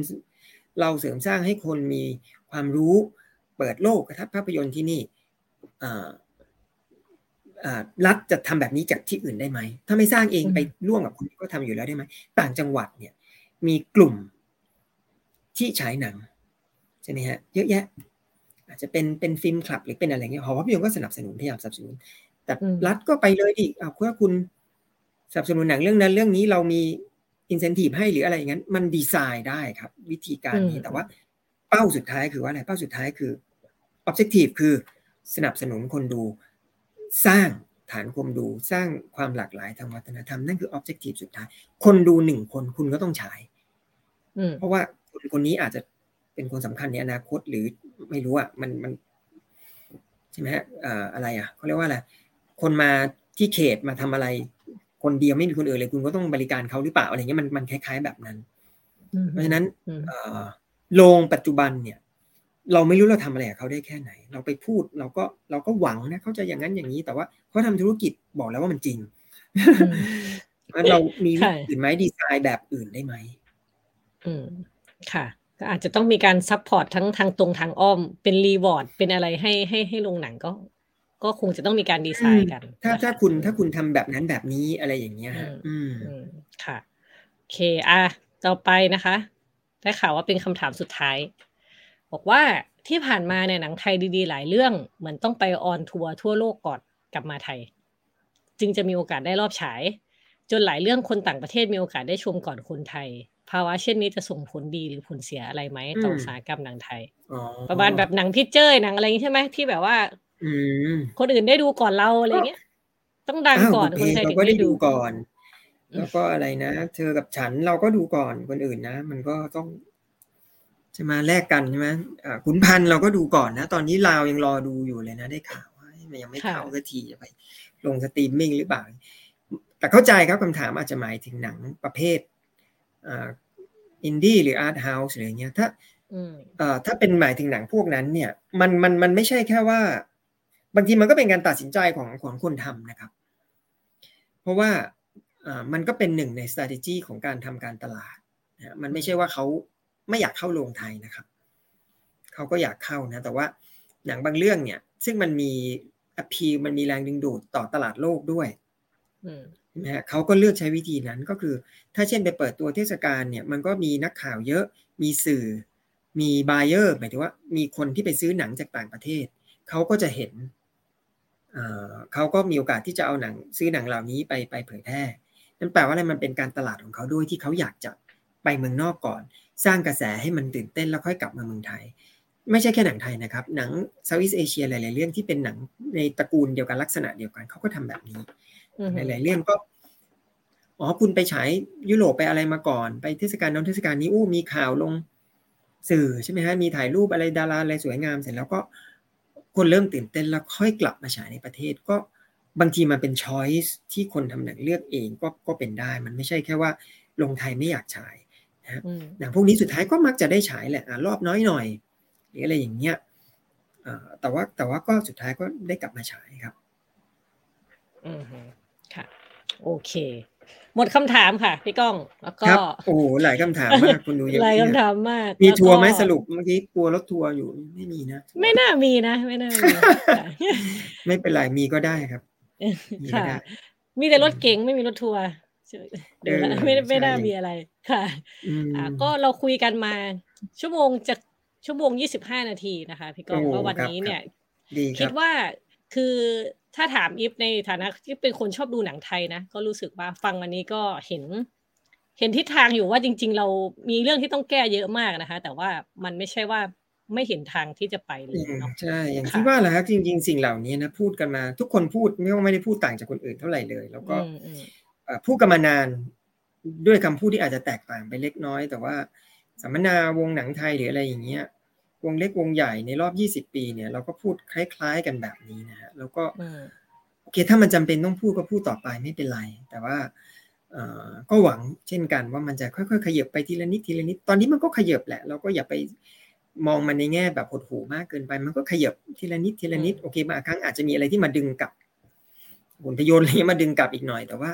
เราเสริมสร้างให้คนมีความรู้เปิดโลกกระทับภาพยนตร์ที่นี่รัฐจะทำแบบนี้จากที่อื่นได้ไหม ถ้าไม่สร้างเองไปร่วมกับคนก็ทำอยู่แล้วได้ไหม ต่างจังหวัดเนี่ย มีกลุ่มที่ฉายหนังใช่ไหมฮะ เยอะแยะ อาจจะเป็นเป็นฟิล์มคลับหรือเป็นอะไรเงี้ยหอภาพยนตร์ก็สนับสนุนพยายามสนับสนุน แต่รัฐก็ไปเลยดิเอาเพื่อคุณสนับสนุนหนังเรื่องนั้นเรื่องนี้เรามี อินเซนティブให้หรืออะไรอย่างนั้น มันดีไซน์ได้ครับ วิธีการนี้แต่ว่าเป้าสุดท้ายคือว่าอะไรเป้าสุดท้ายคือออบเจกตีฟคือสนับสนุนคนดู สร้างฐานคนดูสร้างความหลากหลายทางวัฒนธรรมนั่นคือออบเจกตีฟสุดท้าย คนดูหนึ่งคนคุณก็ต้องฉายเพราะว่าคนคนนี้อาจจะเป็นคนสำคัญในอนาคตหรือไม่รู้อ่ะมันมันใช่ไหมฮะอะไรอ่ะเขาเรียกว่าอะไรคนมาที่เขตมาทำอะไร คนเดียวไม่มีคนอื่นเลยคุณก็ต้องบริการเขาหรือเปล่าอะไรเงี้ยมันมันคล้าย ๆ แบบนั้น เพราะฉะนั้นโรงปัจจุบันเนี่ย เราไม่รู้เราทำอะไรกับเขาได้แค่ไหน เราไปพูดเราก็เราก็หวังนะเขาจะอย่างนั้นอย่างนี้ แต่ว่าเขาทำธุรกิจบอกแล้วว่ามันจริงเรามีอื่นไหมดีไซน์แบบอื่นได้ไหมอืมค่ะก็อาจจะต้องมีการ support ทั้งทางตรงทางอ้อม เป็น reward เป็นอะไรให้ให้ให้โรงหนังก็ ก็คงจะต้องมีการดีไซน์กัน ถ้าถ้าคุณถ้าคุณทำแบบนั้นแบบนี้อะไรอย่างเงี้ยอืมค่ะโอเคอะต่อไปนะคะ ได้ข่าวว่าเป็นคำถามสุดท้าย บอกว่าที่ผ่านมาเนี่ยหนังไทยดีๆ หลายเรื่อง เหมือนต้องไปออนทัวร์ทั่วโลกก่อนกลับมาไทย จึงจะมีโอกาสได้รอบฉาย จนหลายเรื่องคนต่างประเทศมีโอกาสได้ชมก่อนคนไทย ภาวะเช่นนี้จะส่งผลดีหรือผลเสียอะไรไหมต่ออุตสาหกรรมหนังไทยประมาณแบบหนังพี่เจ้ยหนังอะไรใช่ไหมที่แบบว่า คนอื่นได้ดูก่อนเราอะไรเงี้ย ต้องดังก่อนคนไทยถึงได้ดูก่อน แล้วก็อะไรนะเธอกับฉันเราก็ดูก่อนคนอื่นนะ มันก็ต้องจะมาแลกกันใช่ไหมขุนพันธ์เราก็ดูก่อนนะ ตอนนี้ลาวยังรอดูอยู่เลยนะได้ข่าวว่ามันยังไม่เข้าสักทีจะไปลงสตรีมมิ่งหรือเปล่า แต่เข้าใจครับคำถามอาจจะหมายถึงหนังประเภทอินดี้หรือ arthouse อะไรเงี้ยถ้าถ้าเป็นหมายถึงหนังพวกนั้นเนี่ย มันมันมันไม่ใช่แค่ว่า บางทีมันก็เป็นการตัดสินใจของของคนทำนะครับ เพราะว่ามันก็เป็นหนึ่งใน strategy ของการทำการตลาดนะมันไม่ใช่ว่าเขาไม่อยากเข้าโรงไทยนะครับเขาก็อยากเข้านะ แต่ว่าหนังบางเรื่องเนี่ย ซึ่งมันมีอพีมันมีแรงดึงดูดต่อตลาดโลกด้วยนะฮะเขาก็เลือกใช้วิธีนั้นก็คือ ถ้าเช่นไปเปิดตัวเทศกาลเนี่ย มันก็มีนักข่าวเยอะ มีสื่อ มีบายเออร์หมายถึงว่ามีคนที่ไปซื้อหนังจากต่างประเทศ เขาก็จะเห็น เขาก็มีโอกาสที่จะเอาหนังซื้อหนังเหล่านี้ไปไปเผยแพร่นั่นแปลว่าอะไรมันเป็นการตลาดของเขาด้วยที่เขาอยากจะไปเมืองนอกก่อน สร้างกระแสให้มันตื่นเต้นแล้วค่อยกลับมาเมืองไทย ไม่ใช่แค่หนังไทยนะครับ หนังเซาท์อีสเอเชียหลาย ๆ เรื่องที่เป็นหนังในตระกูลเดียวกันลักษณะเดียวกันเขาก็ทำแบบนี้หลาย ๆ เรื่องก็อ๋อคุณไปฉายยุโรปไปอะไรมาก่อน ไปเทศกาลน้องเทศกาลนี้อู้มีข่าวลงสื่อใช่ไหมฮะมีถ่ายรูปอะไรดาราอะไรสวยงามเสร็จแล้วก็ คนเริ่มตื่นเต้นแล้วค่อยกลับมาฉายในประเทศก็บางทีมันเป็นช้อยส์ที่คนทำหนังเลือกเองก็ก็เป็นได้ มันไม่ใช่แค่ว่าลงไทยไม่อยากฉายนะหนังพวกนี้สุดท้ายก็มักจะได้ฉายแหละรอบน้อยหน่อยหรืออะไรอย่างเงี้ยแต่ว่าแต่ว่าก็สุดท้ายก็ได้กลับมาฉายครับ อืมค่ะ โอเค หมดคำถามค่ะพี่ก้องแล้วก็โอ้หลายคำถามมากคุณดูเยอะหลายคำถามมาก มีทัวร์ไหมสรุปเมื่อกี้กลัวรถทัวร์อยู่ไม่มีนะไม่น่ามีนะไม่น่ามีไม่เป็นไรมีก็ได้ครับค่ะมีแต่รถเก๋งไม่มีรถทัวร์เดี๋ยวไม่ไม่ได้มีอะไรค่ะอ่าก็เราคุยกันมา ชั่วโมงจะชั่วโมงยี่สิบห้านาทีนะคะ พี่กองว่าวันนี้เนี่ย คิดว่าคือ ถ้าถามอิฟในฐานะที่เป็นคนชอบดูหนังไทยนะ ก็รู้สึกว่าฟังวันนี้ก็เห็น เห็นทิศทางอยู่ว่าจริง ๆ เรามีเรื่องที่ต้องแก้เยอะมากนะคะ แต่ว่ามันไม่ใช่ว่าไม่เห็นทางที่จะไปเลยเนาะใช่ อย่างที่ว่าแหละครับจริง ๆ สิ่งเหล่านี้นะพูดกันมา ทุกคนพูดไม่ว่าไม่ได้พูดต่างจากคนอื่นเท่าไหร่เลย แล้วก็พูดกันมานานด้วยคำพูดที่อาจจะแตกต่างไปเล็กน้อย แต่ว่าสัมมนาวงหนังไทยหรืออะไรอย่างเงี้ย วงเล็กวงใหญ่ในรอบ 20 ปีเนี่ยเราก็พูดคล้ายๆกันแบบนี้นะฮะแล้วก็โอเคถ้ามันจำเป็นต้องพูดก็พูดต่อไปไม่เป็นไร แต่ว่าก็หวังเช่นกันว่ามันจะค่อยๆ ขยับไปทีละนิดทีละนิดตอนนี้มันก็ขยับแหละ เราก็อย่าไปมองมันในแง่แบบหดหูมากเกินไป มันก็ขยับทีละนิดทีละนิดโอเคบางครั้งอาจจะมีอะไรที่มาดึงกลับหุ่นทยนอะไรมาดึงกลับอีกหน่อย แต่ว่า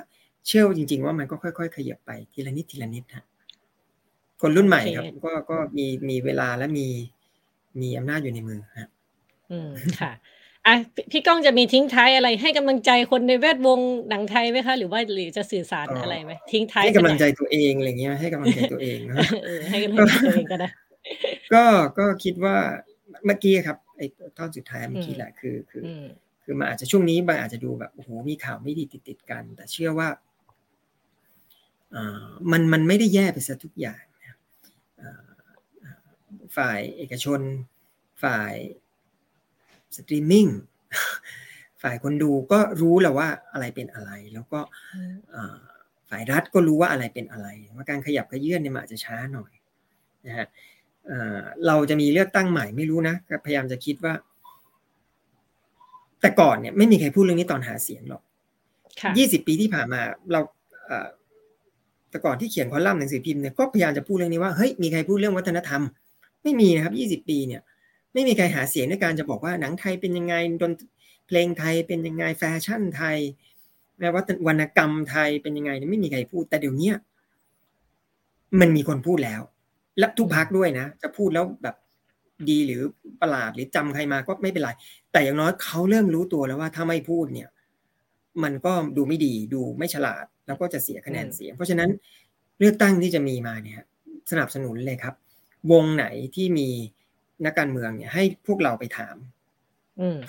เชื่อจริง ๆ ว่ามันก็ค่อยๆ ขยับไปทีละนิดทีละนิดฮะคนรุ่นใหม่ครับ ก็ก็มีมีเวลาและมี มีอำนาจอยู่ในมือฮะอืมค่ะอะพี่ก้องจะมีทิ้งท้ายอะไร ให้กำลังใจคนในแวดวงหนังไทยไหมคะ หรือว่าหรือจะสื่อสารอะไรไหมทิ้งท้ายให้กำลังใจตัวเองอะไรเงี้ยให้กำลังใจตัวเองนะให้กำลังใจตัวเองก็ได้ก็ก็คิดว่าเมื่อกี้ครับไอ้ตอนสุดท้ายเมื่อกี้แหละคือคือ คือมันอาจจะช่วงนี้บางอาจจะดูแบบโอ้โหมีข่าวไม่ดีติดติดกัน แต่เชื่อว่ามันมันไม่ได้แย่ไปซะทุกอย่าง ฝ่ายเอกชน ฝ่ายสตรีมมิ่งฝ่ายคนดูก็รู้แล้วว่าอะไรเป็นอะไร แล้วก็ฝ่ายรัฐก็รู้ว่าอะไรเป็นอะไรว่าการขยับเขยื้อนเนี่ยมันอาจจะช้าหน่อยนะฮะเราจะมีเลือกตั้งใหม่ไม่รู้นะพยายามจะคิดว่า แต่ก่อนเนี่ยไม่มีใครพูดเรื่องนี้ตอนหาเสียงหรอกยี่สิบปีที่ผ่านมา เราแต่ก่อนที่เขียนคอลัมน์หนังสือพิมพ์เนี่ยก็พยายามจะพูดเรื่องนี้ว่าเฮ้ยมีใครพูดเรื่องวัฒนธรรม ไม่มีนะครับยี่สิบปีเนี่ย ไม่มีใครหาเสียงด้วยการจะบอกว่าหนังไทยเป็นยังไงดนเพลงไทยเป็นยังไงแฟชั่นไทยแม้ว่าวรรณกรรมไทยเป็นยังไงไม่มีใครพูด แต่เดี๋ยวนี้มันมีคนพูดแล้วและทุกพักด้วยนะ จะพูดแล้วแบบดีหรือประหลาดหรือจำใครมาก็ไม่เป็นไร แต่อย่างน้อยเขาเริ่มรู้ตัวแล้วว่าถ้าไม่พูดเนี่ย มันก็ดูไม่ดีดูไม่ฉลาด แล้วก็จะเสียคะแนนเสียง เพราะฉะนั้นเลือกตั้งที่จะมีมาเนี่ย สนับสนุนเลยครับ วงไหนที่มีนักการเมืองเนี่ย ให้พวกเราไปถาม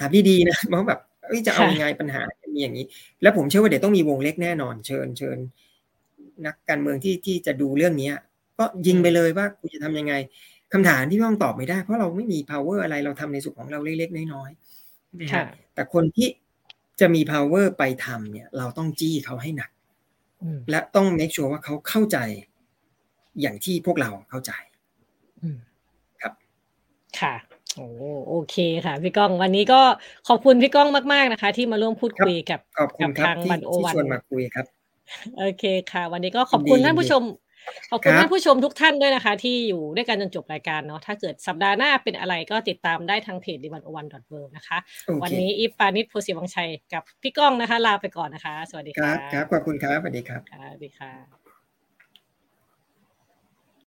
ถามดีๆนะเพราะแบบจะเอายังไงปัญหามีอย่างนี้ แล้วผมเชื่อว่าเดี๋ยวต้องมีวงเล็กแน่นอน เชิญเชิญนักการเมืองที่ที่จะดูเรื่องเนี้ย ก็ยิงไปเลยว่าคุณจะทำยังไงคำถามที่พี่ต้องตอบไม่ได้ เพราะเราไม่มี power อะไรเราทำในส่วนของเราเล็กๆน้อยๆแต่คนที่จะมี power ไปทำเนี่ย เราต้องจี้เขาให้หนัก และต้อง make sure ว่าเขาเข้าใจอย่างที่พวกเราเข้าใจครับ ค่ะโอ้โอเคค่ะ พี่ก้อง วันนี้ก็ขอบคุณพี่ก้องมาก ๆนะคะ ที่มาร่วมพูดคุยกับกับทางบันโอวันชวนมาคุยครับ โอเคค่ะ วันนี้ก็ขอบคุณท่านผู้ชม ขอบคุณท่านผู้ชมทุกท่านด้วยนะคะ ที่อยู่ด้วยกันจนจบรายการเนาะถ้าเกิดสัปดาห์หน้าเป็นอะไรก็ติดตามได้ทางเพจดิวันโอวันดอทเวินะคะ วันนี้อีปานิชโพสิวังชัยกับพี่ก้องนะคะ ลาไปก่อนนะคะ สวัสดีค่ะครับขอบคุณครับสวัสดีครับสวัสดีค่ะ